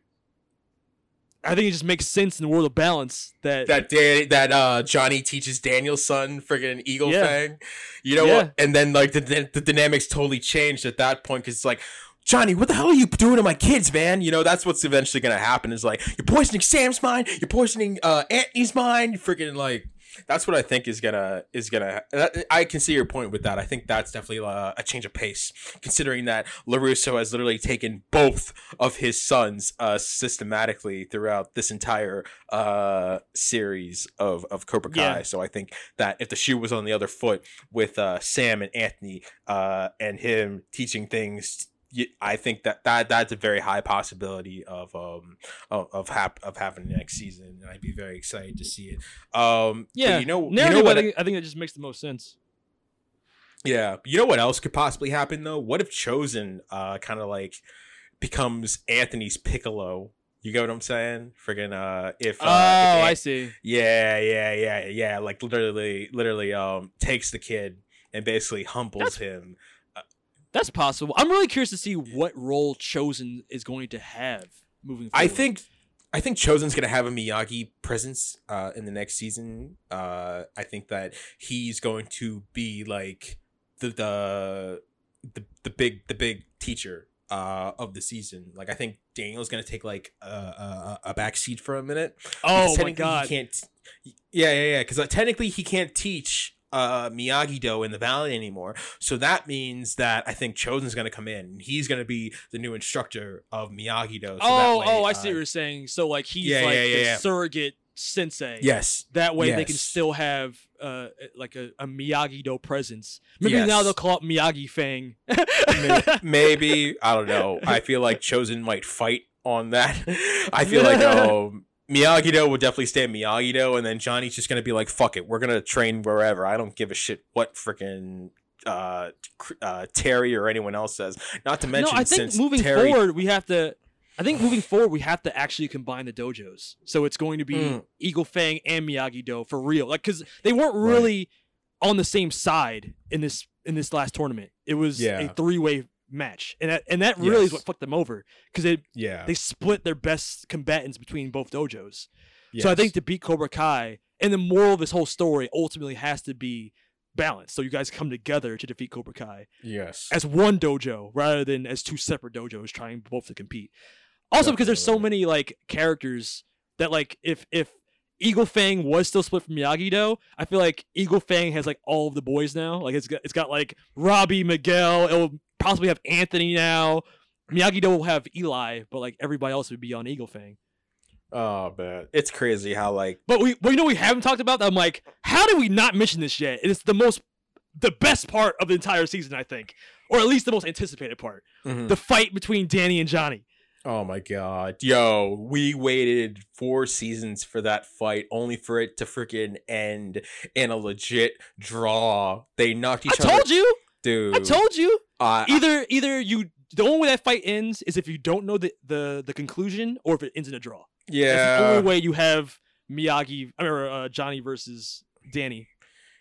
I think it just makes sense in the world of balance that that Dan- that uh Johnny teaches Daniel's son friggin' Eagle Yeah. Fang. You know Yeah. what? And then like the, the dynamics totally changed at that point because it's like. Johnny, what the hell are you doing to my kids, man? You know that's what's eventually gonna happen. Is like you're poisoning Sam's mind, you're poisoning uh, Anthony's mind. you Freaking like that's what I think is gonna is gonna. I can see your point with that. I think that's definitely uh, a change of pace, considering that Larusso has literally taken both of his sons uh, systematically throughout this entire uh, series of of Cobra Kai. Yeah. So I think that if the shoe was on the other foot with uh, Sam and Anthony uh, and him teaching things. I think that, that that's a very high possibility of um of of, hap- of happening next season, and I'd be very excited to see it. Um, yeah, you know, you know what? I think, I think that just makes the most sense. Yeah, you know what else could possibly happen though? What if Chozen uh kind of like becomes Anthony's Piccolo? You get what I'm saying? Friggin' uh if uh, oh, if I see. Yeah, yeah, yeah, yeah. Like literally, literally, um, takes the kid and basically humbles him. That's possible. I'm really curious to see what role Chozen is going to have moving forward. I think I think Chozen's gonna have a Miyagi presence uh, in the next season. Uh, I think that he's going to be like the the the, the big the big teacher uh, of the season. Like I think Daniel's gonna take like a a, a back seat for a minute. Oh my God. He can't. Yeah, yeah, yeah. Because uh, technically he can't teach uh Miyagi Do in the Valley anymore. So that means that I think Chozen's gonna come in. He's gonna be the new instructor of Miyagi Do. So oh, way, oh, I uh, see what you're saying. So like he's yeah, like yeah, yeah, the surrogate sensei. Yes. That way they can still have uh like a, a Miyagi Do presence. Maybe now they'll call it Miyagi Fang. May- maybe I don't know. I feel like Chozen might fight on that. I feel like um, Miyagi Do would definitely stay Miyagi Do, and then Johnny's just gonna be like, "Fuck it, we're gonna train wherever. I don't give a shit what freaking uh, uh, Terry or anyone else says." Not to mention, no, I think since moving Terry, forward we have to. I think moving forward we have to actually combine the dojos. So it's going to be Mm. Eagle Fang and Miyagi Do for real. Like because they weren't really on the same side in this in this last tournament. It was Yeah. a three way match, and that, and that really is what fucked them over because they Yeah. they split their best combatants between both dojos. So I think to beat Cobra Kai, and the moral of this whole story ultimately has to be balanced. So you guys come together to defeat Cobra Kai yes, as one dojo rather than as two separate dojos trying both to compete. Also, because there's so many like characters that like if if Eagle Fang was still split from Miyagi Do, I feel like Eagle Fang has like all of the boys now. Like it's got it's got like Robbie, Miguel. Will possibly have Anthony now. Miyagi Do will have Eli, but like everybody else would be on Eagle Fang. oh man, it's crazy how like But we, but you know, we haven't talked about. That? I'm like, how did we not mention this yet? It's the most, the best part of the entire season, I think, or at least the most anticipated part. Mhm. The fight between Danny and Johnny. Oh my god. Yo, we waited four seasons for that fight only for it to freaking end in a legit draw. They knocked each I other told you. Dude. I told you. Uh, Either, either you. The only way that fight ends is if you don't know the the, the conclusion, or if it ends in a draw. That's the Yeah. only way you have Miyagi or uh, Johnny versus Danny.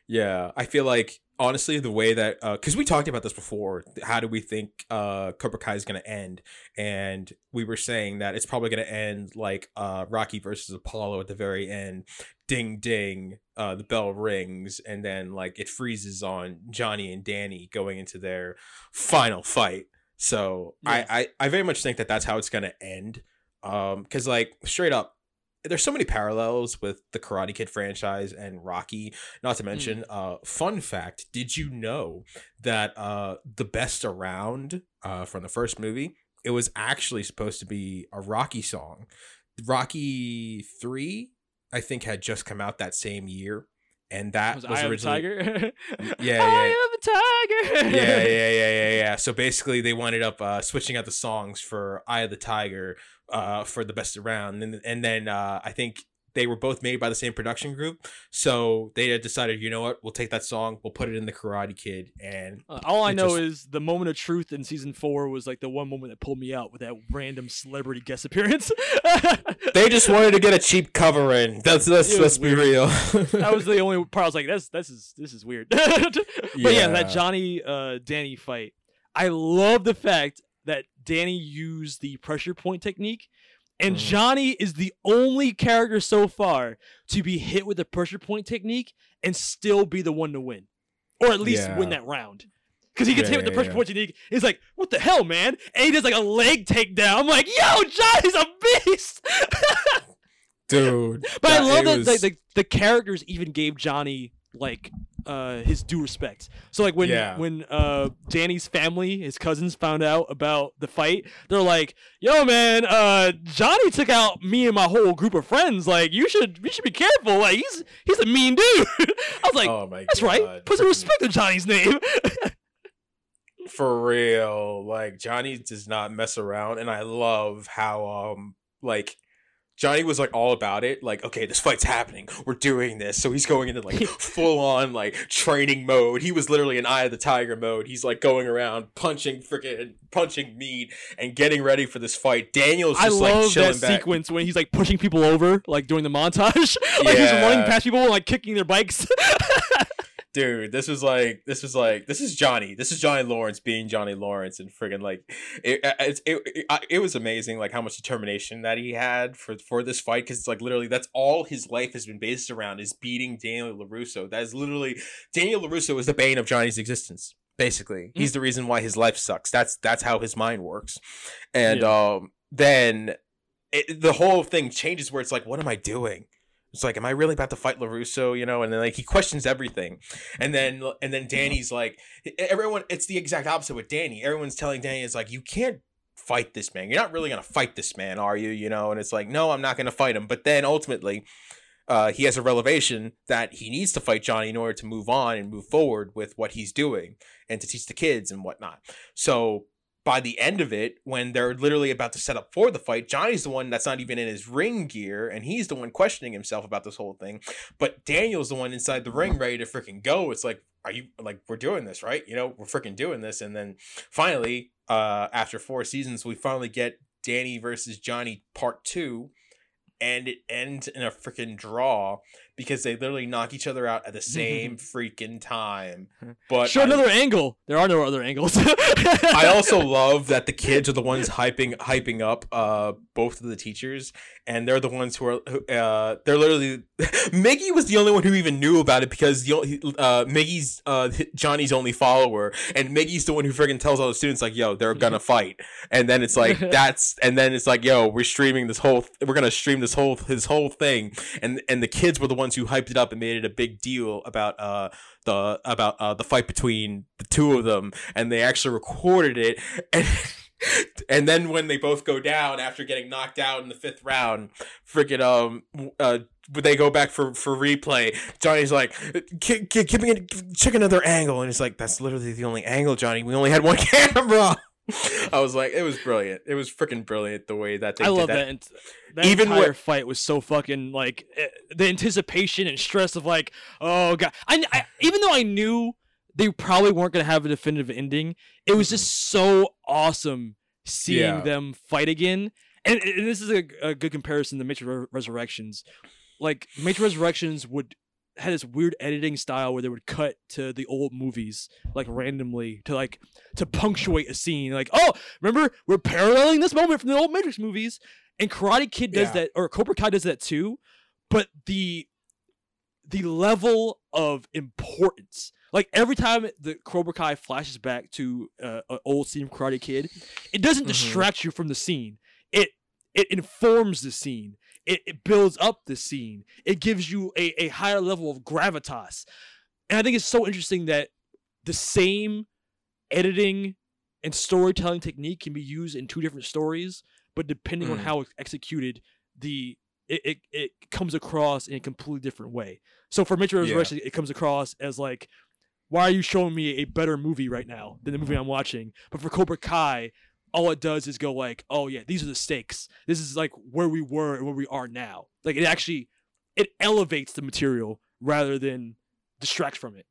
Yeah, I feel like honestly the way that because we talked about this before, how do we think uh Cobra Kai is gonna end? And we were saying that it's probably gonna end like uh Rocky versus Apollo at the very end. Ding ding, uh the bell rings, and then like it freezes on Johnny and Danny going into their final fight. So Yes. I, I I very much think that that's how it's gonna end. Um, because like straight up, there's so many parallels with the Karate Kid franchise and Rocky. Not to mention, uh, fun fact: Did you know that uh the best around uh from the first movie it was actually supposed to be a Rocky song. Rocky three, I think, had just come out that same year, and that Was, was, Eye of the originally Tiger? yeah, yeah. of the Tiger. yeah, yeah, yeah, yeah, yeah. So basically, they ended up uh, switching out the songs for "Eye of the Tiger" uh, for the best around, and and then uh, I think they were both made by the same production group. So they had decided, you know what, we'll take that song, we'll put it in the Karate Kid, and Uh, all I know just- is the moment of truth in season four was like the one moment that pulled me out with that random celebrity guest appearance. they just wanted to get a cheap cover in. That's let's let's be real. that was the only part I was like, "This, this is this is weird." but yeah. Yeah. that Johnny uh, Danny fight, I love the fact that Danny used the pressure point technique, and Mm. Johnny is the only character so far to be hit with the pressure point technique and still be the one to win, or at least win that round. Because he gets Yeah, hit with the pressure yeah. point technique, he's like, "What the hell, man?" And he does like a leg takedown. I'm like, "Yo, Johnny's a beast!" Dude, But I love that was- like, the the characters even gave Johnny like uh his due respect. So like when Yeah. when uh Danny's family, his cousins found out about the fight, they're like, "Yo man, uh Johnny took out me and my whole group of friends. Like you should you should be careful. Like he's he's a mean dude." I was like, oh my "That's right. Put some respect on Johnny's name." for real like johnny does not mess around and i love how um like johnny was like all about it like okay this fight's happening. We're doing this. So he's going into like full on like training mode. He was literally in eye of the tiger mode. He's like going around punching freaking punching meat and getting ready for this fight. Daniel's I love like that chilling back. sequence when he's like pushing people over, like during the montage. like he's running past people and like kicking their bikes. dude this was like this was like this is johnny. This is johnny lawrence being johnny lawrence and friggin' like it uh, uh, it, it, it, it was amazing like how much determination that he had for for this fight because it's like literally that's all his life has been based around is beating daniel larusso. That is literally daniel larusso is the bane of johnny's existence basically. Mm. He's the reason why his life sucks. That's that's how his mind works. And um then it, the whole thing changes where it's like what am i doing it's like, am I really about to fight Larusso? You know, and then like he questions everything, and then and then Danny's like, everyone. It's the exact opposite with Danny. Everyone's telling Danny, is like you can't fight this man. You're not really gonna fight this man, are you? You know?" And it's like, no, I'm not gonna fight him. But then ultimately, uh, he has a revelation that he needs to fight Johnny in order to move on and move forward with what he's doing and to teach the kids and whatnot. So by the end of it, when they're literally about to set up for the fight, Johnny's the one that's not even in his ring gear, and he's the one questioning himself about this whole thing. But Daniel's the one inside the ring ready to freaking go. It's like, are you like we're doing this, right? You know, we're freaking doing this. And then finally, uh, after four seasons, we finally get Danny versus Johnny part two. And it ends in a freaking draw because they literally knock each other out at the same freaking time. But Show I- another angle. There are no other angles. I also love that the kids are the ones hyping hyping up uh both of the teachers, and they're the ones who are who, uh they're literally Miggy was the only one who even knew about it because the only- uh Miggy's uh Johnny's only follower, and Miggy's the one who friggin' tells all the students like, "Yo, they're gonna fight," and then it's like that's and then it's like, "Yo, we're streaming this whole we're gonna stream this whole his whole thing," and and the kids were the ones who hyped it up and made it a big deal about uh the about uh the fight between the two of them, and they actually recorded it and. And then when they both go down after getting knocked out in the fifth round, freaking um, uh, they go back for for replay, Johnny's like, "Gi- gi- "Give me, check another angle," and he's like, "That's literally the only angle, Johnny. We only had one camera." I was like, it was brilliant. It was freaking brilliant the way that they I love that. that. that Even entire fight was so fucking like eh, the anticipation and stress of like, oh god. I, I even though I knew they probably weren't gonna have a definitive ending, it was just so awesome seeing Yeah. them fight again. And, and this is a, a good comparison to Matrix Resurrections. Like Matrix Resurrections would had this weird editing style where they would cut to the old movies like randomly to like to punctuate a scene like oh remember we're paralleling this moment from the old matrix movies and karate kid does Yeah. that or cobra kai does that too but the the level of importance Like every time the Cobra Kai flashes back to uh, an old scene from Karate Kid, it doesn't Mhm. distract you from the scene. It it informs the scene. It, it builds up the scene. It gives you a, a higher level of gravitas. And I think it's so interesting that the same editing and storytelling technique can be used in two different stories, but depending on Mm. how it's executed, the it, it, it comes across in a completely different way. So for Matrix Yeah. Resurrection, it comes across as like, why are you showing me a better movie right now than the movie I'm watching? But for Cobra Kai, all it does is go like, oh yeah, these are the stakes. This is like where we were and where we are now. Like it actually it elevates the material rather than distracts from it.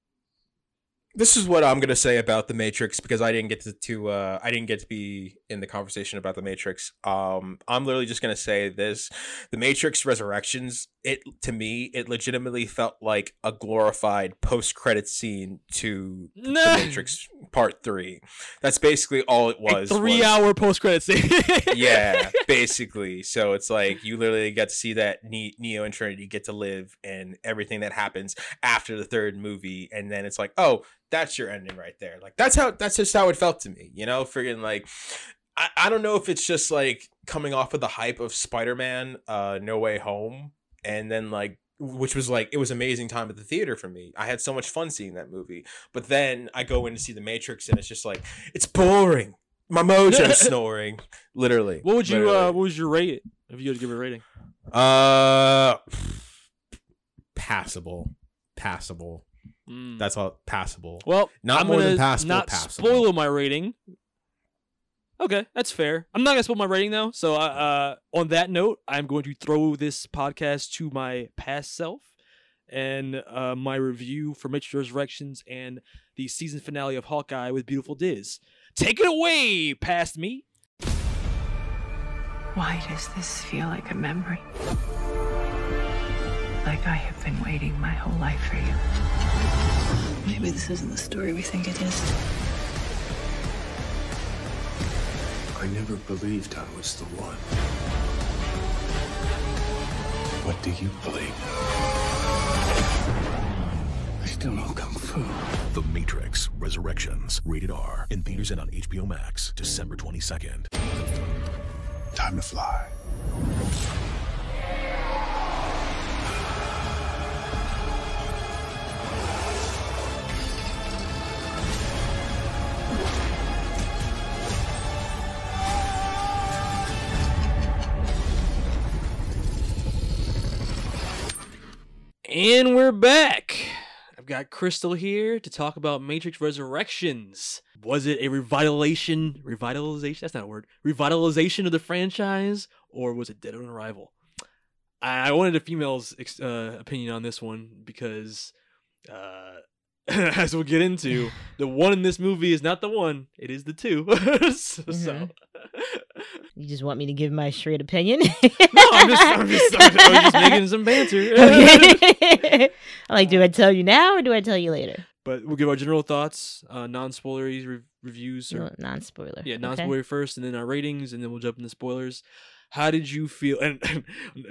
this is what I'm gonna say about the Matrix because I didn't get to, to uh, I didn't get to be in the conversation about the Matrix. Um, I'm literally just gonna say this: the Matrix Resurrections. It to me, it legitimately felt like a glorified post-credit scene to the Matrix Part Three. That's basically all it was. a three was- hour post credit scene. yeah, basically. So it's like you literally get to see that Neo and Trinity get to live and everything that happens after the third movie, and then it's like, oh, that's your ending right there. Like that's how that's just how it felt to me. You know, friggin' like. I, I don't know if it's just like coming off of the hype of Spider-Man uh No Way Home and then like which was like it was amazing time at the theater for me. I had so much fun seeing that movie. But then I go in to see The Matrix and it's just like it's boring. My mojo's snoring. Literally. what would you Literally. uh what was your rate if you had to give it a rating? Uh, Passable. Passable. Mm. That's all passable. Well, Not I'm more than passable, Not passable. spoil my rating. Okay, that's fair. I'm not gonna spoil my rating though. So, uh, uh, on that note, I'm going to throw this podcast to my past self and uh, my review for Matrix Resurrections and the season finale of Hawkeye with Beautiful Diz. Take it away, past me. Why does this feel like a memory? Like I have been waiting my whole life for you. Maybe this isn't the story we think it is. I never believed I was the one. What do you believe? I still know Kung Fu. The Matrix Resurrections, rated R, in theaters and on HBO Max, December 22nd. Time to fly. And we're back. I've got Crystal here to talk about Matrix Resurrections. Was it a revitalization? Revitalization? That's not a word. Revitalization of the franchise, or was it dead on arrival? I wanted a female's uh, opinion on this one because, uh, as we'll get into, the one in this movie is not the one; it is the two. so, so- You just want me to give my straight opinion? no, I'm just, I'm just, I was just making some banter. okay. I'm like, do I tell you now or do I tell you later? But we'll give our general thoughts, uh, non-spoilery re- reviews. Or, No, non-spoiler. Yeah, non-spoiler first, and then our ratings, and then we'll jump into spoilers. How did you feel? And,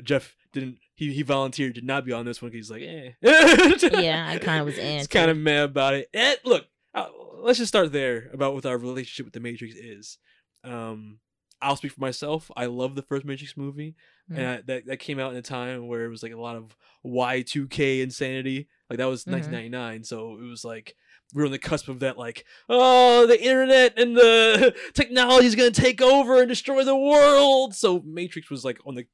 Jeff didn't. He he volunteered to not be on this one because he's like, eh. Yeah, I kinda was He's anti. kind of mad about it. Eh, look, uh, let's just start there about what our relationship with the Matrix is. Um, I'll speak for myself. I love the first Matrix movie, and Mm. I, that that came out in a time where it was like a lot of Y two K insanity. Like that was Mhm. 1999, so it was like we were on the cusp of that. Like, oh, the internet and the technology is gonna take over and destroy the world. So Matrix was like on the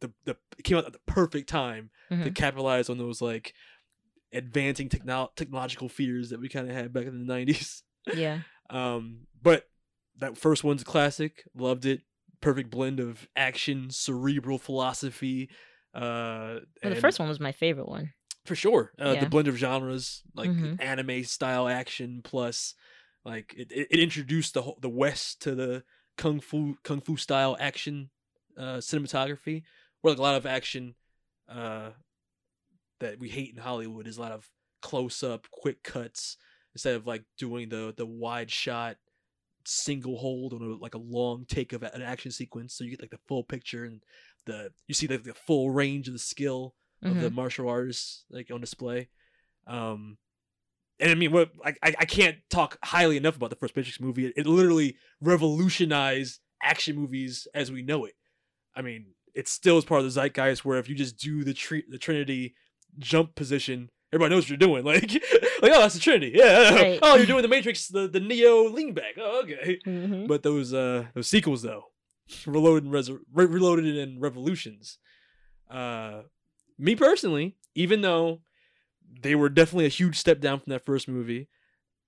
the, the it came out at the perfect time to Mhm. capitalize on those like advancing techno- technological fears that we kind of had back in the 90s. Yeah. Um, but that first one's a classic. Loved it. Perfect blend of action, cerebral philosophy. Uh, Well, the and- first one was my favorite one. For sure. Uh, Yeah. The blend of genres, like Mhm. anime style action, plus like it, it, it introduced the whole, the West to the kung fu kung fu style action uh, cinematography, where like a lot of action uh, that we hate in Hollywood is a lot of close up, quick cuts instead of like doing the the wide shot single hold on a, like a long take of an action sequence so you get like the full picture and the you see like the full range of the skill of the Mhm. martial artists like on display um and I mean, what I, I can't talk highly enough about the first Matrix movie. It, it literally revolutionized action movies as we know it. I mean, it still is part of the zeitgeist where if you just do the tre- the Trinity jump position, everybody knows what you're doing. Like, like oh, that's the Trinity. Yeah. Right. Oh, you're doing the Matrix, the the Neo lean back. Oh, okay. Mhm. But those uh those sequels though, Reloaded and Resur- Re- Reloaded and Revolutions. Uh, me personally, even though they were definitely a huge step down from that first movie,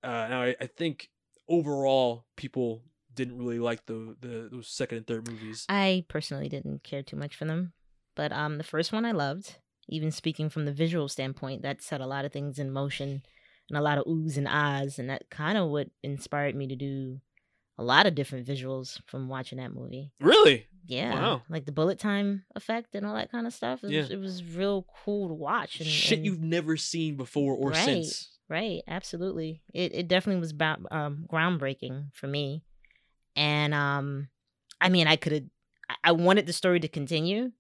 uh, now I, I think overall people didn't really like the, the those second and third movies. I personally didn't care too much for them, but um, the first one I loved. Even speaking from the visual standpoint, that set a lot of things in motion, and a lot of oohs and ahs, and that kind of what inspired me to do a lot of different visuals from watching that movie. Really? Yeah, Wow. like the bullet time effect and all that kind of stuff. It, was, Yeah. it was real cool to watch. And, Shit and- you've never seen before or right, since. Right, absolutely. It it definitely was about um groundbreaking for me. And um I mean I could have I wanted the story to continue,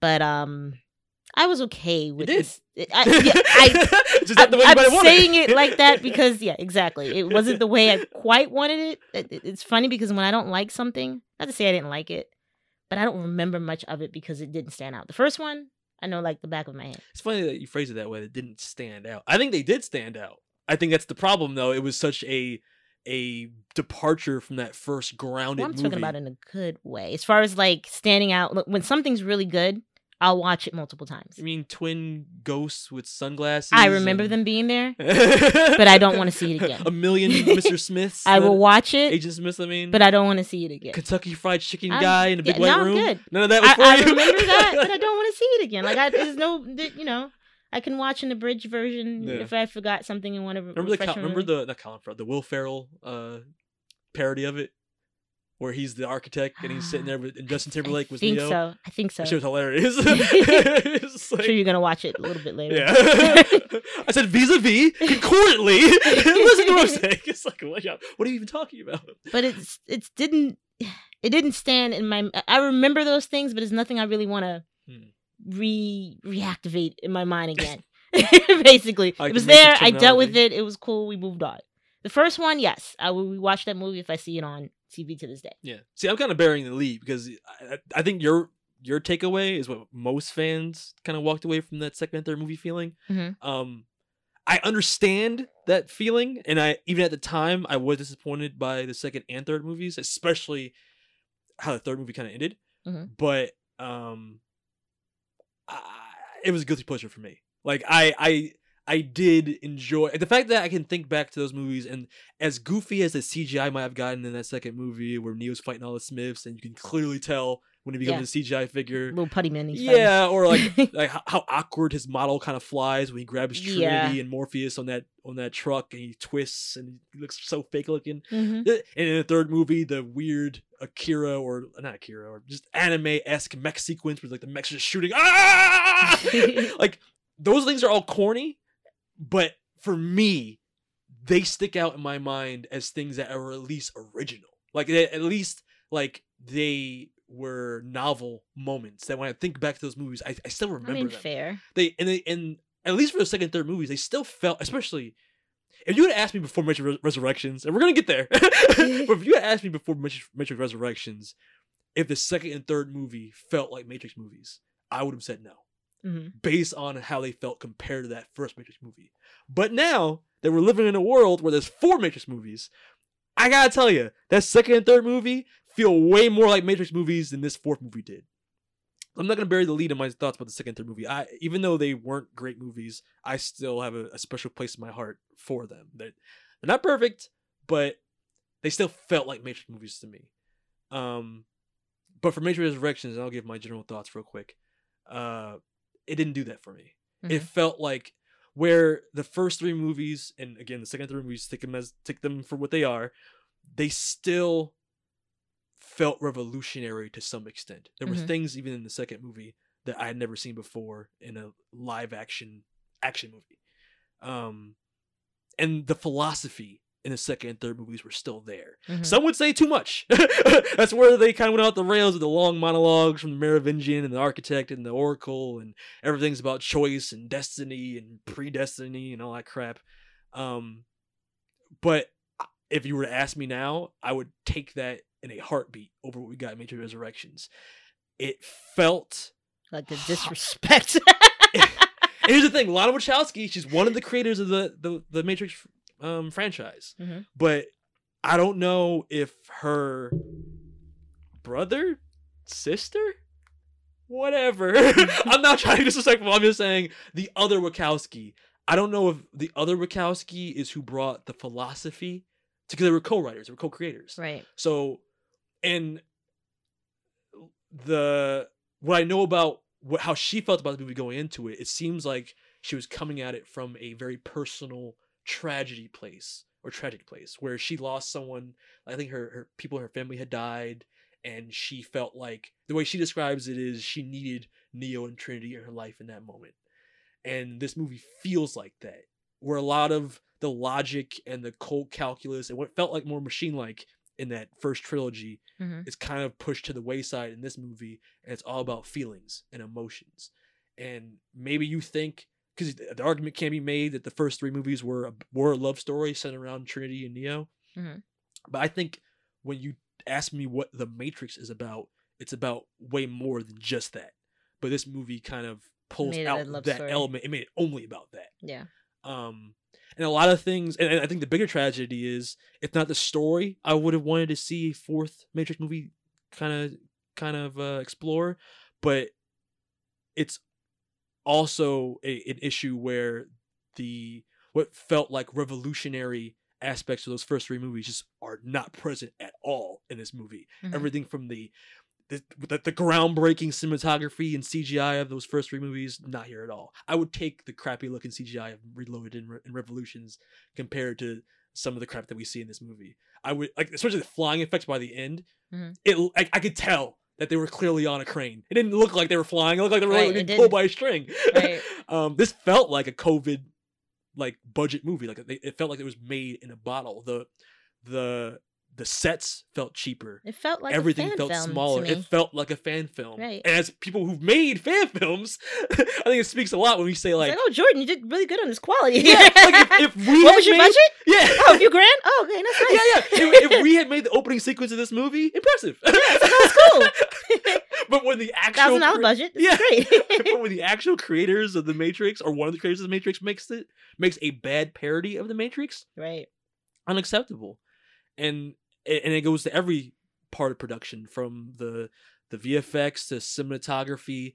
but um I was okay with this. I, yeah, I, Just not the way you I'm might have wanted saying it like that because yeah, exactly. It wasn't the way I quite wanted it. It- it- It's funny because when I don't like something, not to say I didn't like it, but I don't remember much of it because it didn't stand out. The first one, I know like the back of my hand. It's funny that you phrase it that way. It didn't stand out. I think they did stand out. I think that's the problem, though. It was such a a departure from that first grounded Well, I'm movie. talking about in a good way. As far as like standing out, look, when something's really good, I'll watch it multiple times. I mean, twin ghosts with sunglasses. I remember and- them being there, but I don't want to see it again. a million Mr. Smiths. I will watch it, Agent Smith. I mean, but I don't want to see it again. Kentucky Fried Chicken I'm- guy in a big yeah, white no, room. good. None of that was I, for I you. remember that, but I don't want to see it again. Like I, there's no, you know, I can watch an abridged version Yeah. if I forgot something and want to remember the remember the not Colin Farrell, the Will Ferrell uh, parody of it, where he's the architect and he's sitting there with and Justin Timberlake was I think Neo. so. I think so. Shit was hilarious. Like- sure you're gonna watch it a little bit later. Yeah. I said vis-a-vis concordantly. Listen to what I'm saying. It's like, what, are you even talking about? but it's it's didn't it didn't stand in my I remember those things, but it's nothing I really want to Hmm. re reactivate in my mind again. Basically, Like it was there. I dealt with it. It was cool. We moved on. The first one, yes, I will rewatch that movie if I see it on TV to this day. Yeah. See, I'm kind of bearing the lead because I, I- think your your takeaway is what most fans kind of walked away from that second and third movie feeling. Mhm. Um, I understand that feeling, and I even at the time I was disappointed by the second and third movies, especially how the third movie kind of ended. Mhm. But um, I, it was a guilty pleasure for me. Like I I I did enjoy the fact that I can think back to those movies and as goofy as the CGI might have gotten in that second movie where Neo's fighting all the Smiths and you can clearly tell when he becomes a CGI figure. Little putty man. Yeah, or like like how, awkward his model kind of flies when he grabs Trinity Yeah. and Morpheus on that on that truck and he twists and he looks so fake looking. Mhm. And in the third movie, the weird Akira or not Akira or just anime esque mech sequence where like the mechs are just shooting. Ah! like those things are all corny, but for me, they stick out in my mind as things that are at least original. Like they, at least like they were novel moments that when I think back to those movies, I, I still remember I mean, them. fair. They and they and at least for the second and third movies, they still felt, especially if you had asked me before Matrix Res- Resurrections, and we're gonna get there, but if you had asked me before Matrix, Matrix Resurrections, if the second and third movie felt like Matrix movies, I would have said no, Mhm. based on how they felt compared to that first Matrix movie. But now that we're living in a world where there's four Matrix movies, I gotta tell you, that second and third movie feel way more like Matrix movies than this fourth movie did. I'm not gonna bury the lead in my thoughts about the second and third movie. I even though they weren't great movies, I still have a, a special place in my heart for them. They're, they're not perfect, but they still felt like Matrix movies to me. Um, but for Matrix Resurrections, I'll give my general thoughts real quick. Uh, it didn't do that for me. It Mhm. felt like where the first three movies, and again the second third movies, take them as take them for what they are. They still felt revolutionary to some extent. There were Mhm. things even in the second movie that I had never seen before in a live action action movie. Um, and the philosophy in the second and third movies were still there. Mhm. Some would say too much. That's where they kind of went out the rails with the long monologues from the Merovingian and the Architect and the Oracle, and everything's about choice and destiny and predestiny and all that crap. Um, but if you were to ask me now, I would take that in a heartbeat over what we got in Matrix Resurrections. It felt like a disrespect. here's the thing: Lana Wachowski, she's one of the creators of the the, the Matrix um, franchise, Mhm. but I don't know if her brother, sister, whatever. I'm not trying to be disrespectful. I'm just saying the other Wachowski. I don't know if the other Wachowski is who brought the philosophy because they were co-writers, they were co-creators. Right. So, and the what I know about what how she felt about the movie going into it, it seems like she was coming at it from a very personal tragedy place or tragic place where she lost someone. I think her her people her family had died, and she felt like the way she describes it is she needed Neo and Trinity in her life in that moment, and this movie feels like that, where a lot of the logic and the cold calculus and what felt like more machine like in that first trilogy Mhm. is kind of pushed to the wayside in this movie and it's all about feelings and emotions and maybe you think because the argument can be made that the first three movies were a, were a love story centered around trinity and neo Mhm. but i think when you ask me what the matrix is about it's about way more than just that but this movie kind of pulls Made it a out that story. element it made it only about that Yeah. um and a lot of things and, and i think the bigger tragedy is it's not the story i would have wanted to see a fourth matrix movie kind of kind of uh, explore but it's also a, an issue where the what felt like revolutionary aspects of those first three movies just are not present at all in this movie Mhm. everything from the the, the the groundbreaking cinematography and CGI of those first three movies, not here at all. I would take the crappy looking CGI of Reloaded and, Re- and Revolutions compared to some of the crap that we see in this movie. I would like, especially the flying effects by the end. Mhm. It I, I could tell that they were clearly on a crane. It didn't look like they were flying. It looked like they were Right, like, being pulled by a string. Right. um, this felt like a COVID like budget movie. Like they, it felt like it was made in a bottle. The the the sets felt cheaper. It felt like everything felt smaller. It felt like a fan film. Right. And as people who've made fan films, I think it speaks a lot when we say like, like, oh, Jordan, you did really good on this quality. yeah, like if, if we what was your made- budget? Yeah. Oh, a few grand? Oh, okay, that's nice. Yeah, yeah. If, if we had made the opening sequence of this movie, impressive. Yeah, That's cool. but when the actual Thousand dollar budget. Yeah, great. but when the actual creators of the Matrix or one of the creators of the Matrix makes it makes a bad parody of the Matrix, right. unacceptable. And and it goes to every part of production from the the VFX to cinematography.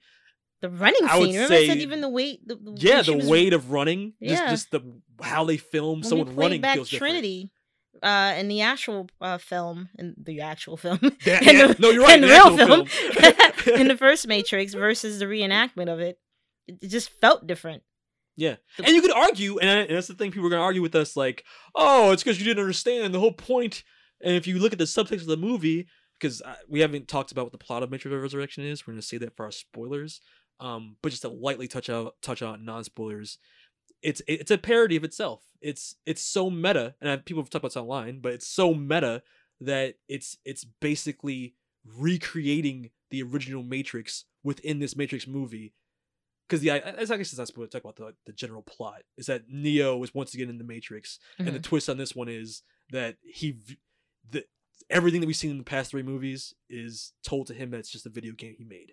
The running I would scene. Remember I said say- even the weight. The, the Yeah, the was- weight of running, just Yeah. just the how they film when someone running back feels different. Trinity. Uh, in the actual uh, film, in the actual film, Yeah, the, No, you're right, in the real actual film, in the first Matrix versus the reenactment of it it just felt different. Yeah, and you could argue, and, I- and that's the thing people are gonna argue with us, like, oh, it's because you didn't understand the whole point. And if you look at the subtext of the movie, because we haven't talked about what the plot of Matrix Resurrection is, we're gonna say that for our spoilers. Um, but just to lightly touch out touch on non spoilers, it's it's a parody of itself. It's it's so meta, and I, people have talked about this online, but it's so meta that it's it's basically recreating the original Matrix within this Matrix movie because the I, I guess it's not supposed to talk about the, the general plot is that Neo is once again in the Matrix, and the Mhm. twist on this one is that he the everything that we've seen in the past three movies is told to him that it's just a video game he made.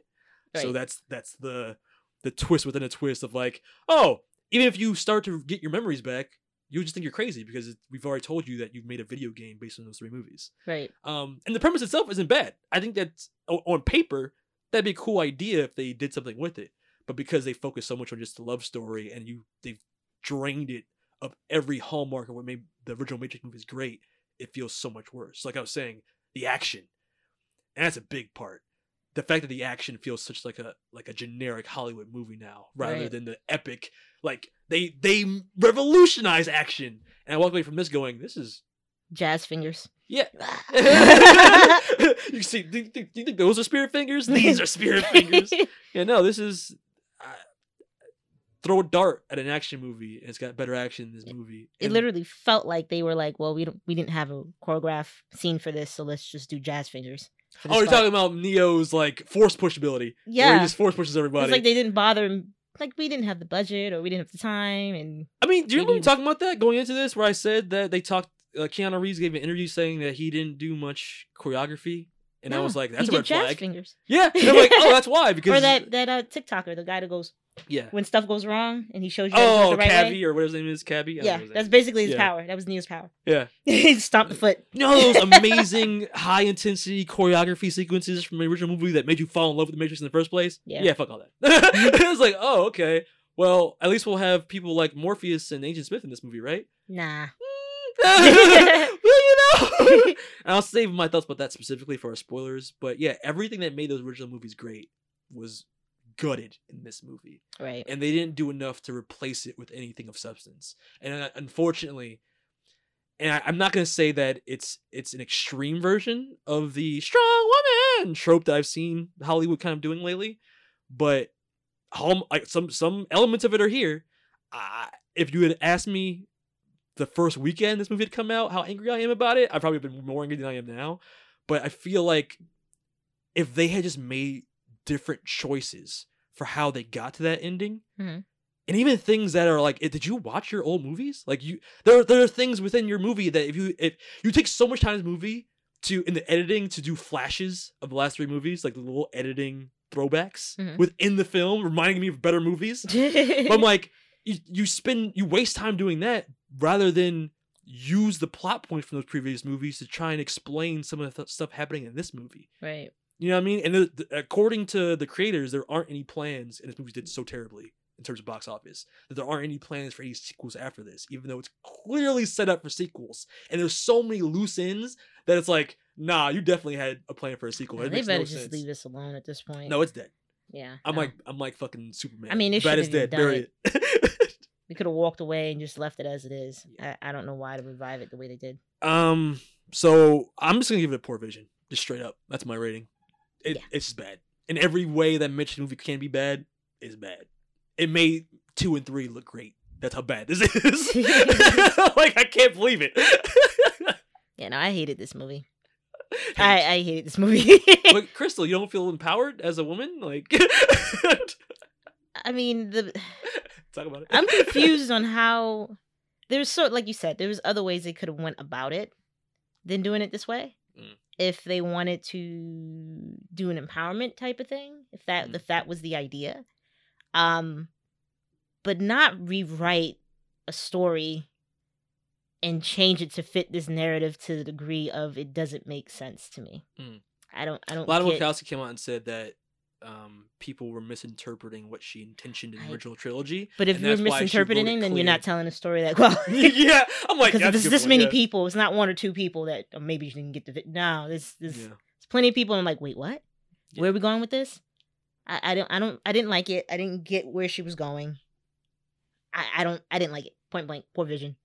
So that's that's the the twist within a twist of like, oh, even if you start to get your memories back, you just think you're crazy because it, we've already told you that you've made a video game based on those three movies. Right. Um, and the premise itself isn't bad. I think that's on paper that'd be a cool idea if they did something with it. But because they focus so much on just the love story and you they've drained it of every hallmark of what made the original Matrix movies great, it feels so much worse. Like I was saying, the action, and that's a big part. The fact that the action feels such like a like a generic Hollywood movie now, rather Right. than the epic. Like they they revolutionize action, and I walked away from this going, this is Jazz fingers. yeah. you see, do, do, do you think those are spirit fingers? These are spirit fingers. Yeah, no, this is throw a dart at an action movie, and it's got better action in this movie. It And- literally felt like they were like, well, we don't, we didn't have a choreograph scene for this, so let's just do jazz fingers. Oh, you're part." talking about Neo's like force push ability. where Yeah. he just force pushes everybody. It's like they didn't bother like we didn't have the budget or we didn't have the time, and I mean, do you remember me talking about that going into this, where I said that they talked? Uh, Keanu Reeves gave an interview saying that he didn't do much choreography, and I was like, he "That's a did red jazz flag." fingers. Yeah, and I'm like, "Oh, that's why." Because or that that uh, TikToker, the guy that goes yeah. when stuff goes wrong and he shows you how to do Oh, the right Cabby way. or whatever his name is, Cabby. I don't know Yeah, that's basically his Yeah. power. That was Neo's power. Yeah. he stomped the foot. You know those amazing high intensity choreography sequences from the original movie that made you fall in love with the Matrix in the first place? Yeah. Yeah, fuck all that. it was like, oh, okay. Well, at least we'll have people like Morpheus and Agent Smith in this movie, right? Nah. well, you know. and I'll save my thoughts about that specifically for our spoilers. But yeah, everything that made those original movies great was gutted in this movie. Right. And they didn't do enough to replace it with anything of substance. And uh, unfortunately, and I, I'm not gonna say that it's it's an extreme version of the strong woman trope that I've seen Hollywood kind of doing lately, but home like some some elements of it are here. Uh, if you had asked me the first weekend this movie had come out, how angry I am about it, I've probably been more angry than I am now. But I feel like if they had just made different choices for how they got to that ending, Mhm. and even things that are like, eh, did you watch your old movies? Like you, there there are things within your movie that if you if you take so much time in the movie to in the editing to do flashes of the last three movies, like the little editing throwbacks Mhm. within the film, reminding me of better movies. but I'm like, you you spend you waste time doing that rather than use the plot points from those previous movies to try and explain some of the th- stuff happening in this movie. Right. You know what I mean? And the, the- according to the creators, there aren't any plans, and this movie did so terribly in terms of box office that there aren't any plans for any sequels after this, even though it's clearly set up for sequels. And there's so many loose ends that it's like, nah, you definitely had a plan for a sequel. It they better no just sense. leave this alone at this point. No, it's dead. Yeah. I'm no. like, I'm like fucking Superman. I mean, bad should is have dead. done it. it. We could have walked away and just left it as it is. I, I don't know why to revive it the way they did. Um, so I'm just gonna give it a poor vision, just straight up. That's my rating. It, It's just bad in every way that Mitch movie can be bad is bad. It made two and three look great. That's how bad this is. like I can't believe it. Yeah, no, I hated this movie. I, I hated this movie. but Crystal, you don't feel empowered as a woman? Like I mean, the talk about it. I'm confused on how there's so like you said, there was other ways they could have went about it than doing it this way. Mm. If they wanted to do an empowerment type of thing, if that Mm. if that was the idea, um, but not rewrite a story and change it to fit this narrative to the degree of it doesn't make sense to me. Mm. I don't. I don't. Lana get, Wachowski came out and said that um, people were misinterpreting what she intentioned in the original trilogy. But if you're that's why she misinterpreting wrote it it, then you're not telling a story that well. yeah, I'm like, because if that's a it's good this many yeah. people, it's not one or two people that or maybe you didn't get the. No, there's there's, Yeah. there's plenty of people. And I'm like, wait, what? Where are we going with this? I, I don't I don't I didn't like it. I didn't get where she was going. I, I don't I didn't like it. Point blank. Poor vision.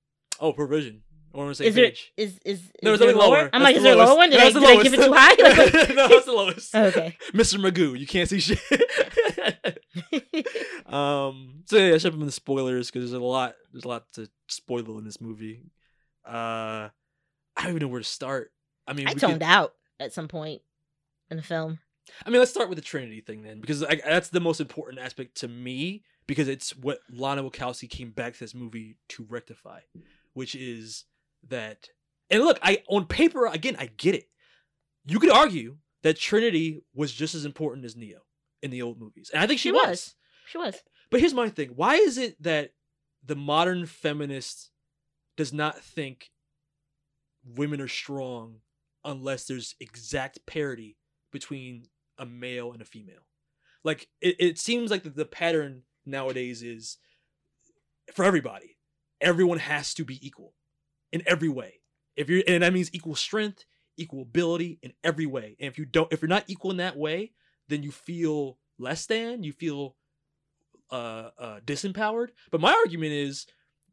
Oh, provision. Or on the same Is there page. is is No, is there only lower. lower? I'm That's like, the is there a lower one? Did, No, I, did I give it too high? Like, no, that's the lowest. Okay. Mr. Magoo, you can't see shit. um. So yeah, I should have been the spoilers because there's a lot. There's a lot to spoil in this movie. Uh, I don't even know where to start. I mean, I we toned could- out at some point in the film. I mean, let's start with the Trinity thing then, because I, that's the most important aspect to me, because it's what Lana Wachowski came back to this movie to rectify, which is that. And look, I on paper again, I get it. You could argue that Trinity was just as important as Neo in the old movies, and I think she, She was. was. She was. But here's my thing: Why is it that the modern feminist does not think women are strong unless there's exact parity between a male and a female? Like it, it seems like the, the pattern nowadays is for everybody, everyone has to be equal in every way. If you're and that means equal strength, equal ability in every way. And if you don't if you're not equal in that way, then you feel less than, you feel uh, uh disempowered. But my argument is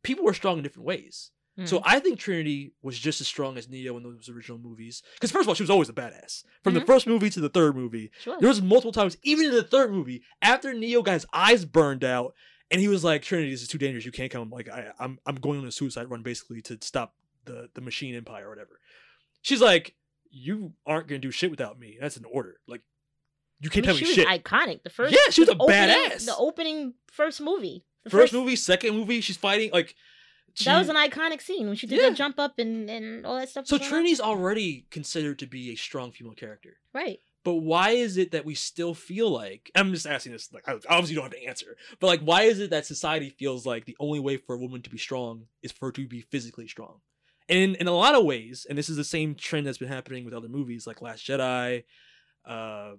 people were strong in different ways. So Mhm. I think Trinity was just as strong as Neo in those original movies. Because first of all, she was always a badass. From the Mhm. first movie to the third movie, was. there was multiple times, even in the third movie, after Neo got his eyes burned out, and he was like, "Trinity, this is too dangerous. You can't come. Like, I, I'm, I'm going on a suicide run, basically, to stop the the machine empire or whatever." She's like, "You aren't gonna do shit without me. That's an order. Like, You can't mean, tell she me was shit. iconic. The first, Yeah, she was the a opening- badass. The opening first movie. The first, movie, second movie, she's fighting like. That was an iconic scene when she did Yeah. that jump up and, and all that stuff. So. Trinity's already considered to be a strong female character. right. But why is it that we still feel like I'm just asking this like I obviously don't have to answer, but like why is it that society feels like the only way for a woman to be strong is for her to be physically strong? And in a lot of ways, and this is the same trend that's been happening with other movies like Last Jedi, uh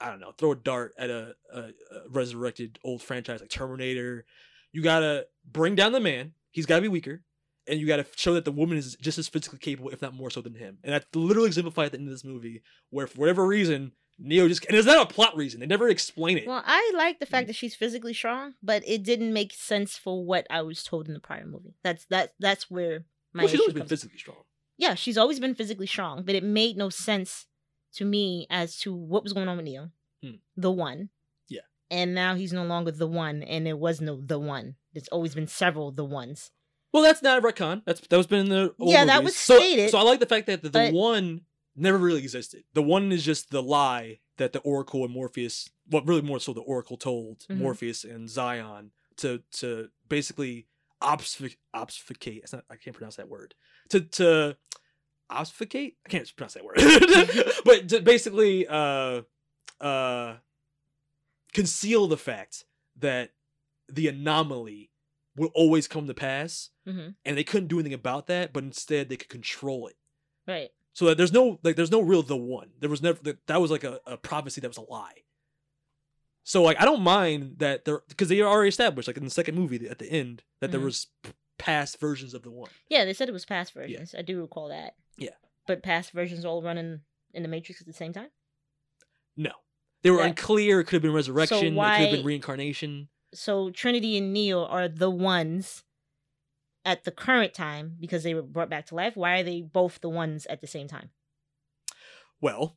I don't know, throw a dart at a, a, a resurrected old franchise like Terminator. You gotta bring down the man. He's gotta be weaker. And you gotta show that the woman is just as physically capable, if not more so than him. And that's literally exemplified at the end of this movie, where for whatever reason, Neo just and it's not a plot reason. They never explain it. Well, I like the fact that she's physically strong, but it didn't make sense for what I was told in the prior movie. That's that that's where my well, she's always been physically strong. Yeah, she's always been physically strong, but it made no sense to me as to what was going on with Neo, Hmm. the one. Yeah. And now he's no longer the one, and it was no the one. There's always been several the ones. Well, that's not a retcon. That's that was been in the old Yeah, that was so, stated, So I like the fact that the, the but- one never really existed. The one is just the lie that the Oracle and Morpheus, well, really more so the Oracle told Mhm. Morpheus and Zion to to basically obfuscate. Obfuscate. It's not. I can't pronounce that word. To to obfuscate. I can't pronounce that word. but to basically uh uh conceal the fact that the anomaly will always come to pass Mhm. and they couldn't do anything about that but instead they could control it Right. so that there's no like there's no real the one there was never that, that was like a, a prophecy that was a lie so like i don't mind that there because they already established like in the second movie at the end that there Mhm. was past versions of the one Yeah, they said it was past versions. I do recall that. Yeah. But past versions all running in the Matrix at the same time. no they were Yeah. unclear it could have been resurrection it could have been reincarnation So Trinity and Neo are the ones at the current time because they were brought back to life. Why are they both the ones at the same time? well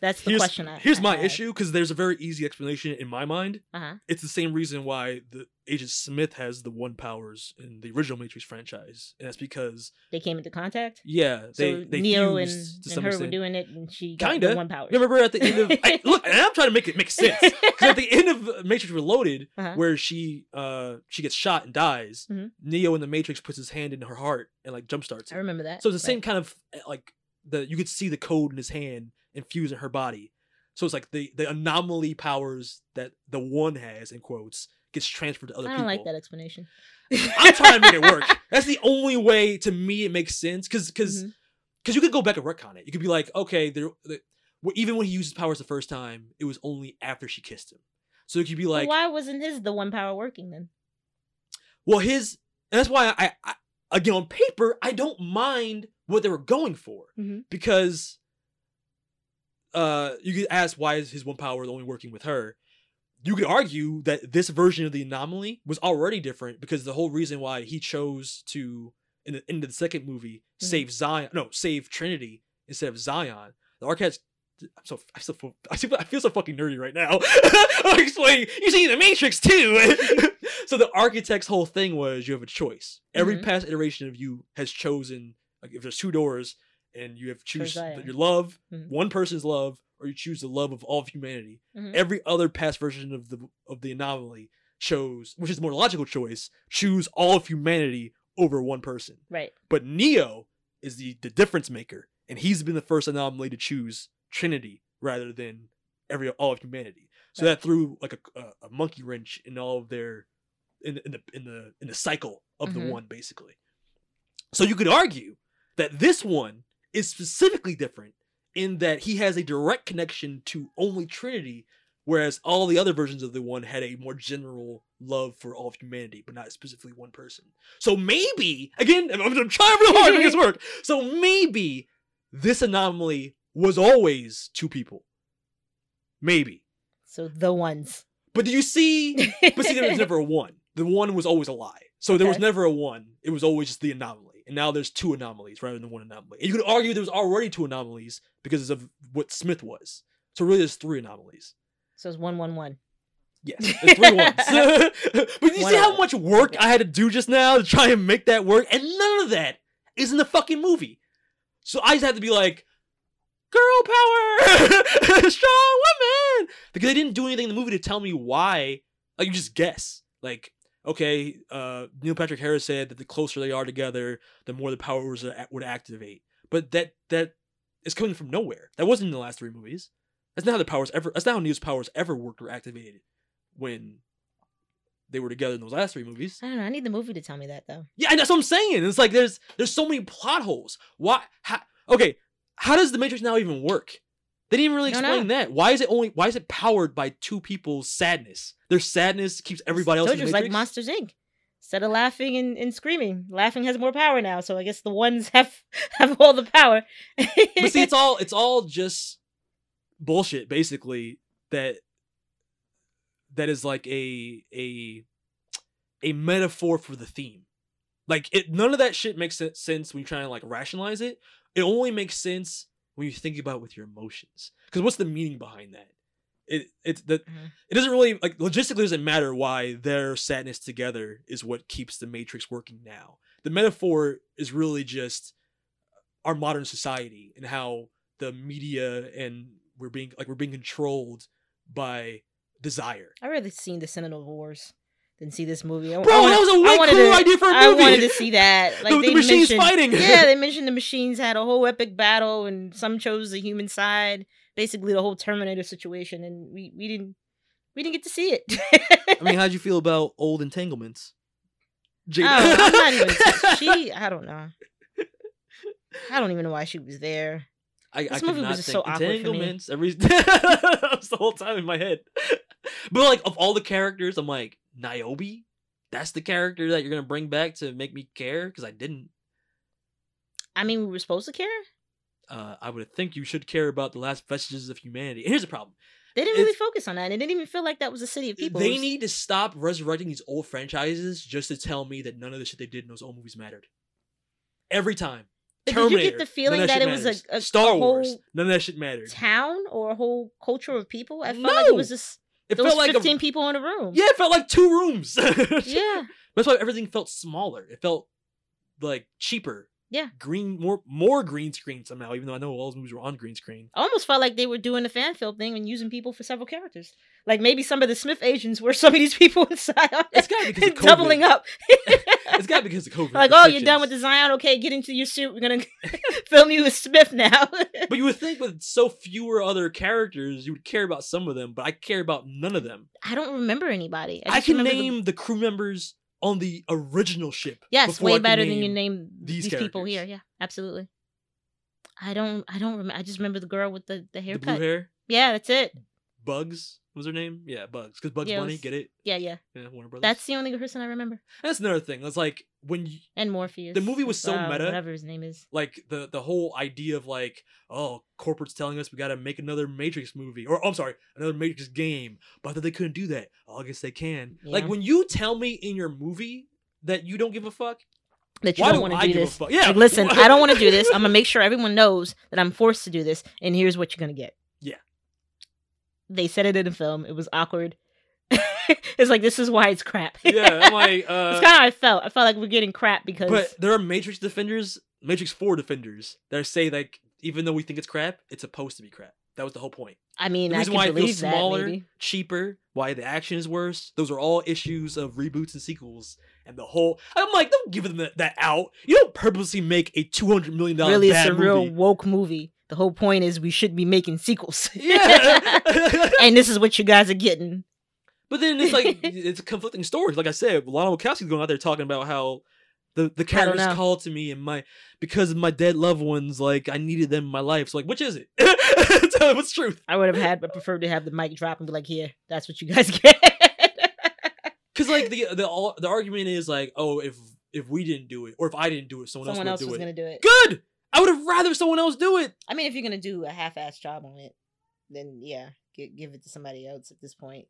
That's the here's, question. I, here's I my had. issue because there's a very easy explanation in my mind Uh-huh. it's the same reason why the agent smith has the one powers in the original matrix franchise and that's because They came into contact. yeah they so they Neo and, fused to and her extent. were doing it, and she Kinda. one power. Remember at the end of I, look, and I'm trying to make it make sense. at the end of Matrix Reloaded, Uh-huh. where she uh she gets shot and dies, Mhm. Neo in the Matrix puts his hand in her heart and like jumpstarts. I remember that. So it's the same kind of eh, like the you could see the code in his hand infuse in her body. So it's like the the anomaly powers that the one has in quotes gets transferred to other people. I don't people. like that explanation. I'm trying to make it work. That's the only way to me it makes sense because because Mm-hmm. because you could go back and work on it. You could be like, okay, there, the, even when he used his powers the first time, it was only after she kissed him. So it could be like, why wasn't his the one power working then? well, his. And that's why I, I, again, on paper, I don't mind what they were going for Mhm. because, uh, you could ask why is his one power only working with her. You could argue that this version of the anomaly was already different because the whole reason why he chose to in the end of the second movie Mhm. save Zion, no, save Trinity instead of Zion. The architects. I'm so I so I feel, I feel so fucking nerdy right now. I'm explaining. You see the Matrix too. so the architect's whole thing was you have a choice. Every Mhm. past iteration of you has chosen like if there's two doors and you have choose your love, Mhm. one person's love, or you choose the love of all of humanity. Mhm. Every other past version of the of the anomaly chose, which is the more logical choice, choose all of humanity over one person. Right. But Neo is the, the difference maker, and he's been the first anomaly to choose Trinity rather than every all of humanity. So that threw like a, a, monkey wrench in all of their in, the- in the in the in the cycle of Mhm. the one basically. So you could argue that this one is specifically different in that he has a direct connection to only Trinity, whereas all the other versions of the one had a more general love for all of humanity, but not specifically one person. So maybe, again, I'm, I'm trying real hard to make this work. So maybe this anomaly was always two people. Maybe. So the ones. But do you see? But see, there was never a one. The one was always a lie. So there was never a one. It was always just the anomaly. And now there's two anomalies rather than one anomaly. And you could argue there was already two anomalies because of what Smith was. So really, there's three anomalies. So it's one one one. Yes, there's three ones. but you One see how much work I had to do just now to try and make that work, and none of that is in the fucking movie. So I just had to be like, girl power, strong woman, because they didn't do anything in the movie to tell me why. Like you just guess. Like okay, uh, Neil Patrick Harris said that the closer they are together, the more the powers would activate. But that that is coming from nowhere. That wasn't in the last three movies. That's not how the powers ever. That's not how Neil's powers ever worked or activated when they were together in those last three movies. I don't know. I need the movie to tell me that though. Yeah, and that's what I'm saying. It's like there's there's so many plot holes. Why? How, okay, how does the Matrix now even work? They didn't even really No, no. explain that. Why is it only? Why is it powered by two people's sadness? Their sadness keeps everybody else in Told the you it's Matrix. like Monsters Inc. Instead of laughing and, and screaming, laughing has more power now. So I guess the ones have have all the power. but see, it's all it's all just bullshit, basically. That that is like a a a metaphor for the theme. Like it, none of that shit makes sen- sense when you try to like rationalize it. It only makes sense when you think about it with your emotions. Because what's the meaning behind that? It it's that mm-hmm. it doesn't really like logistically doesn't matter why their sadness together is what keeps the Matrix working now. The metaphor is really just our modern society and how the media and we're being like we're being controlled by desire. I really seen the Sentinel Wars. Didn't see this movie. I, Bro, I wanted, that was a way I cooler to, idea for a I movie. I wanted to see that. Like The- the machines fighting. Yeah, they mentioned the machines had a whole epic battle, and some chose the human side. Basically, the whole Terminator situation, and we we didn't we didn't get to see it. I mean, how'd you feel about old entanglements? Jada. Oh, I'm not even. She, I don't know. I don't even know why she was there. I, This I movie was just so awkward for me. entanglements. Every that was the whole time in my head. But like of all the characters, I'm like Niobe. That's the character that you're gonna bring back to make me care because I didn't. I mean, we were supposed to care. Uh, I would think you should care about the last vestiges of humanity. And here's the problem: They didn't really focus on that. and It didn't even feel like that was a city of people. They need to stop resurrecting these old franchises just to tell me that none of the shit they did in those old movies mattered. Every time. But did you get the feeling that shit it was a- a- Star a Wars? None of that shit mattered. town or a whole culture of people. I felt like it was just It felt like a- fifteen people in a room. Yeah, it felt like two rooms. yeah. That's why everything felt smaller. It felt like cheaper. Yeah. Green more more green screen somehow, even though I know all those movies were on green screen. I almost felt like they were doing the fan film thing and using people for several characters. Like maybe some of the Smith agents were some of these people inside. It's got because of doubling up. It's got because of COVID. like, oh, you're done with the Zion. Okay, get into your suit. We're gonna film you as Smith now. But you would think with so fewer other characters, you would care about some of them, but I care about none of them. I don't remember anybody. I, just can remember the- name the... crew members on the original ship. Yes, way better than you name these these, people here. Yeah, absolutely. I don't. I don't remember. I just remember the girl with the the The blue hair, Yeah, that's it. Bugs was her name. Yeah, Bugs, because Bugs Yeah, Bunny, was- get it? Yeah, yeah. Yeah, Warner Brothers. That's the only person I remember. That's another thing. It's like when you, And Morpheus. the movie was so uh, meta. Whatever his name is. like the the whole idea of like oh corporate's telling us we got to make another matrix movie or i'm sorry another matrix game but I thought they couldn't do that oh, i guess they can like when you tell me in your movie that you don't give a fuck That you why don't want to do a this. Yeah, Like, listen, I don't want to do this. I'm gonna make sure everyone knows that I'm forced to do this, and here's what you're gonna get. They said it in the film. It was awkward. it's like this is why it's crap. yeah i'm like uh it's kind of how I felt. I felt like we're getting crap because but there are matrix defenders matrix 4 defenders that say like even though we think it's crap it's supposed to be crap that was the whole point I mean, the I reason can why it feels that, smaller, maybe. cheaper, why the action is worse. Those are all issues of reboots and sequels. And the whole, I'm like, don't give them that, that out. You don't purposely make a two hundred million dollar really, it's a real woke movie. The whole point is we should be making sequels. Yeah. and this is what you guys are getting. But then it's like it's conflicting stories. Like I said, Lana Wachowski's going out there talking about how the the characters called to me and my because of my dead loved ones, like I needed them in my life. So like, which is it? Tell me what's truth. I would have had, but preferred to have the mic drop and be like, "Here, that's what you guys get." Because like the the all, the argument is like, oh, if if we didn't do it, or if I didn't do it, someone, Someone else else would was do gonna do it. Good. I would have rather someone else do it. I mean, if you're gonna do a half-ass job on it, then yeah, give, give it to somebody else at this point.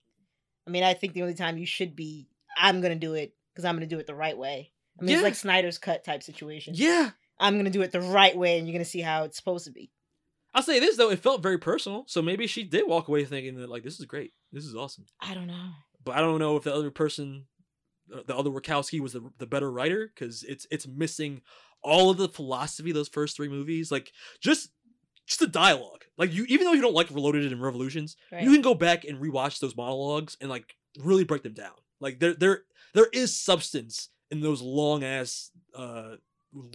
I mean, I think the only time you should be, I'm gonna do it because I'm gonna do it the right way. I mean, Yeah. it's like Snyder's cut type situation. Yeah. I'm gonna do it the right way, and you're gonna see how it's supposed to be. I'll say this though, it felt very personal. So maybe she did walk away thinking that like this is great, this is awesome. I don't know. But I don't know if the other person, uh, the other Wachowski, was the the better writer because it's it's missing all of the philosophy of those first three movies. Like just just the dialogue. Like you, even though you don't like Reloaded and Revolutions, Right. you can go back and rewatch those monologues and like really break them down. Like there, there, there is substance in those long ass, uh,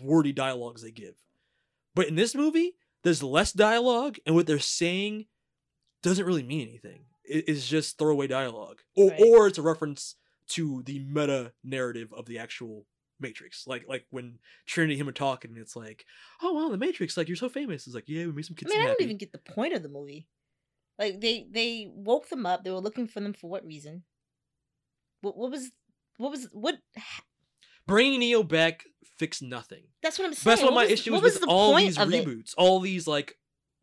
wordy dialogues they give. But in this movie, there's less dialogue, and what they're saying doesn't really mean anything. It- It's just throwaway dialogue, or Right. or it's a reference to the meta narrative of the actual Matrix. Like like when Trinity and him are talking, and it's like, oh wow, the Matrix, like you're so famous. It's like, yeah, we made some I kids mean, I don't even get the point of the movie. Like they they woke them up. They were looking for them for what reason? What what was what was what? Bringing Neo back fixed nothing. That's what I'm saying. That's what, my was, issue what is was with the all point these of it? reboots, all these like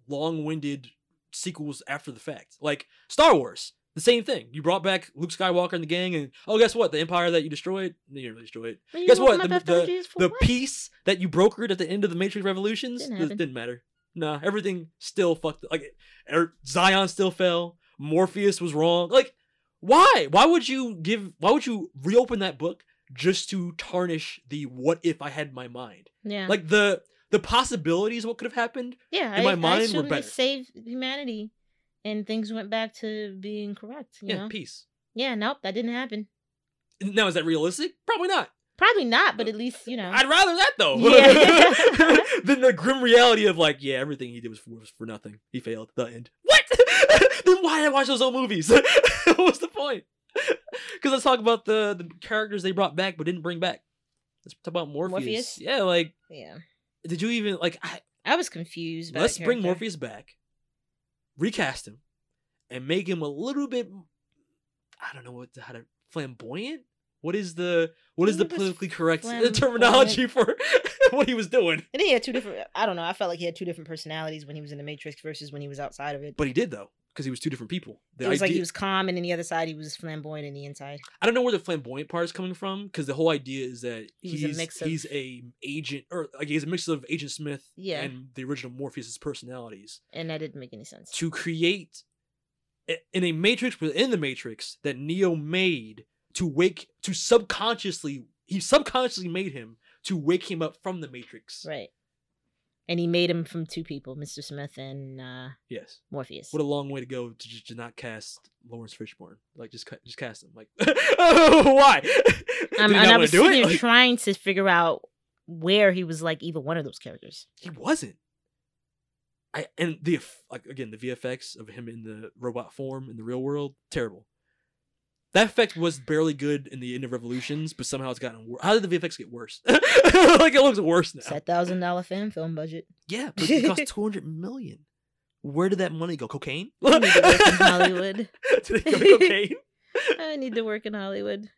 long-winded sequels after the fact. Like Star Wars, the same thing. You brought back Luke Skywalker and the gang, and oh, guess what? The Empire that you destroyed, you didn't really destroy it. You guess what? The, the, the what? peace that you brokered at the end of the Matrix Revolutions Didn't didn't matter. Nah, everything still fucked. Like er, Zion still fell. Morpheus was wrong. Like why? Why would you give? Why would you reopen that book just to tarnish the what if I had my mind? Yeah. Like the the possibilities of what could have happened Yeah, in I, my I mind were assumed they better. saved humanity, and things went back to being correct. You yeah, know? peace. Yeah, nope, that didn't happen. Now is that realistic? Probably not. Probably not, but at least you know. I'd rather that though Yeah. than the grim reality of like, yeah, everything he did was for, was for nothing. He failed. The end. What? then why did I watch those old movies? What's the point? Because let's talk about the the characters they brought back but didn't bring back. Let's talk about Morpheus. Morpheus? Yeah, like yeah, did you even like? I, I was confused. Let's bring. Morpheus back, recast him, and make him a little bit. I don't know what how to flamboyant. What is the what is the politically correct flamboyant. terminology for what he was doing? And he had two different. I don't know. I felt like he had two different personalities when he was in the Matrix versus when he was outside of it. But he did though, because he was two different people. The it was like he was calm, and then the other side he was flamboyant in the inside. I don't know where the flamboyant part is coming from, because the whole idea is that He was a he's mix of- he's a agent or like he's a mix of Agent Smith Yeah. and the original Morpheus's personalities And that didn't make any sense. to create in a matrix within the matrix that Neo made to wake to subconsciously he subconsciously made him to wake him up from the matrix. Right. And he made him from two people, Mr. Smith and uh, Yes. Morpheus. What a long way to go to just to not cast Laurence Fishburne. Like just just cast him. Like why? Um, and I was sitting it? Like, trying to figure out where he was like either one of those characters. he wasn't. I and the like again the VFX of him in the robot form in the real world terrible. That effect was barely good in the end of Revolutions, but somehow it's gotten worse. How did the VFX get worse? like it looks worse now. That thousand dollar fan film budget. Yeah, but it cost two hundred million. Where did that money go? Cocaine? I need to work in Hollywood. did it go to cocaine? I need to work in Hollywood.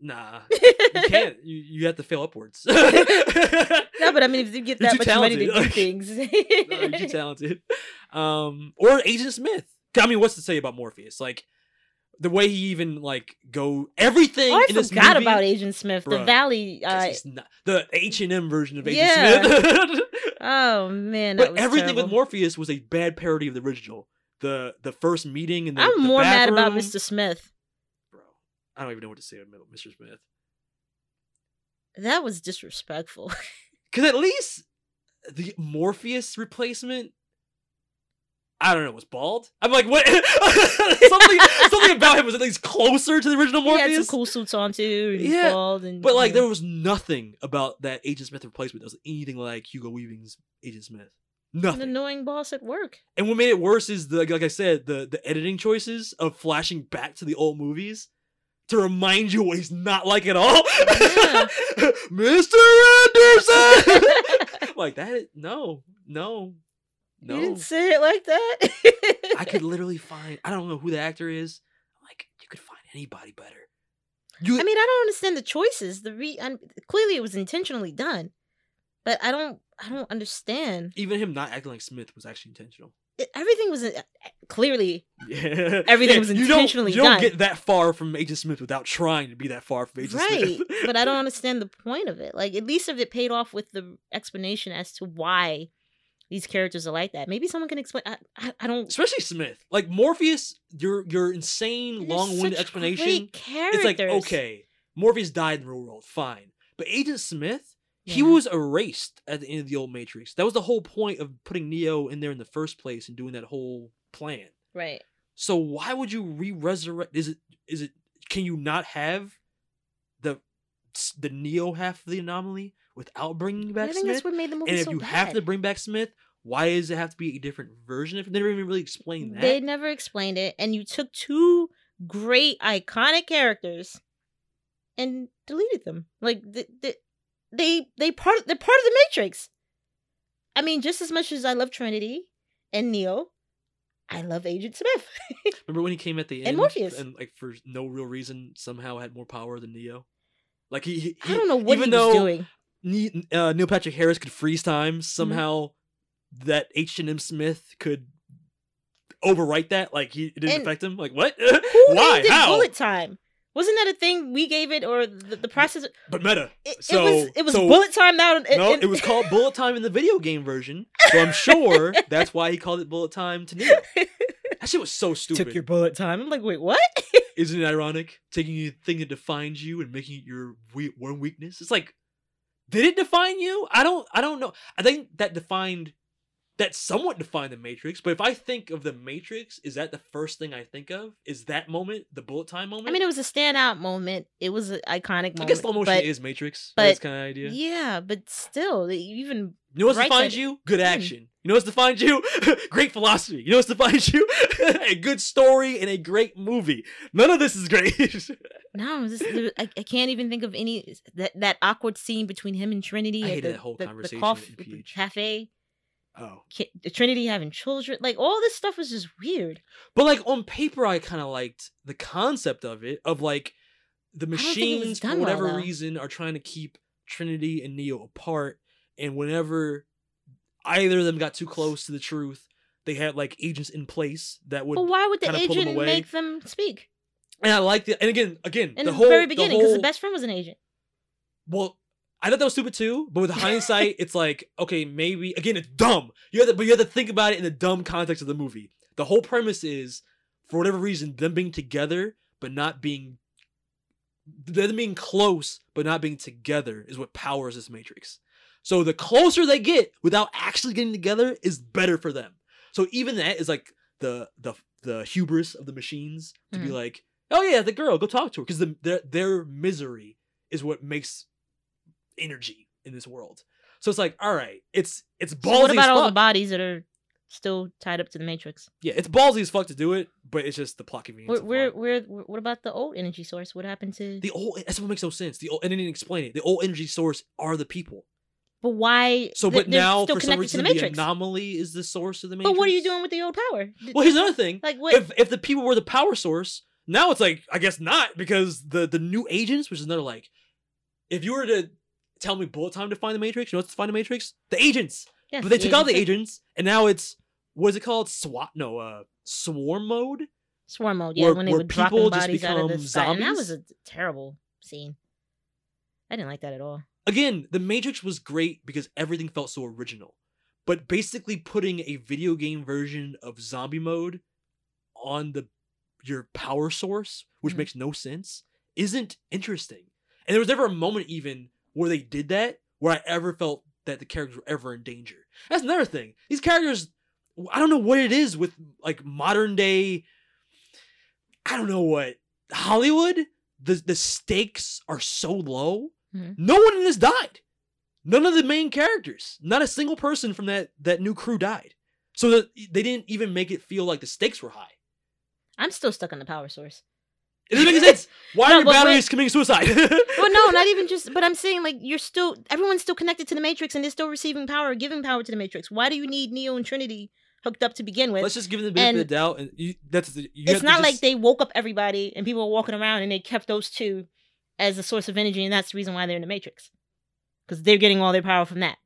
Nah, you can't. You you have to fail upwards. No, but I mean, if you get that much money to do things, no, you're too talented. Um, or Agent Smith. I mean, what's to say about Morpheus? Like the way he even like go everything. Oh, I in this forgot movie, about Agent Smith. The Valley, Uh, not- the H and M version of Agent Yeah. Smith. oh man, that but was everything terrible. with Morpheus was a bad parody of the original. The the first meeting and the, I'm the more mad about. Mr. Smith. Bro, I don't even know what to say about Mr. Smith. That was disrespectful. Because at least the Morpheus replacement, I don't know, was bald. I'm like, what? something, something about him was at least closer to the original he had Morpheus. some cool suits on too. And he's Yeah, bald and but like, yeah. there was nothing about that Agent Smith replacement that was anything like Hugo Weaving's Agent Smith. Nothing. An annoying boss at work. And what made it worse is the like I said, the the editing choices of flashing back to the old movies to remind you what he's not like at all. Mr. Anderson. like that. No, no, no. You didn't say it like that. I could literally find. I don't know who the actor is. Like you could find anybody better. You. I mean, I don't understand the choices. The re un- clearly it was intentionally done, but I don't. I don't understand. even him not acting like Smith was actually intentional. It, everything was uh, clearly. Yeah. Everything Yeah, was you don't- intentionally You don't done. get that far from Agent Smith without trying to be that far from Agent right Smith. but i don't understand the point of it like at least if it paid off with the explanation as to why these characters are like that maybe someone can explain i, I, I don't especially Smith. Like Morpheus, your your insane long-winded explanation. great It's like okay, Morpheus died in the real world, fine, but Agent Smith, He was erased at the end of the old Matrix. That was the whole point of putting Neo in there in the first place and doing that whole plan. Right. So why would you re-resurrect? Is it is it? Can you not have the the Neo half of the anomaly without bringing back Smith? that's what made the movie and if so you have to bring back Smith, why does it have to be a different version? If they never even really explained that. They never explained it, and you took two great iconic characters and deleted them. Like the, the, they they part they're part of the Matrix. I mean, just as much as I love Trinity and Neo, I love Agent Smith. Remember when he came at the end And Morpheus. and like for no real reason somehow had more power than Neo? Like he, he I don't know what even he was though doing. Ne- uh, Neil Patrick Harris could freeze time somehow. That H and M Smith could overwrite that. Like he it didn't And affect him. Like what? Why? How? bullet time? Wasn't that a thing we gave it, or the, the process? But meta. It, so it was it was so- bullet time now. and- No, and- it was called Bullet Time in the video game version. So I'm sure that's why he called it Bullet Time to Neo. That shit was so stupid. Took your bullet time. I'm like, wait, what? Isn't it ironic? Taking a thing that defines you and making it your we- one weakness. It's like, did it define you? I don't. I don't know. I think that defined, that somewhat defined the Matrix. But if I think of the Matrix, is that the first thing I think of? Is that moment the bullet time moment? I mean, it was a standout moment. It was an iconic moment. I guess slow motion but, is Matrix. but That's kind of idea. Yeah, but still, even You know what's write defines you? Good Hmm. action. You know what's defines you? great philosophy. You know what's defines you? a good story and a great movie. None of this is great. No, this, there- I, I can't even think of any that that awkward scene between him and Trinity I at hated the, that whole the, conversation the, coff- in the cafe. oh. The Trinity having children, like all this stuff was just weird. But like on paper, I kind of liked the concept of it. Of like the don't think it was machines, for done well, whatever reason, are trying to keep Trinity and Neo apart. And whenever either of them got too close to the truth, they had like agents in place that would. But why would the them agent make them speak And I like it. And again, again, in the the, whole very beginning? Because the, the, best friend was an agent. Well, I thought that was stupid too, but with hindsight, it's like, okay, maybe again, it's dumb. You have to, but you have to think about it in the dumb context of the movie. The whole premise is, for whatever reason, them being together but not being, them being close but not being together is what powers this Matrix. So the closer they get without actually getting together is better for them. So even that is like the the the hubris of the machines to be Mhm. like, oh yeah, the girl, go talk to her because the, their their misery is what makes energy in this world. So it's like, all right, it's it's ballsy So what about all the bodies that are still tied up to the Matrix? yeah, it's ballsy as fuck to do it, but it's just the plot convenience. Where, where, where, what about the old energy source? What happened to? the old that's what makes no sense. The old and they didn't explain it. The old energy source are the people. But why? So, but now still for some reason, the the, anomaly is the source of the Matrix. but what are you doing with the old power? Well, here's another thing. Like what? If if the people were the power source, now it's like I guess not because the the new agents, which is another like, if you were to tell me bullet time to find the Matrix, you know what's to find the Matrix? The agents. Yes, but they the took out the agents. and now it's what is it called? SWAT? No, uh, swarm mode. Swarm mode, yeah, where- when they where were dropping people just bodies out of the become sky, and that was a terrible scene. I didn't like that at all. Again, the Matrix was great because everything felt so original. But basically putting a video game version of zombie mode on the your power source, which Mhm. makes no sense, isn't interesting. And there was never a moment even where they did that where I ever felt that the characters were ever in danger. That's another thing. These characters I don't know what it is with like modern day I don't know what Hollywood the the stakes are so low. Mhm. No one in this died. None of the main characters, not a single person from that that new crew died. So that they didn't even make it feel like the stakes were high. I'm still stuck on the power source. It doesn't make sense. Why No, are your batteries committing suicide? well, no, not even just. But I'm saying like you're still everyone's still connected to the Matrix and they're still receiving power, giving power to the Matrix. Why do you need Neo and Trinity hooked up to begin with? Let's just give them the benefit And of the doubt, and you, that's the, you it's not like they woke up everybody and people were walking around and they kept those two as a source of energy, and that's the reason why they're in the Matrix because they're getting all their power from that.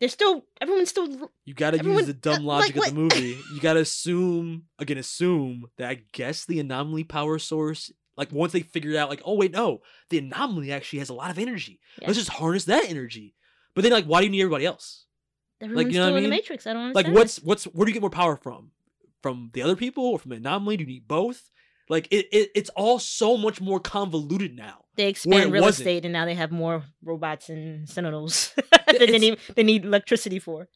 They're still everyone's still You gotta Everyone- use the dumb logic like of the movie. You gotta assume again, assume that I guess the anomaly power source, like once they figured out, like, oh wait, no, the anomaly actually has a lot of energy. Yeah. Let's just harness that energy. But then, like, why do you need everybody else? everyone's you know still what I in the? Matrix. I don't understand. Like, what's what's where do you get more power from? From the other people or from the anomaly? Do you need both? Like it, it it's all so much more convoluted now. They expand real wasn't. estate, and now they have more robots and sentinels that they need, they need electricity for.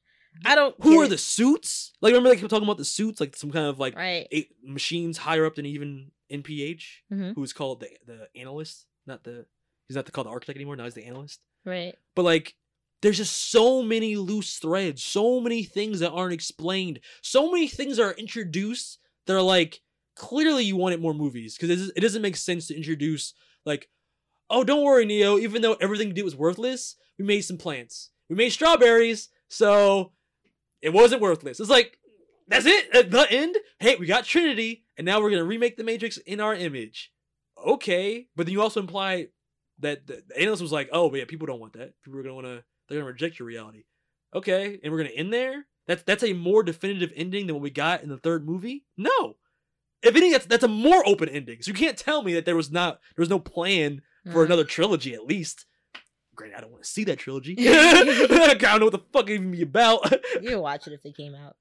I don't. Who are it. the suits? Like remember they kept talking about the suits, like some kind of like Right. eight machines higher up than even NPH, Mhm. who's called the the analyst, not the he's not the, called the architect anymore. Now he's the analyst. right? But like, there's just so many loose threads, so many things that aren't explained, so many things are introduced that are like clearly you wanted more movies because it, doesn't- make sense to introduce like, oh, don't worry, Neo. Even though everything you did was worthless, we made some plants. We made strawberries, so it wasn't worthless. It's like that's it at the end. Hey, we got Trinity, and now we're gonna remake the Matrix in our image. Okay, but then you also imply that the, analyst was like, "Oh, but yeah, people don't want that. People are gonna want to. They're gonna reject your reality." Okay, and we're gonna end there. That's that's a more definitive ending than what we got in the third movie. No, if anything, that's that's a more open ending. So you can't tell me that there was not there was no plan for Mhm. another trilogy at least. Great, I don't want to see that trilogy. I don't know what the fuck it even be about. You would watch it if they came out.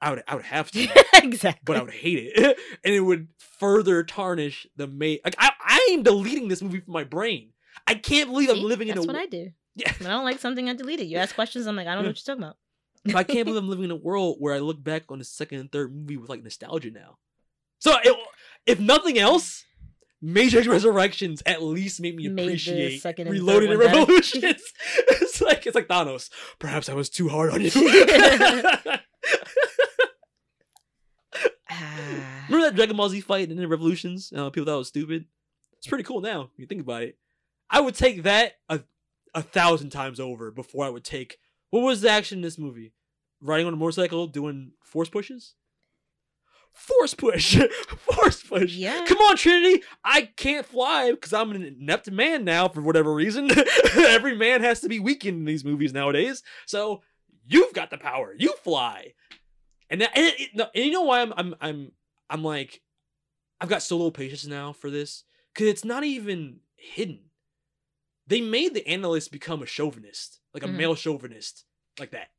I would I would have to, exactly. but I would hate it, and it would further tarnish the main. Like I I am deleting this movie from my brain. I can't believe I'm See? living in That's what I do. Yeah. When I don't like something, I delete it. You ask questions, I'm like, I don't know what you're talking about. I can't believe I'm living in a world where I look back on the second and third movie with like nostalgia now. So it, if nothing else, Matrix Resurrections at least made me Made appreciate second and Reloaded and. Revolutions. it's like it's like Thanos. Perhaps I was too hard on you. Remember that Dragon Ball Z fight in the Revolutions? Uh, people thought it was stupid. It's pretty cool now. You think about it. I would take that a, a thousand times over before I would take what was the action in this movie? Riding on a motorcycle, doing force pushes. Force push, force push. Yeah. Come on, Trinity. I can't fly because I'm an inept man now for whatever reason. Every man has to be weakened in these movies nowadays. So you've got the power. You fly. And that, and, it, no, and you know why I'm I'm I'm I'm like I've got so little patience now for this because it's not even hidden. They made the analyst become a chauvinist, like a Mhm. male chauvinist, like that.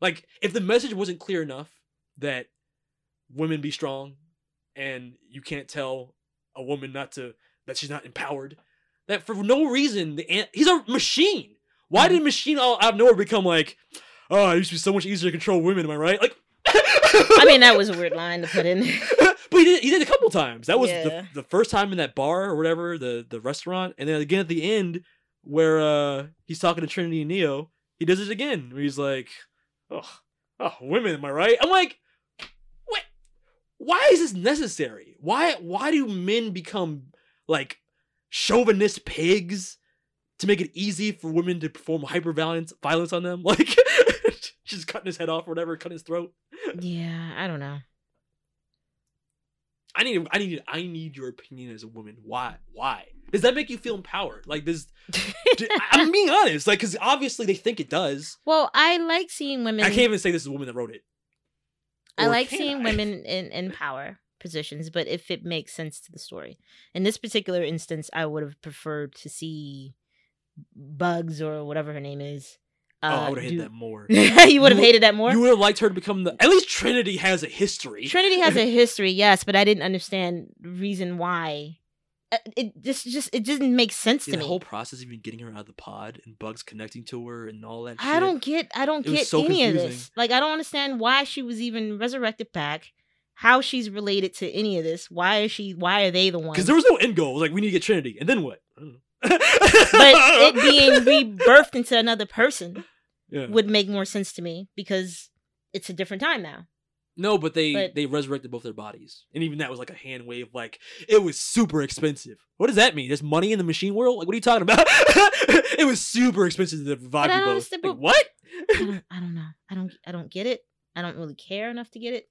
Like if the message wasn't clear enough that women be strong and you can't tell a woman not to that she's not empowered, that for no reason the ant he's a machine. Why did machine all out of nowhere become like, oh, it used to be so much easier to control women? Am I right? Like I mean, that was a weird line to put in. There. But he did, he did a couple times. That was Yeah. the, the first time in that bar or whatever, the the restaurant, and then again at the end where uh he's talking to Trinity and Neo. He does it again. Where he's like, "Oh, oh, women, am I right?" I'm like, "What? Why is this necessary? Why why do men become like chauvinist pigs to make it easy for women to perform hyper violence violence on them? Like, just cutting his head off or whatever, cutting his throat." yeah, I don't know. I need I need I need your opinion as a woman. Why? Why? Does that make you feel empowered? Like this I'm being honest, like because obviously they think it does. Well, I like seeing women. I can't even say this is a woman that wrote it. I like seeing I? women in, in power positions, but if it makes sense to the story. In this particular instance, I would have preferred to see Bugs or whatever her name is. oh, I uh, would have hated that more. you would have hated that more. You would have liked her to become the. At least Trinity has a history. Trinity has a history, yes, but I didn't understand the reason why. Uh, It just, just, it didn't make sense See, to the me. The whole process of even getting her out of the pod and Bugs connecting to her and all that. I shit, don't get, I don't get so any of this. Like, I don't understand why she was even resurrected back. How she's related to any of this? Why is she? Why are they the ones? Because there was no end goal. It was like we need to get Trinity, and then what? I don't know. but it being rebirthed into another person Yeah. would make more sense to me because it's a different time now. No, but they But- they resurrected both their bodies, and even that was like a hand wave. Like it was super expensive. What does that mean? There's money in the machine world. Like what are you talking about? it was super expensive to revive you both. Like, what? I don't, I don't know. I don't, I don't get it. I don't really care enough to get it.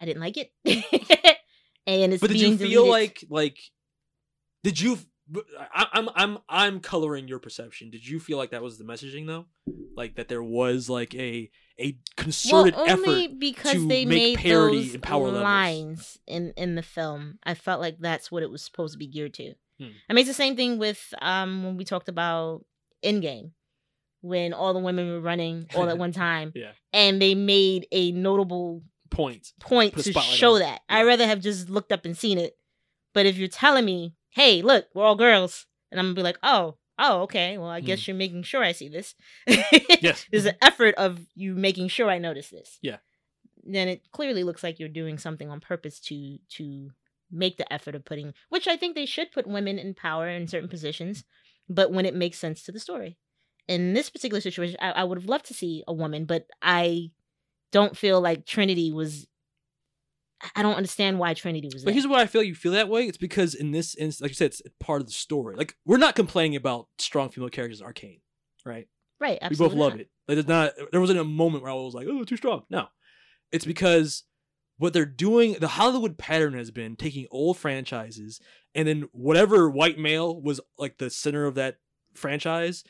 I didn't like it, and it's But did you feel deleted. like like did you? I, I'm I'm I'm coloring your perception. Did you feel like that was the messaging though? Like that there was like a a concerted well, only effort because to they make made parody those and power levels. lines in in the film. I felt like that's what it was supposed to be geared to. Hmm. I mean, it's the same thing with um when we talked about Endgame, when all the women were running all at one time, Yeah. and they made a notable Point. point to show on that. I'd rather have just looked up and seen it But if you're telling me, hey, look, we're all girls, and I'm gonna be like, oh, oh, okay, well, I guess Mm. you're making sure I see this. Yes. There's an effort of you making sure I notice this. Yeah. Then it clearly looks like you're doing something on purpose to to make the effort of putting, which I think they should put women in power in certain positions, but when it makes sense to the story. In this particular situation, I, I would have loved to see a woman, but I don't feel like Trinity was. I don't understand why Trinity was But there. here's why I feel you feel that way. It's because in this instance, like you said, it's part of the story. Like we're not complaining about strong female characters in Arcane, right? Right, We both love not. it. Like it's not. There wasn't a moment where I was like, "Oh, too strong." No, it's because what they're doing. The Hollywood pattern has been taking old franchises and then whatever white male was like the center of that franchise,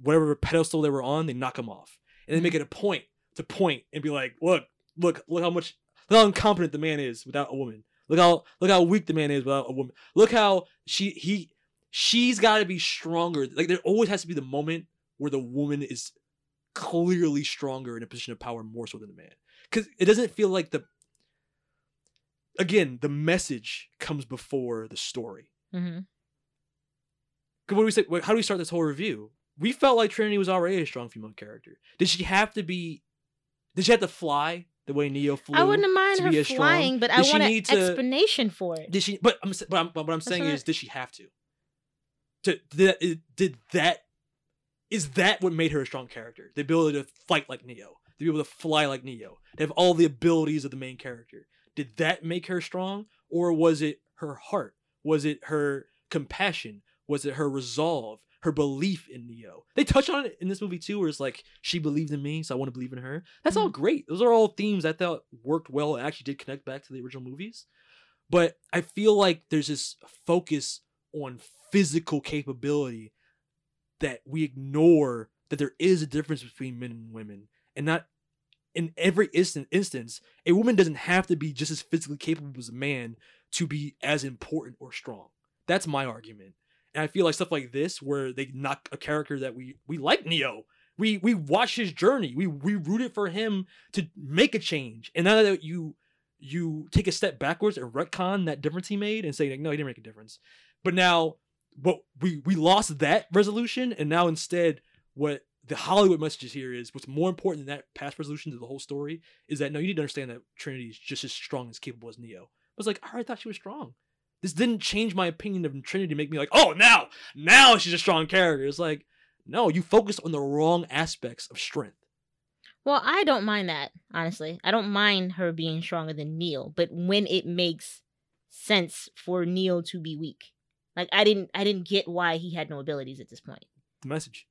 whatever pedestal they were on, they knock them off and they make mm-hmm. it a point to point and be like, "Look, look, look how much, look how incompetent the man is without a woman. Look how, look how weak the man is without a woman. Look how she, he, she's got to be stronger. Like there always has to be the moment where the woman is clearly stronger in a position of power more so than the man. Because it doesn't feel like the again, the message comes before the story. Mm-hmm. 'Cause what do we say? How do we start this whole review? We felt like Trinity was already a strong female character. Did she have to be? Did she have to fly the way Neo flew? I wouldn't mind her flying, but I Did she want an to- explanation for it. Did she? But I'm. But, I'm, but what I'm saying what I- is, did she have to? To did that, did that? Is that what made her a strong character? The ability to fight like Neo, to be able to fly like Neo, to have all the abilities of the main character. Did that make her strong, or was it her heart? Was it her compassion? Was it her resolve? Her belief in Neo. They touch on it in this movie too, where it's like she believed in me, so I want to believe in her. That's all mm-hmm. great. Those are all themes I thought worked well and actually did connect back to the original movies. But I feel like there's this focus on physical capability that we ignore that there is a difference between men and women. And not in every instant instance, a woman doesn't have to be just as physically capable as a man to be as important or strong. That's my argument. And I feel like stuff like this, where they knock a character that we we like Neo, we we watch his journey, we we rooted for him to make a change, and now that you you take a step backwards and retcon that difference he made and say like no he didn't make a difference, but now what we we lost that resolution. And now instead what the Hollywood message here is what's more important than that past resolution to the whole story is that no you need to understand that Trinity is just as strong as capable as Neo. I was like I already thought she was strong this didn't change my opinion of Trinity make me like, oh, now, now she's a strong character. It's like, no, you focused on the wrong aspects of strength. Well, I don't mind that, honestly. I don't mind her being stronger than Neil, but when it makes sense for Neil to be weak. Like I didn't I didn't get why he had no abilities at this point. The message.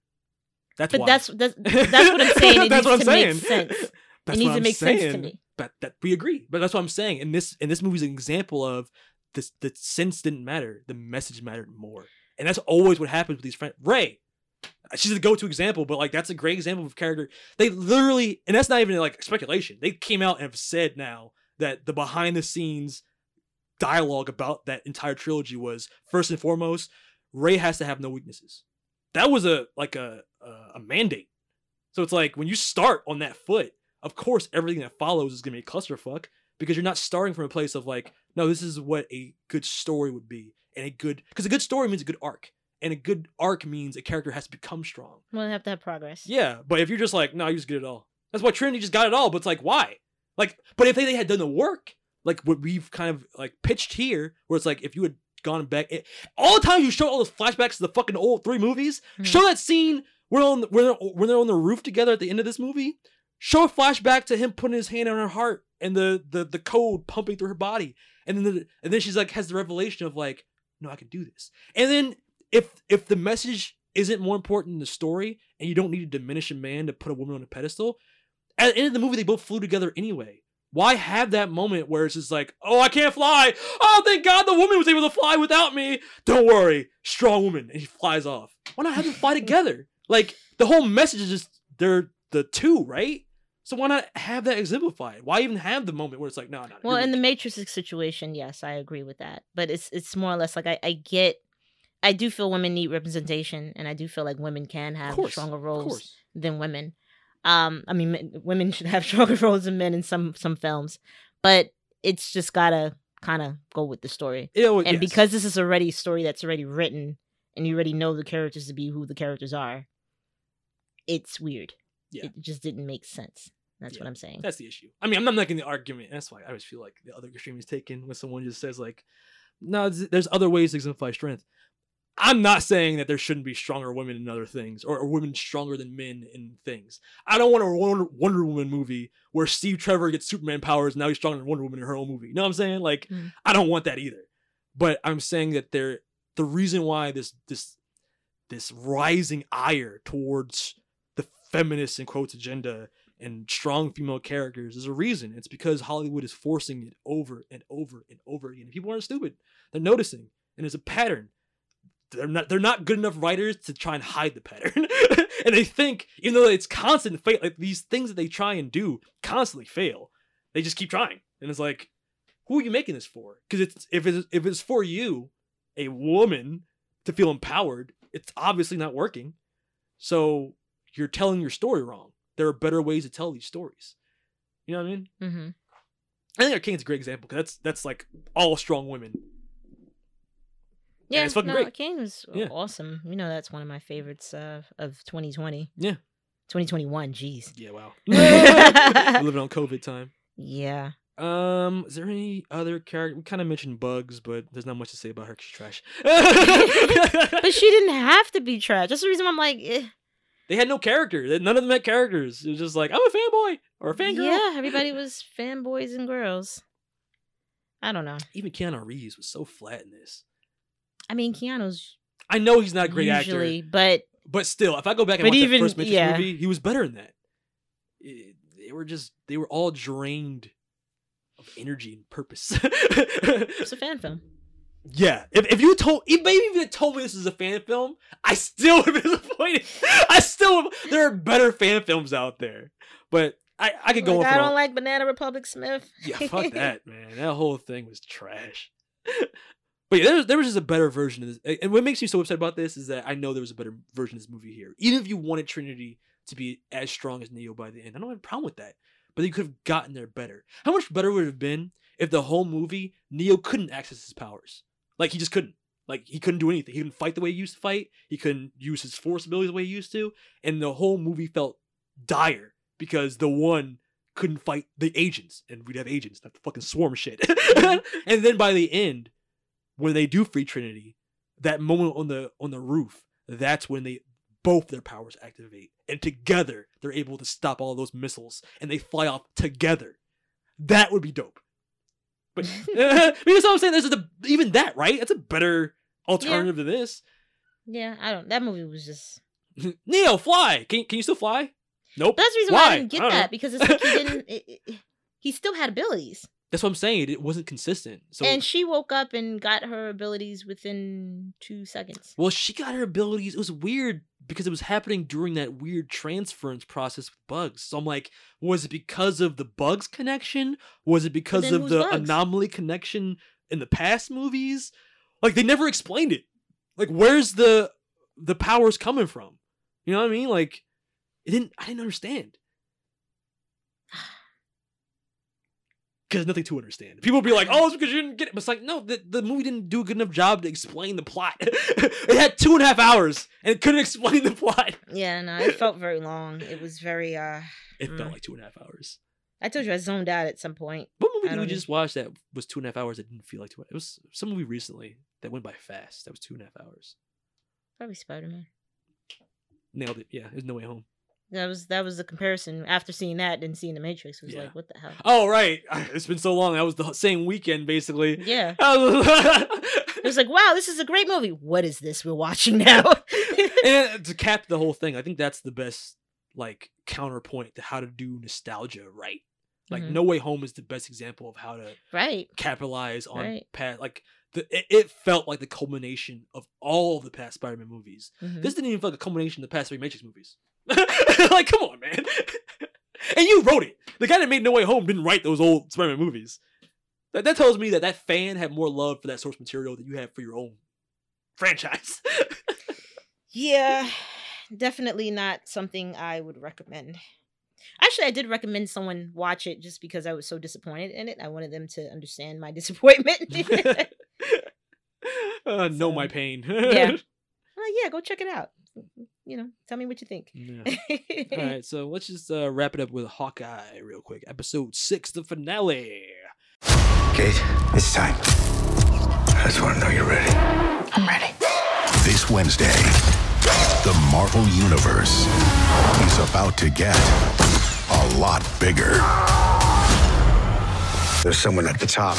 That's but why. that's that's that's what I'm saying. It that's needs what I'm to saying. make sense. That's it needs to make sense to me. But that we agree. But that's what I'm saying. And this and this movie's an example of this. The sense didn't matter. The message mattered more. And that's always what happens with these friends. Rey, she's a go-to example, but like that's a great example of character. They literally, and that's not even like speculation. They came out and have said now that the behind-the-scenes dialogue about that entire trilogy was first and foremost, Rey has to have no weaknesses. That was a like a a, a mandate. So it's like when you start on that foot, of course everything that follows is gonna be a clusterfuck because you're not starting from a place of like, no, this is what a good story would be, and a good because a good story means a good arc, and a good arc means a character has to become strong. Well, they have to have progress. Yeah, but if you're just like, no, you just get it all. That's why Trinity just got it all. But it's like, why? Like, but if they, they had done the work, like what we've kind of like pitched here, where it's like if you had gone back, it, all the time you show all those flashbacks to the fucking old three movies, hmm. show that scene where on the, where they're, when they're on the roof together at the end of this movie. Show a flashback to him putting his hand on her heart and the the the code pumping through her body, and then the, and then she's like has the revelation of like, no, I can do this. And then if if the message isn't more important than the story, and you don't need to diminish a man to put a woman on a pedestal, at the end of the movie they both flew together anyway. Why have that moment where it's just like, oh, I can't fly. Oh, thank God the woman was able to fly without me. Don't worry, strong woman, and he flies off. Why not have them fly together? Like the whole message is just they're the two, right? So why not have that exemplified? Why even have the moment where it's like, no, no. Well, in the Matrix situation, yes, I agree with that. But it's it's more or less like I, I get I do feel women need representation and I do feel like women can have course, stronger roles than women. Um I mean men- women should have stronger roles than men in some some films, but it's just got to kind of go with the story. And yes. because this is already a story that's already written, and you already know the characters to be who the characters are, it's weird. Yeah. It just didn't make sense. That's what I'm saying. That's the issue. I mean, I'm not making the argument. That's why I always feel like the other extreme is taken when someone just says like, "No, there's- other ways to exemplify strength." I'm not saying that there shouldn't be stronger women in other things, or, or women stronger than men in things. I don't want a Wonder, Wonder Woman movie where Steve Trevor gets Superman powers and now he's stronger than Wonder Woman in her own movie. You know what I'm saying? Like, Mm. I don't want that either. But I'm saying that there, the reason why this this this rising ire towards feminist in quotes agenda and strong female characters is a reason. It's because Hollywood is forcing it over and over and over again. People aren't stupid; they're noticing, and it's a pattern. They're not they're not good enough writers to try and hide the pattern, and they think even though it's constant fail, like these things that they try and do constantly fail. They just keep trying, and it's like, who are you making this for? Because it's if it's if it's for you, a woman, to feel empowered, it's obviously not working. So you're telling your story wrong. There are better ways to tell these stories. You know what I mean? Mm-hmm. I think Arcane's a great example because that's that's like all strong women. Yeah, it's fucking no, great. Kane was Yeah. awesome. You know, that's one of my favorites uh, of 2020. Yeah. 2021. Jeez. Yeah, wow. Living on COVID time. Yeah. Um, is there any other character? We kind of mentioned Bugs, but there's not much to say about her. She's trash. but she didn't have to be trash. That's the reason I'm like, eh. They had no character. None of them had characters. It was just like I'm a fanboy or a fangirl. yeah, everybody was fanboys and girls. I don't know. Even Keanu Reeves was so flat in this. I mean, Keanu's I know he's not a great usually, actor, but but still, if I go back and watch even- that first Matrix yeah. movie, he was better in that. It- they were just they were all drained of energy and purpose. it's a fan film. Yeah, if, if you told, if maybe if you told me this is a fan film, I still would have been disappointed. I still, would- there are better fan films out there, but I I could go Like, on I don't all- like Banana Republic Smith. yeah, fuck that, man. That whole thing was trash. But yeah, there was, there was just a better version of this. And what makes me so upset about this is that I know there was a better version of this movie here. Even if you wanted Trinity to be as strong as Neo by the end, I don't have a problem with that. But you could have gotten there better. How much better would it have been if the whole movie Neo couldn't access his powers? Like he just couldn't. Like he couldn't do anything. He couldn't fight the way he used to fight. He couldn't use his force abilities the way he used to. And the whole movie felt dire because the one couldn't fight the agents, and we'd have agents, not the fucking swarm shit. Mm-hmm. and then by the end, when they do free Trinity, that moment on the on the roof, that's when they both their powers activate, and together they're able to stop all those missiles, and they fly off together. That would be dope. But because I'm saying, there's a, even that right. That's a better alternative to this. Yeah, I don't. That movie was just. Neo, fly! Can can you still fly? Nope. That's the reason why, Why? I didn't get know. that because it's like he didn't. It, it- he still had abilities, That's what I'm saying. It wasn't consistent. So and she woke up and got her abilities within two seconds. Well, she got her abilities. It was weird because it was happening during that weird transference process with bugs. So I'm like, was it because of the bugs connection? Was it because of the Bugs? anomaly connection in the past movies? Like they never explained it. Like where's the the powers coming from? You know what I mean? Like it didn't I didn't understand. Because nothing to understand. People would be like, "Oh, it's because you didn't get it." But it's like, no, the, the movie didn't do a good enough job to explain the plot. it had two and a half hours and it couldn't explain the plot. Yeah, no, it felt very long. It was very. uh It mm. felt like two and a half hours. I told you I zoned out at some point. What I movie did we just watch that was two and a half hours that didn't feel like two? It was some movie recently that went by fast. That was two and a half hours. Probably Spider Man. Nailed it. Yeah, there's no way home. That was that was the comparison after seeing that and seeing the Matrix. Was Yeah. like, what the hell? Oh right, it's been so long. That was the same weekend basically. Yeah. It was like, wow, this is a great movie. What is this we're watching now? and to cap the whole thing, I think that's the best like counterpoint to how to do nostalgia right. Like Mhm. No Way Home is the best example of how to right. capitalize on Right. past like the it, it felt like the culmination of all of the past Spider-Man movies. Mhm. This didn't even feel like a culmination of the past three Matrix movies. like, come on, man. and you wrote it. The guy that made No Way Home didn't write those old Spider-Man movies. That, that tells me that that fan had more love for that source material than you have for your own franchise. Yeah, definitely not something I would recommend. Actually, I did recommend someone watch it just because I was so disappointed in it. I wanted them to understand my disappointment. uh, know my pain. yeah. Well, yeah, go check it out. You know, tell me what you think. Yeah. All right, so let's just uh, wrap it up with Hawkeye real quick. Episode six, the finale. Kate, it's time. I just want to know you're ready. I'm ready. This Wednesday, the Marvel Universe is about to get a lot bigger. There's someone at the top.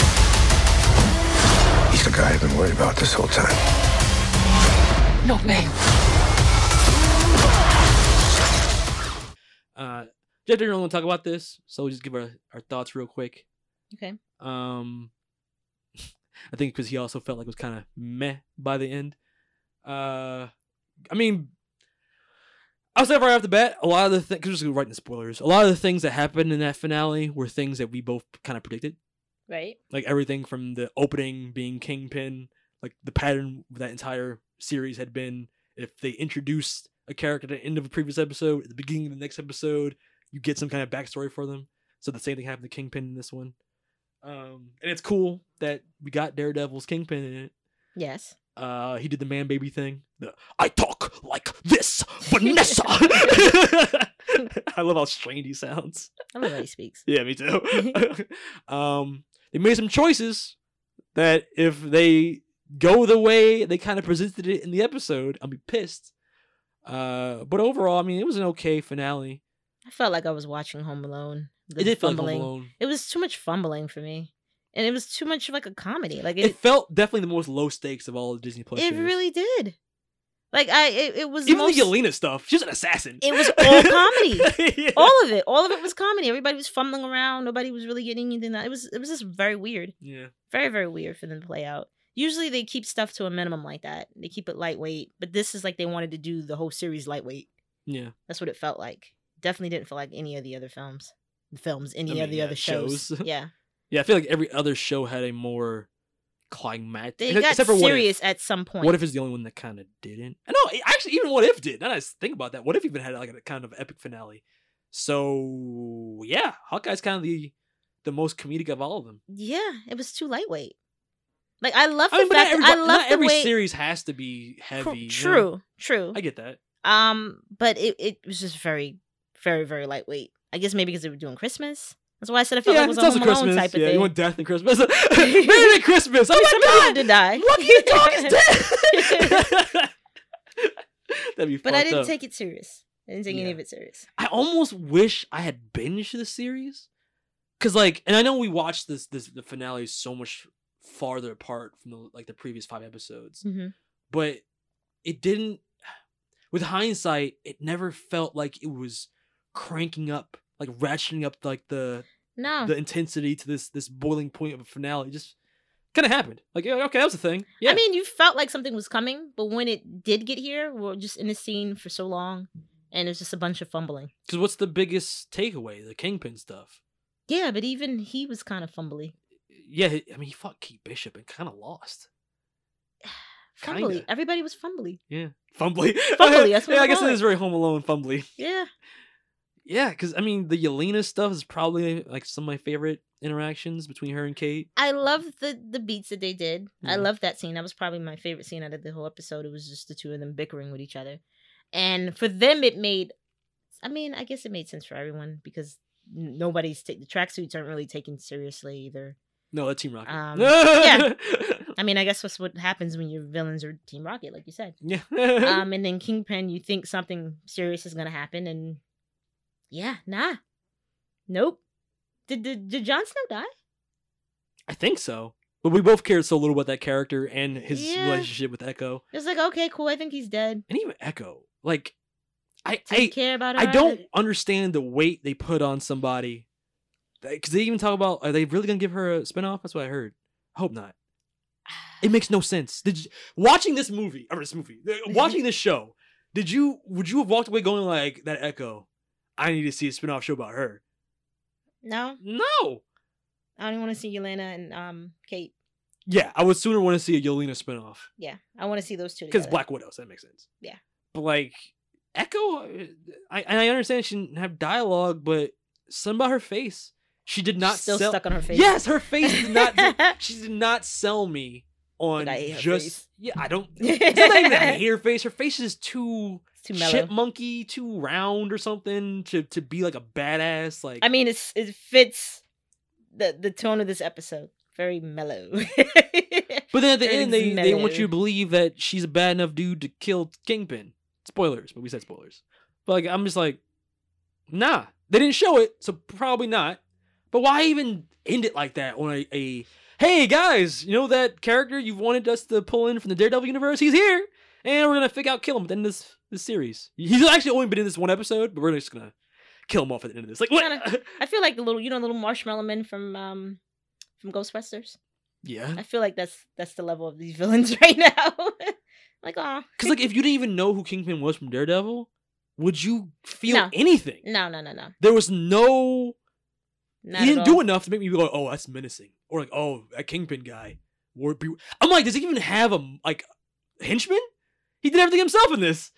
He's the guy I've been worried about this whole time. Not me. Uh, Jeff didn't really want to talk about this, so we'll just give our, our thoughts real quick. Okay. Um, I think because he also felt like it was kind of meh by the end. Uh, I mean, I'll say right off the bat, a lot of the things, because we're just writing the spoilers, a lot of the things that happened in that finale were things that we both kind of predicted. Right. Like everything from the opening being Kingpin, like the pattern that entire series had been if they introduced a character at the end of a previous episode, at the beginning of the next episode, you get some kind of backstory for them. So the same thing happened to Kingpin in this one. Um, and it's cool that we got Daredevil's Kingpin in it. Yes. Uh, he did the man baby thing. The I talk like this, Vanessa. I love how strained he sounds. I love how he speaks. Yeah, me too. um, they made some choices that if they go the way they kind of presented it in the episode, I'll be pissed. Uh, but overall, I mean, it was an okay finale. I felt like I was watching Home Alone. It did feel like Home fumbling. Alone. It was too much fumbling for me, and it was too much of like a comedy. Like It, it, felt definitely the most low stakes of all the Disney Plus. it shows. really did. Like I, it, it was even most, the Yelena stuff. She's an assassin. It was all comedy. All of it. All of it was comedy. Everybody was fumbling around. Nobody was really getting anything. That it was. It was just very weird. Yeah. Very very weird for them to play out. Usually they keep stuff to a minimum like that. They keep it lightweight. But this is like they wanted to do the whole series lightweight. Yeah. That's what it felt like. Definitely didn't feel like any of the other films. Films, any I mean, of the yeah, other shows. shows. yeah. Yeah, I feel like every other show had a more climactic. They except got for serious at some point. What if is the only one that kind of didn't? I know, actually, even What If did. Now that I think about that, What If even had like a kind of epic finale. So yeah, Hawkeye's kind of the the most comedic of all of them. Yeah, it was too lightweight. Like I love the I mean, fact every, I not love the every way series has to be heavy. you know? True, true. I get that. Um, but it, it was just very, very, very lightweight. I guess maybe because they were doing Christmas. That's why I said I felt yeah, like it was a also Home Alone Christmas. type of yeah, thing. you want death and Christmas. Merry Christmas! Oh my god! did die. Lucky dog is dead. That'd be but I didn't up. take it serious. I didn't take any of it serious. I almost wish I had binged the series, cause like, and I know we watched this this the finale so much farther apart from the like the previous five episodes, Mm-hmm. but it didn't. With hindsight, it never felt like it was cranking up, like ratcheting up like the No. the intensity to this this boiling point of a finale. It just kind of happened. Like, yeah, okay, that was a thing. Yeah, I mean, you felt like something was coming, but when it did get here, we are just in the scene for so long, and it's just a bunch of fumbling. because what's the biggest takeaway? The Kingpin stuff. Yeah, but even he was kind of fumbly. Yeah, I mean, he fought Kate Bishop and kind of lost. Fumbly. Kinda. Everybody was fumbly. Yeah, fumbly. Fumbly, that's what yeah, I guess it it. is very Home Alone fumbly. Yeah. Yeah, because I mean, the Yelena stuff is probably like some of my favorite interactions between her and Kate. I love the the beats that they did. I Mhm. love that scene. That was probably my favorite scene out of the whole episode. It was just the two of them bickering with each other, and for them, it made. I mean, I guess it made sense for everyone because nobody's ta- the tracksuits aren't really taken seriously either. No, that Team Rocket. Um, yeah, I mean, I guess that's what happens when your villains are Team Rocket, like you said. Yeah. um, and then Kingpin, you think something serious is gonna happen, and yeah, nah, nope. Did did, did Jon Snow die? I think so. But we both cared so little about that character and his Yeah. relationship with Echo. It's like, okay, cool. I think he's dead. And even Echo. Like I Didn't I, care about. I don't understand the weight they put on somebody. Because they even talk about are they really gonna give her a spinoff? That's what I heard. I hope not. It makes no sense. Did you, watching this movie or this movie, watching this show? Did you would you have walked away going like that? Echo, I need to see a spinoff show about her. No, No. I don't want to see Yelena and um Kate. Yeah, I would sooner want to see a Yelena spinoff Yeah, I want to see those two because. Black Widows. So that makes sense. Yeah. But like, Echo, uh, I and I understand she didn't have dialogue, but something about her face. She did not Still sell- stuck on her face. Yes, her face did not. she did not sell me on I hate her just. face. Yeah, I don't. It's not even a hair face. Her face is too. Too mellow. chipmunky, too round or something to to be like a badass. Like I mean, it's it fits the the tone of this episode. Very mellow. But then at the end, they, they want you to believe that she's a bad enough dude to kill Kingpin. Spoilers, but we said spoilers. But like, I'm just like, nah, they didn't show it, so probably not. But why even end it like that on a, a hey guys, you know that character you've wanted us to pull in from the Daredevil universe? He's here, and we're gonna figure out kill him at the end of this this series. He's actually only been in this one episode, but we're just gonna kill him off at the end of this. Like what? Kinda- I feel like the little, you know, little marshmallow man from um from Ghostbusters. yeah, I feel like that's that's the level of these villains right now. like, oh, because like if you didn't even know who Kingpin was from Daredevil, would you feel No. anything? no, no, no, no. There was no. Not he didn't do enough to make me go, "Oh, that's menacing," or like, "Oh, that Kingpin guy." I'm like, does he even have a like henchman? He did everything himself in this.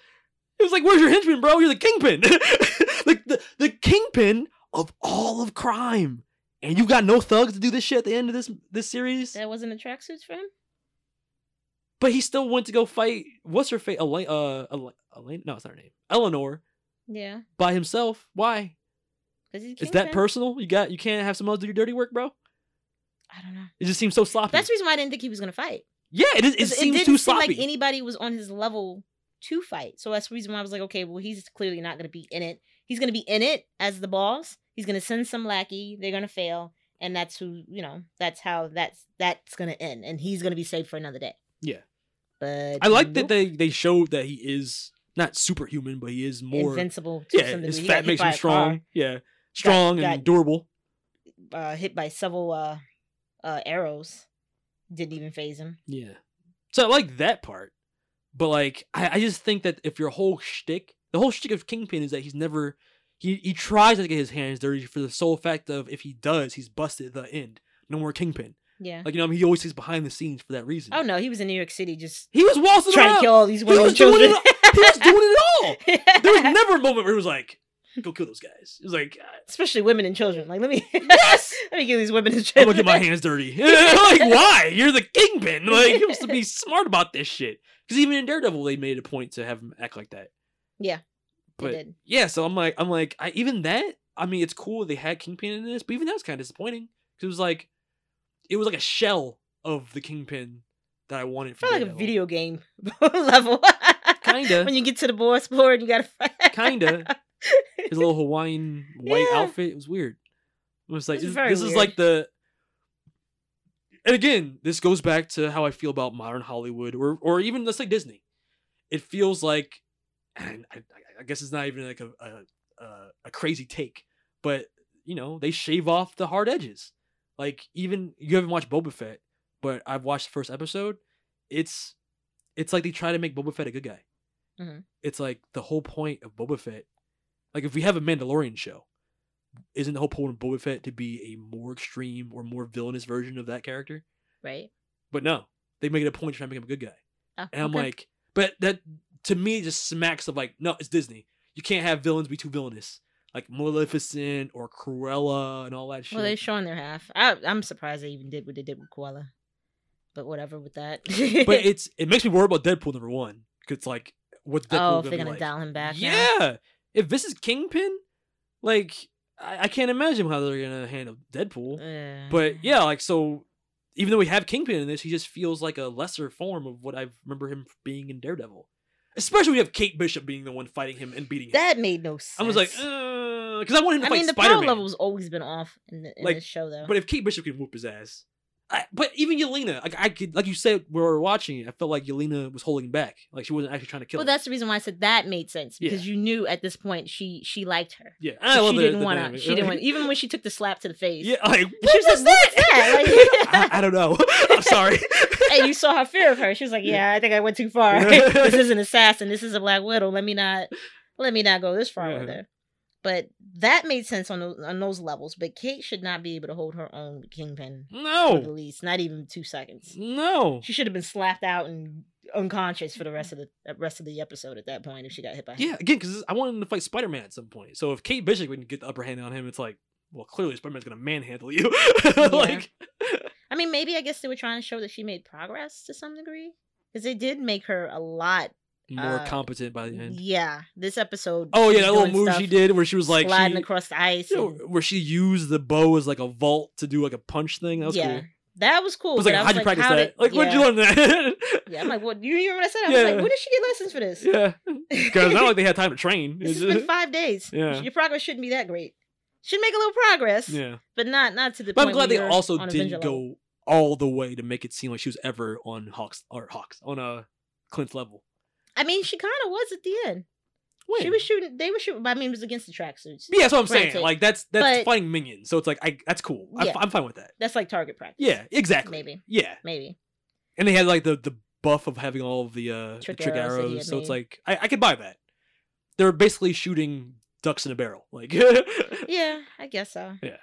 It was like, "Where's your henchman, bro? You're the Kingpin, like the the Kingpin of all of crime." And you got no thugs to do this shit at the end of this this series. That wasn't a tracksuits for him. But he still went to go fight. What's her fate? Elaine? Uh, Elaine? No, it's not her name. Eleanor Yeah, by himself. Why? because he's kingpin. Is that personal? You got you can't have someone else do your dirty work, bro. I don't know. It just seems so sloppy. That's the reason why I didn't think he was gonna fight. yeah, it, is, it 'Cause seems didn't too seem sloppy. like anybody was on his level to fight. So that's the reason why I was like, okay, well, he's clearly not gonna be in it. He's gonna be in it as the boss. He's gonna send some lackey. They're gonna fail, and that's who you know. That's how that's that's gonna end, and he's gonna be saved for another day. yeah, But I like that they they showed that he is not superhuman, but he is more invincible. To Yeah, his fat makes him strong. Yeah, strong got- and durable. uh, hit by several uh, uh, arrows. Didn't even phase him. Yeah, so I like that part, but like I, I just think that if your whole shtick, the whole shtick of Kingpin is that he's never he he tries to get his hands dirty for the sole fact of if he does, he's busted at the end. No more Kingpin. Yeah. Like you know, I mean, he always stays behind the scenes for that reason. Oh no, he was in New York City just He was waltzing trying around. to kill all these He was doing it. He was doing it all. There was never a moment where he was like, "Go kill those guys." It was like, uh, especially women and children. Like let me yes, let me give these women and children. "I'm gonna get my hands dirty." like, why? You're the kingpin. Like, you're supposed to be smart about this shit. Because even in Daredevil, they made a point to have him act like that. Yeah, But did. yeah, so I'm like, I'm like, I, even that. I mean, it's cool they had Kingpin in this, but even that was kind of disappointing because it was like, it was like a shell of the Kingpin that I wanted. From feel like a video game level. Kinda. when you get to the boss board, you gotta fight. Kinda. His little Hawaiian white Yeah. outfit. It was weird. It was like this, very this is like the. And again, this goes back to how I feel about modern Hollywood, or or even let's say Disney. It feels like, and I, I guess it's not even like a, a a crazy take, but you know they shave off the hard edges. Like even you haven't watched Boba Fett, but I've watched the first episode. It's it's like they try to make Boba Fett a good guy Mhm. it's like the whole point of Boba Fett. Like if we have a Mandalorian show, isn't the whole point of Boba Fett to be a more extreme or more villainous version of that character? Right. But no, they make it a point to try to make him a good guy. Oh, And I'm okay. like, but that to me just smacks of like, no, it's Disney. You can't have villains be too villainous. Like Maleficent or Cruella and all that shit. Well, they're showing their half. I, I'm surprised they even did what they did with Koala. But whatever with that. but it's it makes me worry about Deadpool number one. Cause it's like what's Deadpool oh, if they're gonna like? dial him back. now? If this is Kingpin, like I, I can't imagine how they're gonna handle Deadpool. Yeah. But yeah, like so even though we have Kingpin in this, he just feels like a lesser form of what I remember him being in Daredevil. Especially we have Kate Bishop being the one fighting him and beating him. That made no sense. I was like, uh, because I wanted him to I fight mean, the Spider power level's always been off in, the, in Like, this show, though. But if Kate Bishop can whoop his ass, I, but even Yelena, like I could, like you said, when we were watching it, I felt like Yelena was holding back, like she wasn't actually trying to kill. well, him. that's the reason why I said that made sense Yeah. because you knew at this point she she liked her. Yeah, I love she the- didn't want to. She didn't want even when she took the slap to the face. Yeah, like she what was was like, "What's that?" Like, I, I don't know. I'm sorry. and you saw her fear of her. She was like, "Yeah, I think I went too far. this is an assassin. This is a Black Widow. Let me not, let me not go this far with Yeah. her." But that made sense on those, on those levels. But Kate should not be able to hold her own with Kingpin. No. at least, not even two seconds. No, She should have been slapped out and unconscious for the rest of the uh, rest of the episode at that point if she got hit by. him. Yeah, again, because I wanted him to fight Spider Man at some point. So if Kate Bishop would get the upper hand on him, it's like, well, clearly Spider Man's gonna manhandle you. like, I mean, maybe I guess they were trying to show that she made progress to some degree because they did make her a lot more uh, competent by the end. Yeah, this episode. Oh yeah, that little move she did where she was like sliding she- across the ice. you know, and- where she used the bow as like a vault to do like a punch thing. That was yeah, cool. that was cool. I was like, how'd you practice how that? did- Like, where'd you learn that? Yeah, I'm like, what? You hear what I said? I Yeah. was like, where did she get lessons for this? yeah, because it's not like they had time to train. It's has been five days. Yeah. Your progress shouldn't be that great. Should make a little progress. Yeah. But not not to the But I'm glad they also didn't go all the way to make it seem like she was ever on Hawks or Hawks on a Clint's level. I mean, she kind of was at the end. She was shooting. They were shooting. I mean, it was against the tracksuits. Yeah, that's what I'm saying. Like that's that's But fighting minions, so it's like I that's cool. I, Yeah. I'm fine with that. That's like target practice. Yeah, exactly. Maybe. Yeah, Maybe. and they had like the the buff of having all of the uh the Trick trick arrows arrows, so it's like I, I could buy that. They're basically shooting ducks in a barrel, like. Yeah, I guess so. Yeah.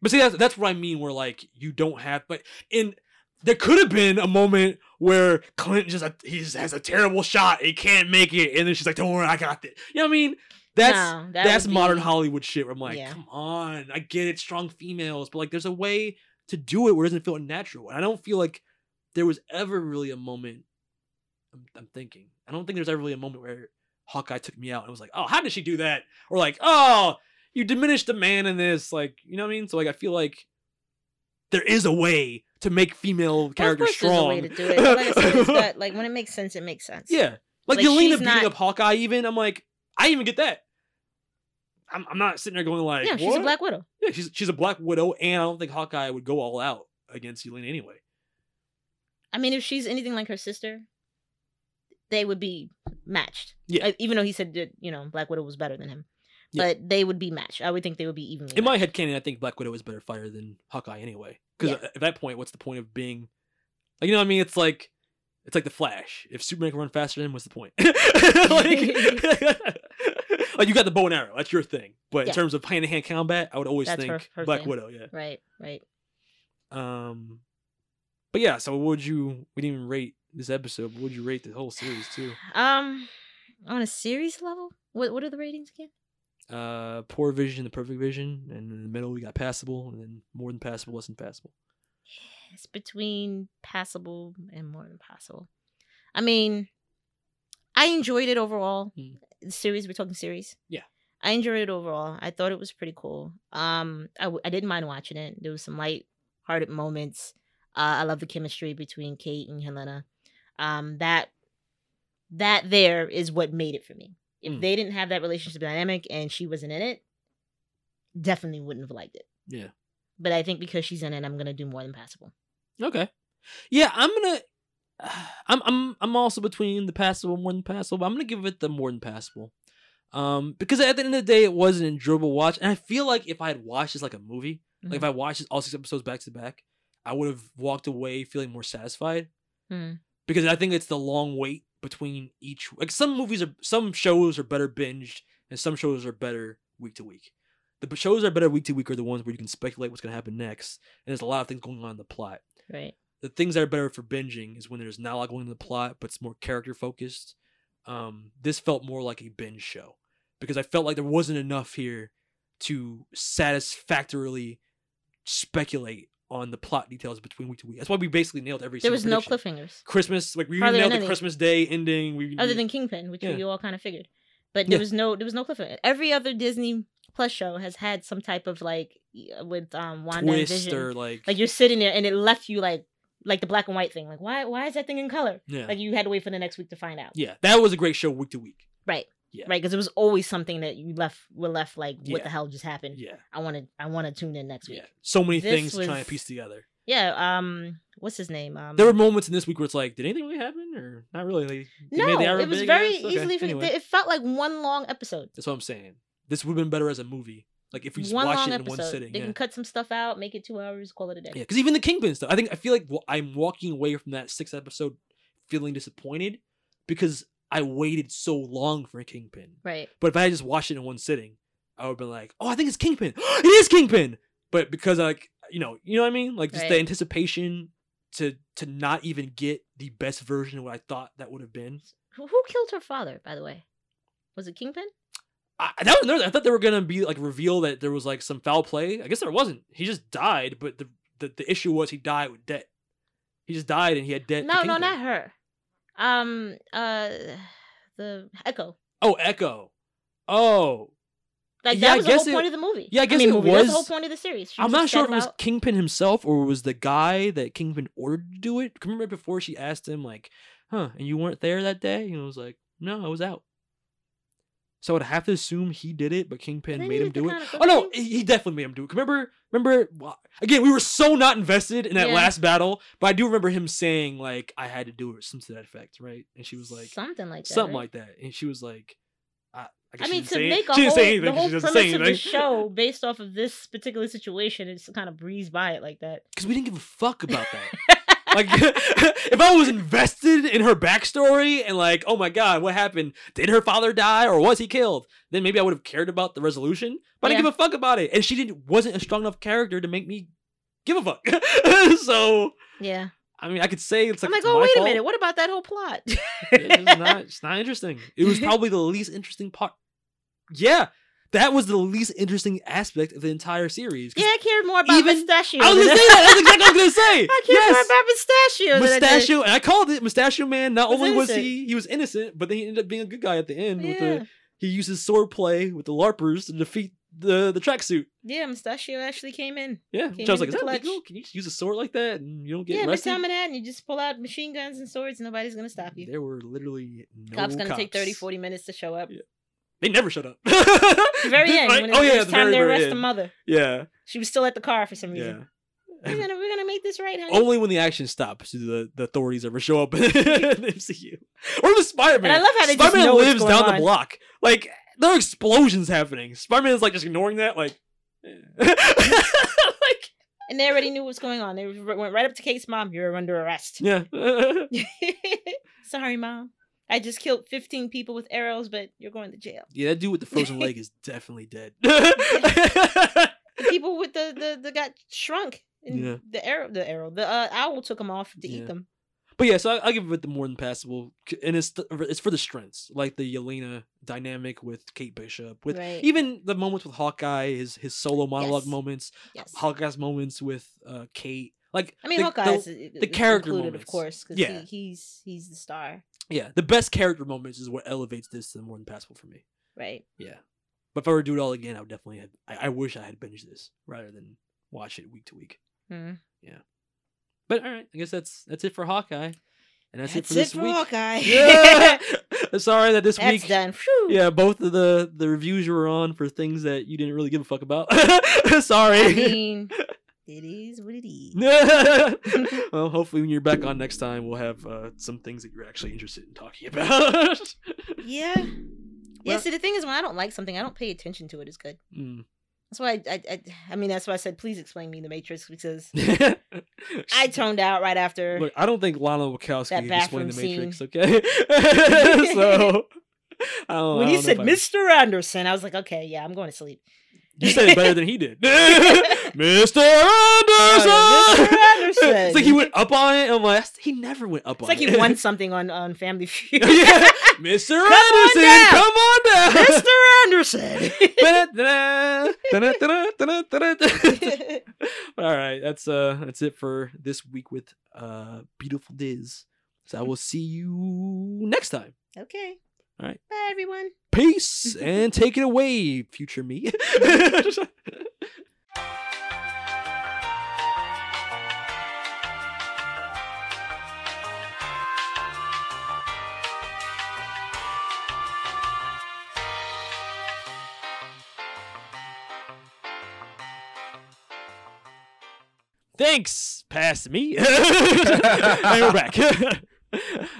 But see, that's that's what I mean. Where like you don't have, but in there could have been a moment where Clint just he just has a terrible shot, he can't make it, and then she's like, "Don't worry, I got this." You know what I mean? That's No, that that's modern be- Hollywood shit. Where I'm like, Yeah. come on, I get it, strong females, but like, there's a way to do it where it doesn't feel unnatural. And I don't feel like there was ever really a moment. I'm, I'm thinking, I don't think there's ever really a moment where Hawkeye took me out and was like, "Oh, how did she do that?" Or like, "Oh, you diminished the man in this." Like, you know what I mean? So like, I feel like there is a way to make female characters course there's a way to do it. Like I said, it's like when it makes sense, it makes sense. yeah, like, Like, Yelena beating not- up Hawkeye. Even I'm like, I even get that. I'm, I'm not sitting there going like, Yeah, she's a Black Widow. Yeah, she's she's a Black Widow, and I don't think Hawkeye would go all out against Yelena anyway. I mean, if she's anything like her sister, they would be matched. Yeah. Uh, Even though he said that you know Black Widow was better than him, Yeah. but they would be matched. I would think they would be evenly. In my head canon, I think Black Widow is better fighter than Hawkeye anyway. Because Yeah. at that point, what's the point of being like you know what I mean? It's like it's like the Flash. If Superman can run faster than him, what's the point? like, like you got the bow and arrow, that's your thing. But in terms of hand to hand combat, I would always That's think her- her Black thing. Widow. Yeah. Right. Right. Um. But yeah, so what would you? We didn't even rate this episode. But what would you rate the whole series too? Um, on a series level, what what are the ratings again? Uh, poor vision, and the perfect vision, and in the middle we got passable, and then more than passable, less than passable. It's between passable and more than passable. I mean, I enjoyed it overall. The series, we're talking series. Yeah. I enjoyed it overall. I thought it was pretty cool. Um, I, w- I didn't mind watching it. There was some light-hearted moments. Uh, I love the chemistry between Kate and Yelena. Um, that that there is what made it for me. If Mm. they didn't have that relationship dynamic and she wasn't in it, definitely wouldn't have liked it. Yeah. But I think because she's in it, I'm gonna do more than passable. Okay. Yeah, I'm gonna. I'm I'm I'm also between the passable and more than passable. But I'm gonna give it the more than passable. Um, because at the end of the day, it was an enjoyable watch, and I feel like if I had watched this like a movie, like if I watched all six episodes back to back, I would have walked away feeling more satisfied. Mm. Because I think it's the long wait between each. Like some movies are, some shows are better binged, and some shows are better week to week. The shows that are better week to week are the ones where you can speculate what's gonna happen next, and there's a lot of things going on in the plot Right. the things that are better for binging is when there's not a lot going on in the plot, but it's more character focused. Um, this felt more like a binge show because I felt like there wasn't enough here to satisfactorily speculate on the plot details between week to week. That's why we basically nailed every. There was no cliffhangers. Christmas, like we Hardly nailed the. Christmas Day ending. We other we- than Kingpin, which Yeah. you all kind of figured. But there Yeah. was no there was no cliffhanger. Every other Disney Plus show has had some type of like with um Wanda and Twist Vision. or, like- like you're sitting there and it left you like like the black and white thing. Like why why is that thing in color? Yeah. Like you had to wait for the next week to find out. yeah, that was a great show week to week. Right. Yeah. Right, because it was always something that you left were left like, what Yeah. the hell just happened? Yeah. I want to, I want to tune in next week. Yeah, so many This things to was- and piece together. Yeah. Um, what's his name? Um, There were moments in this week where it's like, did anything really happen or not really? They no, made the it was very? Okay, easily. anyway. It felt like one long episode. That's what I'm saying. This would have been better as a movie. Like if we just one watched it in episode. one sitting. They yeah. can cut some stuff out, make it two hours, call it a day. Yeah, because even the Kingpin stuff, I think I feel like wa- I'm walking away from that sixth episode feeling disappointed because I waited so long for a Kingpin. Right. But if I had just watched it in one sitting, I would have been like, "Oh, I think it's Kingpin. it is Kingpin." But because like you know, you know what I mean? Like just the anticipation to to not even get the best version of what I thought that would have been. Who, killed her father, by the way? Was it Kingpin? I, that was I thought they were gonna be like reveal that there was like some foul play. I guess there wasn't. He just died, but the the, the issue was he died with debt. He just died and he had debt. No, no, not her. Um, uh, the Echo. Oh, Echo. Oh, Like Yeah, I that was the guess whole it- point of the movie. yeah, I guess mean, it movie. That's the whole point of the series. She I'm not sure if it was Kingpin himself or was the guy that Kingpin ordered to do it. Remember before she asked him like, "Huh?" And you weren't there that day, and he was like, "No, I was out." So I'd have to assume he did it, but Kingpin made him do it. Oh no, he he definitely made him do it. Remember, remember again, we were so not invested in that Yeah. last battle, but I do remember him saying like, "I had to do it," something to that effect, right? And she was like, something like that. something right? like that, and she was like, "I." I, guess I she mean, didn't to say- make a she didn't whole, say anything the 'cause whole she doesn't premise say of the anything. show based off of this particular situation is kind of breeze by it like that. because we didn't give a fuck about that. like, if I was invested in her backstory and like, oh my god, what happened? Did her father die or was he killed? Then maybe I would have cared about the resolution. But I didn't give a fuck about it, and she didn't wasn't a strong enough character to make me give a fuck. so Yeah. I mean, I could say it's like I'm like, oh wait fault. a minute, what about that whole plot? it's not. It's not interesting. It was probably the least interesting part. Yeah, that was the least interesting aspect of the entire series. yeah, I cared more about Even- Mustachio. I was gonna say that. That's exactly what I was gonna say. I cared more about Mustachio. Mustachio, and I called it Mustachio Man. Not Was only was he he was innocent, but then he ended up being a good guy at the end. With Yeah. the he uses his sword play with the larpers to defeat the the tracksuit. Yeah, Mustachio actually came in. Yeah, Came which I was like, is with that legal? Can you just use a sword like that and you don't get Yeah, every arrested? time of that, and you just pull out machine guns and swords, and nobody's gonna stop you. There were literally no Cops gonna take cops. 30, 40 minutes to show up. They never shut up. The very end, Like, oh yeah, was the time very, to arrest the mother. Yeah, She was still at the car for some yeah. reason. We're gonna we're gonna make this right, honey. Only when the action stops do the, the authorities ever show up in the MCU. Or the Spider Man. I love how they Spider Man lives down on. the block. Like, there are explosions happening. Spider Man is like just ignoring that. Like, and they already knew what's going on. They went right up to Kate's mom. You're under arrest. yeah. Sorry, mom. I just killed 15 people with arrows, but you're going to jail. yeah, that dude with the frozen leg is definitely dead. The people with the the, the got shrunk. Yeah. The arrow, the arrow, the uh, owl took them off to Yeah. eat them. But yeah, so I, I'll give it the more than passable, and it's th- it's for the strengths, like the Yelena dynamic with Kate Bishop, with Right. even the moments with Hawkeye, his his solo monologue Yes. moments, Yes. Hawkeye's moments with uh Kate, like I mean, the, Hawkeye's the, i- the character included, moments. of course, because yeah, he, he's he's the star, yeah, the best character moments is what elevates this to the more than passable for me. right? Yeah, but if I were to do it all again, I would definitely have. I, I wish I had binged this rather than watch it week to week. Hmm. Yeah, but all right, I guess that's that's it for Hawkeye. And that's, That's it for it this for week. Hawkeye. Yeah. Sorry that this That's week. done. Phew. Yeah, both of the the reviews you were on for things that you didn't really give a fuck about. Sorry. I mean, it is what it is. well, hopefully when you're back on next time, we'll have uh, some things that you're actually interested in talking about. Yeah. Yeah. See, the thing is, when I don't like something, I don't pay attention to it as good. Mm. That's why I, I, I, I mean, that's why I said, please explain me the Matrix because I toned out right after. Look, I don't think Lana Wachowski explained the Matrix. Okay, so I don't, when he said know if I- Mr. Anderson, I was like, okay, yeah, I'm going to sleep. You said it better than he did. Mr. Anderson! Mr. Anderson. it's like he went up on it. I'm like, he never went up It's on like it. It's like he won something on, on Family Feud. yeah. Mr. Come Anderson, on come on down. Mr. Anderson. All right, that's uh that's it for this week with uh beautiful Diz. So I will see you next time. okay. All right. Bye, everyone. Peace and take it away, future me. Thanks, past me. and we're back.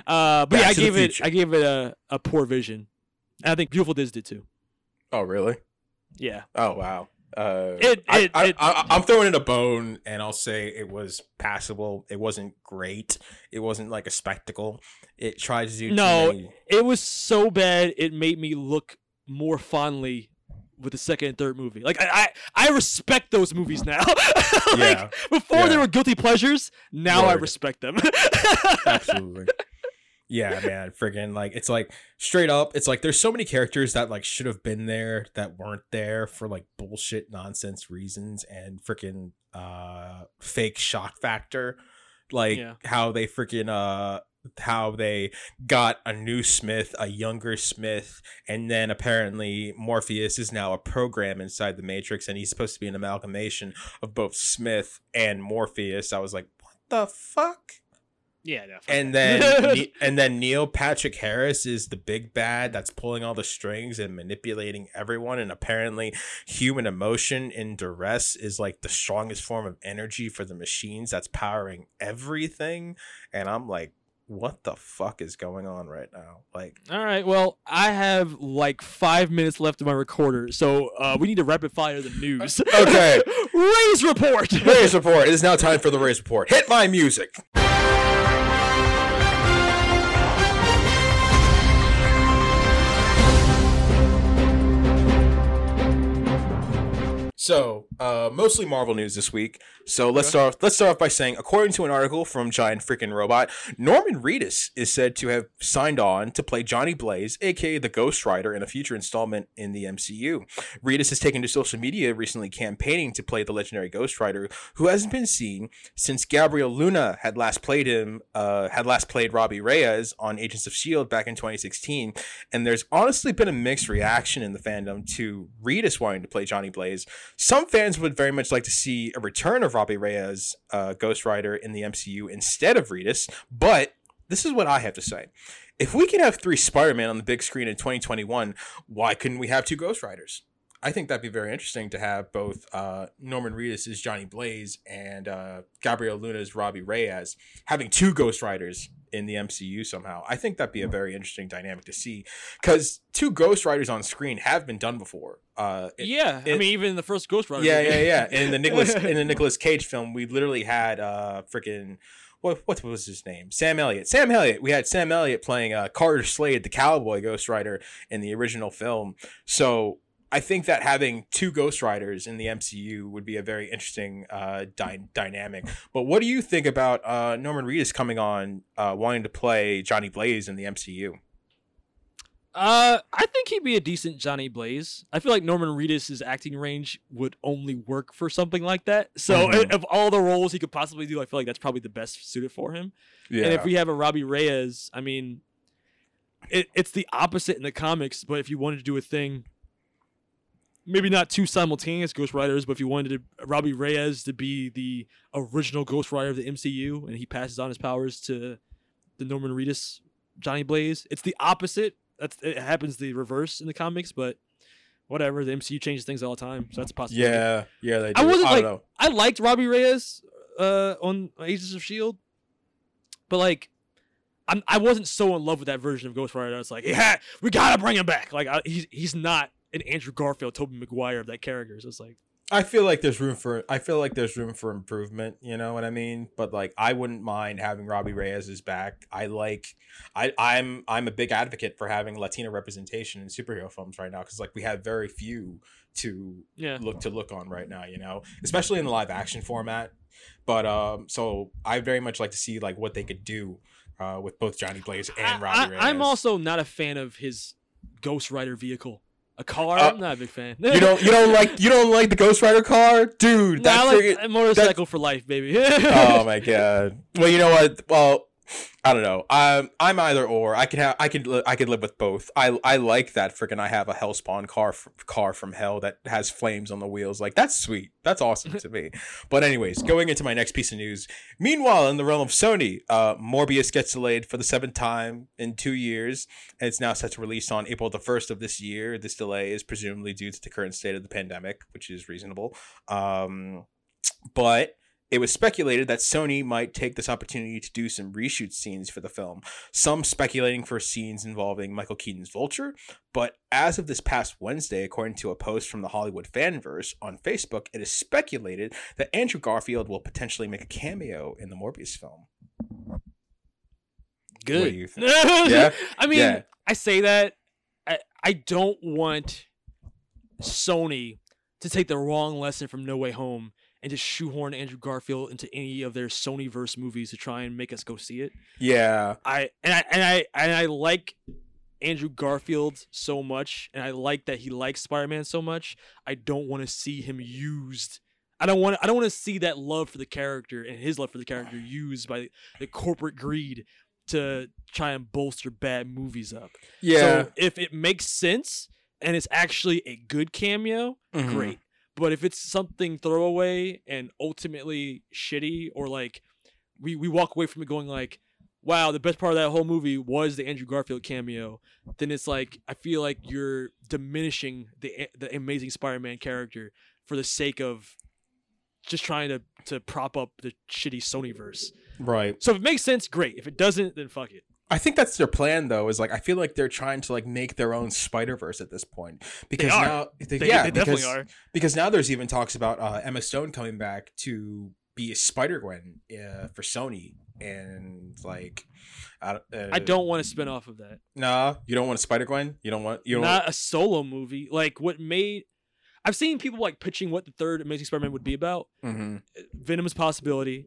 uh, but Back yeah, I gave it. I gave it a, a poor vision. And I think Beautiful Diz did too. Oh, really? Yeah. Oh, wow. Uh, It- I, it- I, I'm throwing it a bone, and I'll say it was passable. It wasn't great. It wasn't like a spectacle. It tried to do too No, it was so bad it made me look more fondly with the second and third movie. Like I I, I respect those movies now. like Yeah. before they were guilty pleasures, now I respect them. Absolutely. Yeah, man, friggin' like it's like straight up, it's like there's so many characters that like should have been there that weren't there for like bullshit nonsense reasons and freaking uh fake shock factor. Like Yeah. how they freaking uh how they got a new Smith, a younger Smith, and then apparently Morpheus is now a program inside the Matrix and he's supposed to be an amalgamation of both Smith and Morpheus. I was like, what the fuck? yeah, no, and then and then Neil Patrick Harris is the big bad that's pulling all the strings and manipulating everyone and apparently human emotion in duress is like the strongest form of energy for the machines that's powering everything and I'm like what the fuck is going on right now like All right. Well, I have like five minutes left of my recorder, so uh, we need to rapid fire the news. Okay. Ray's report. Raise report. It is now time for the raise report. Hit my music. So, uh, mostly Marvel news this week. So let's start. Off, let's start off by saying, according to an article from Giant Freaking Robot, Norman Reedus is said to have signed on to play Johnny Blaze, aka the Ghost Rider, in a future installment in the MCU. Reedus has taken to social media recently, campaigning to play the legendary Ghost Rider, who hasn't been seen since Gabriel Luna had last played him. Uh, had last played Robbie Reyes on Agents of Shield back in 2016, and there's honestly been a mixed reaction in the fandom to Reedus wanting to play Johnny Blaze. Some fans would very much like to see a return of Robbie Reyes, uh, Ghost Rider, in the MCU instead of Reedus, but this is what I have to say. If we can have three Spider Man on the big screen in 2021, why couldn't we have two Ghost Riders? I think that'd be very interesting to have both uh, Norman Reedus as Johnny Blaze and uh, Gabriel Luna's Robbie Reyes having two Ghost Riders in the MCU somehow. I think that'd be a very interesting dynamic to see because two Ghost Riders on screen have been done before. Uh, it- yeah, I mean, even in the first Ghost Rider. yeah, yeah, yeah. In the Nicolas in the Nicolas Cage film, we literally had uh freaking what what was his name? Sam Elliott. Sam Elliott. We had Sam Elliott playing uh Carter Slade, the cowboy Ghost Rider in the original film. So I think that having two Ghost Riders in the MCU would be a very interesting uh, dy- dynamic. But what do you think about uh, Norman Reedus coming on, uh, wanting to play Johnny Blaze in the MCU? Uh, I think he'd be a decent Johnny Blaze. I feel like Norman Reedus' acting range would only work for something like that. So, Mhm. of all the roles he could possibly do, I feel like that's probably the best suited for him. Yeah. And if we have a Robbie Reyes, I mean, it, it's the opposite in the comics. But if you wanted to do a thing, maybe not two simultaneous Ghost Riders, but if you wanted to, Robbie Reyes to be the original Ghost Rider of the MCU, and he passes on his powers to the Norman Reedus Johnny Blaze, it's the opposite. That's it happens the reverse in the comics, but whatever. The MCU changes things all the time, so that's a possibility. Yeah, yeah, they do. I wasn't I like don't know. I liked Robbie Reyes uh, on Agents of Shield, but like I'm I wasn't so in love with that version of Ghost Rider. I was like, yeah, we gotta bring him back. Like I, he's he's not an Andrew Garfield, Tobey Maguire of that character. So it's like I feel like there's room for I feel like there's room for improvement, you know what I mean? But like I wouldn't mind having Robbie Reyes is back. I like I I'm I'm a big advocate for having Latino representation in superhero films right now cuz like we have very few to Yeah. look to look on right now, you know, especially in the live action format. But um so I very much like to see like what they could do uh with both Johnny Blaze and Robbie I, Reyes. I'm also not a fan of his Ghost Rider vehicle. A car, Uh, I'm not a big fan. you don't you don't like you don't like the Ghost Rider car? Dude, No, that I like a motorcycle for life, baby. oh my god. Well, you know what? Well, I don't know. I'm I'm either or. I could have I could li- I could live with both. I I like that freaking I have a Hellspawn car f- car from hell that has flames on the wheels. Like that's sweet. That's awesome to me. But anyways, going into my next piece of news. Meanwhile, in the realm of Sony, uh, Morbius gets delayed for the seventh time in two years, and it's now set to release on April the first of this year. This delay is presumably due to the current state of the pandemic, which is reasonable. Um, but it was speculated that Sony might take this opportunity to do some reshoot scenes for the film, some speculating for scenes involving Michael Keaton's Vulture. But as of this past Wednesday, according to a post from the Hollywood Fanverse on Facebook, it is speculated that Andrew Garfield will potentially make a cameo in the Morbius film. Good. What do you think? yeah? I mean, Yeah. I say that I I don't want Sony to take the wrong lesson from No Way Home and just shoehorn Andrew Garfield into any of their Sonyverse movies to try and make us go see it. Yeah. I and I and I and I like Andrew Garfield so much, and I like that he likes Spider Man so much. I don't want to see him used. I don't want. I don't want to see that love for the character and his love for the character used by the corporate greed to try and bolster bad movies up. Yeah. So if it makes sense and it's actually a good cameo, Mhm. great. But if it's something throwaway and ultimately shitty, or like we we walk away from it going like, wow, the best part of that whole movie was the Andrew Garfield cameo, then it's like I feel like you're diminishing the the Amazing Spider-Man character for the sake of just trying to to prop up the shitty Sony verse. Right. So if it makes sense, great. If it doesn't, then fuck it. I think that's their plan though. Is like I feel like they're trying to like make their own Spider Verse at this point because are. now They- yeah they definitely because, are. because now there's even talks about uh, Emma Stone coming back to be a Spider Gwen uh, for Sony and like I, don't- uh, I don't want to spin off of that. Nah, you don't want a Spider Gwen. You don't want you don't. Not want, a solo movie. Like what made I've seen people like pitching what the third Amazing Spider-Man would be about. Mhm. Venom is a possibility.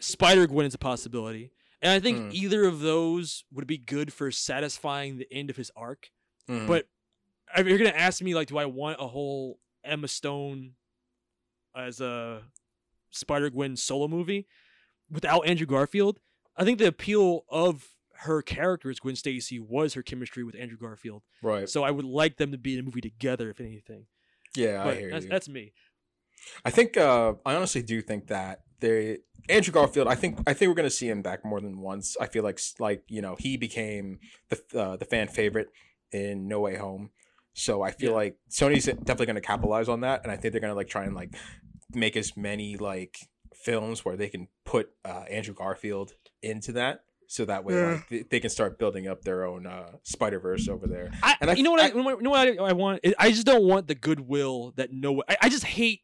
Spider Gwen is a possibility. And I think Mm. either of those would be good for satisfying the end of his arc. Mhm. But if you're gonna ask me, like, do I want a whole Emma Stone as a Spider Gwen solo movie without Andrew Garfield? I think the appeal of her character as Gwen Stacy was her chemistry with Andrew Garfield. Right. So I would like them to be in a movie together, if anything. yeah, I hear that's, you. that's me. I think uh, I honestly do think that they Andrew Garfield. I think I think we're gonna see him back more than once. I feel like like you know he became the uh, the fan favorite in No Way Home, so I feel like Sony's definitely gonna capitalize on that, and I think they're gonna like try and like make as many like films where they can put uh, Andrew Garfield into that. So that way, Yeah. like, they, they can start building up their own uh, Spider Verse over there. I, and I, you know what I, you know what I, I want? I just don't want the goodwill that no. I, I just hate.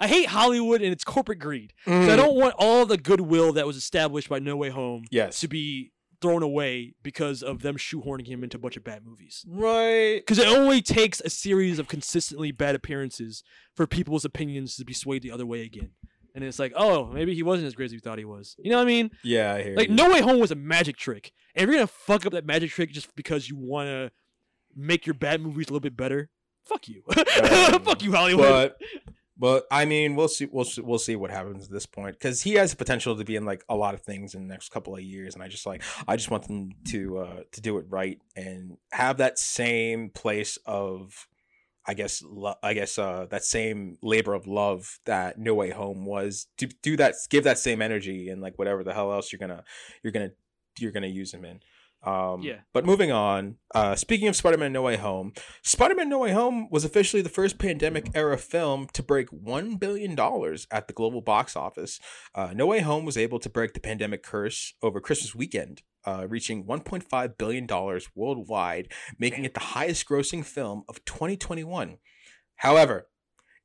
I hate Hollywood and its corporate greed. 'Cause I Mm. don't want all the goodwill that was established by No Way Home Yes. to be thrown away because of them shoehorning him into a bunch of bad movies. Right. Because it only takes a series of consistently bad appearances for people's opinions to be swayed the other way again. And it's like, oh, maybe he wasn't as great as we thought he was. You know what I mean? Yeah, I hear Like you. No Way Home was a magic trick. And if you're gonna fuck up that magic trick just because you wanna make your bad movies a little bit better, fuck you. fuck you, Hollywood. But but I mean, we'll see. We'll we'll see what happens at this point because he has the potential to be in like a lot of things in the next couple of years, and I just like I just want them to uh to do it right and have that same place of. I guess lo- I guess uh that same labor of love that No Way Home was to do that give that same energy and like whatever the hell else you're gonna you're gonna you're gonna use him in. Um, Yeah. But moving on, uh, speaking of Spider Man No Way Home, Spider Man No Way Home was officially the first pandemic era film to break $1 billion at the global box office. Uh, no Way Home was able to break the pandemic curse over Christmas weekend, uh, reaching $1.5 billion worldwide, making it the highest grossing film of 2021. However,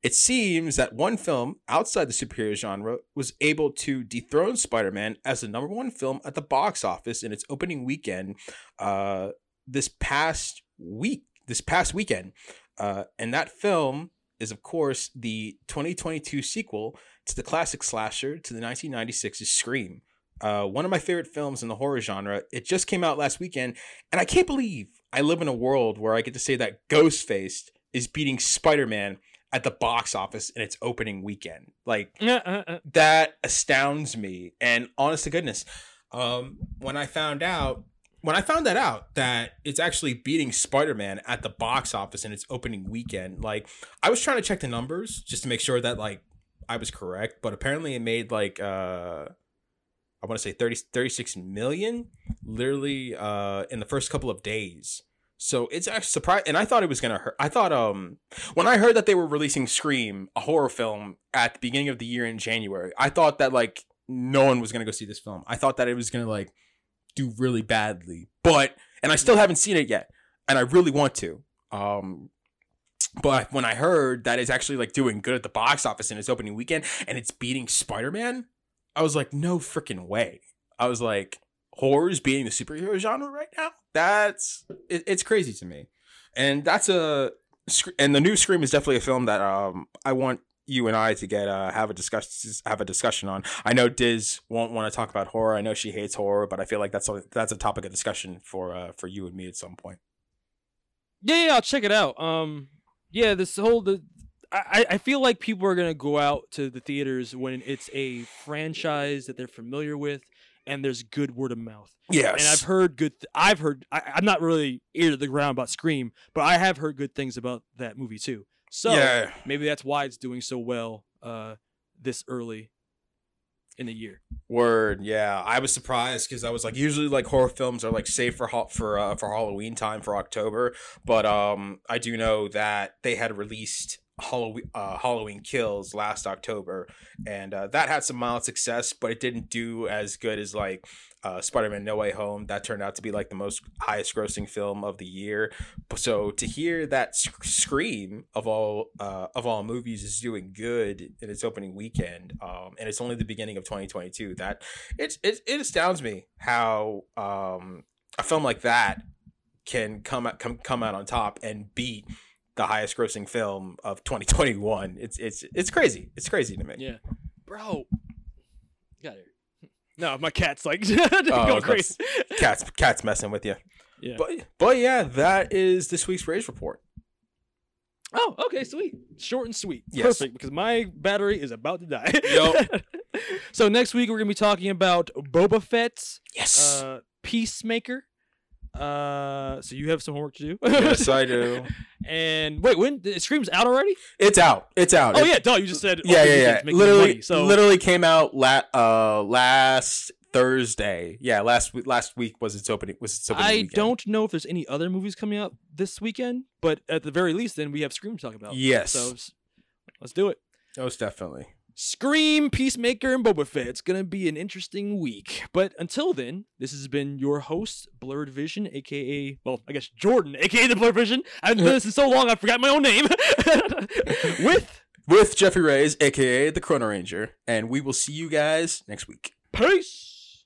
it seems that one film outside the superhero genre was able to dethrone Spider Man as the number one film at the box office in its opening weekend uh, this past week. This past weekend, uh, and that film is, of course, the 2022 sequel to the classic slasher to the 1996's Scream. Uh, one of my favorite films in the horror genre. It just came out last weekend, and I can't believe I live in a world where I get to say that Ghostface is beating Spider Man at the box office in its opening weekend. Like uh, that astounds me. And honest to goodness, um, when I found out when I found that out that it's actually beating Spider-Man at the box office in its opening weekend, like I was trying to check the numbers just to make sure that like I was correct, but apparently it made like uh I want to say 30 36 million literally uh in the first couple of days. So it's actually surprised, and I thought it was gonna hurt. I thought um when I heard that they were releasing Scream, a horror film, at the beginning of the year in January, I thought that like no one was gonna go see this film. I thought that it was gonna like do really badly, but and I still haven't seen it yet, and I really want to. Um, but when I heard that it's actually like doing good at the box office in its opening weekend and it's beating Spider Man, I was like, no freaking way. I was like, horror's being the superhero genre right now. That's it, it's crazy to me, and that's a and the new Scream is definitely a film that um I want you and I to get uh have a discuss have a discussion on. I know Diz won't want to talk about horror. I know she hates horror, but I feel like that's a, that's a topic of discussion for uh for you and me at some point. Yeah, yeah, I'll check it out. Um, yeah, this whole the I I feel like people are gonna go out to the theaters when it's a franchise that they're familiar with and there's good word of mouth. Yes. and I've heard good. Th- I've heard. I, I'm not really ear to the ground about Scream, but I have heard good things about that movie too. So Yeah. maybe that's why it's doing so well uh, this early in the year. Word, yeah. I was surprised because I was like, usually like horror films are like safe for ha- for uh, for Halloween time for October, but um, I do know that they had released Halloween uh, Halloween Kills last October, and uh, that had some mild success, but it didn't do as good as like uh, Spider Man No Way Home. That turned out to be like the most highest grossing film of the year. So to hear that sc- Scream of all uh, of all movies is doing good in its opening weekend, um, and it's only the beginning of 2022. That it it, it astounds me how um, a film like that can come come come out on top and beat the highest grossing film of 2021. It's it's it's crazy. It's crazy to me. Yeah, bro. Got here. No, my cat's like Oh, going crazy. Cats cats messing with you. Yeah. But but yeah, that is this week's Rage report. Oh, okay, sweet. Short and sweet. Yes. Perfect, because my battery is about to die. Yup. so next week we're gonna be talking about Boba Fett. Yes. Uh, Peacemaker. Uh, so you have some homework to do. Yes, I do. and wait, when the Scream's out already? It's out. It's out. Oh It- yeah, duh. You just said yeah, yeah, yeah. weekend's Literally, money, so literally came out la- uh last Thursday. Yeah, last week. Last week was its opening. Was its opening I weekend. don't know if there's any other movies coming out this weekend, but at the very least, then we have Scream to talk about. Yes. So let's do it. Most definitely. Scream, Peacemaker, and Boba Fett. It's gonna be an interesting week. But until then, this has been your host, Blurred Vision, aka well, I guess Jordan, aka the Blurred Vision. I've been doing this in so long I forgot my own name. With With Jeffrey Reyes, aka the Chrono Ranger, and we will see you guys next week. peace.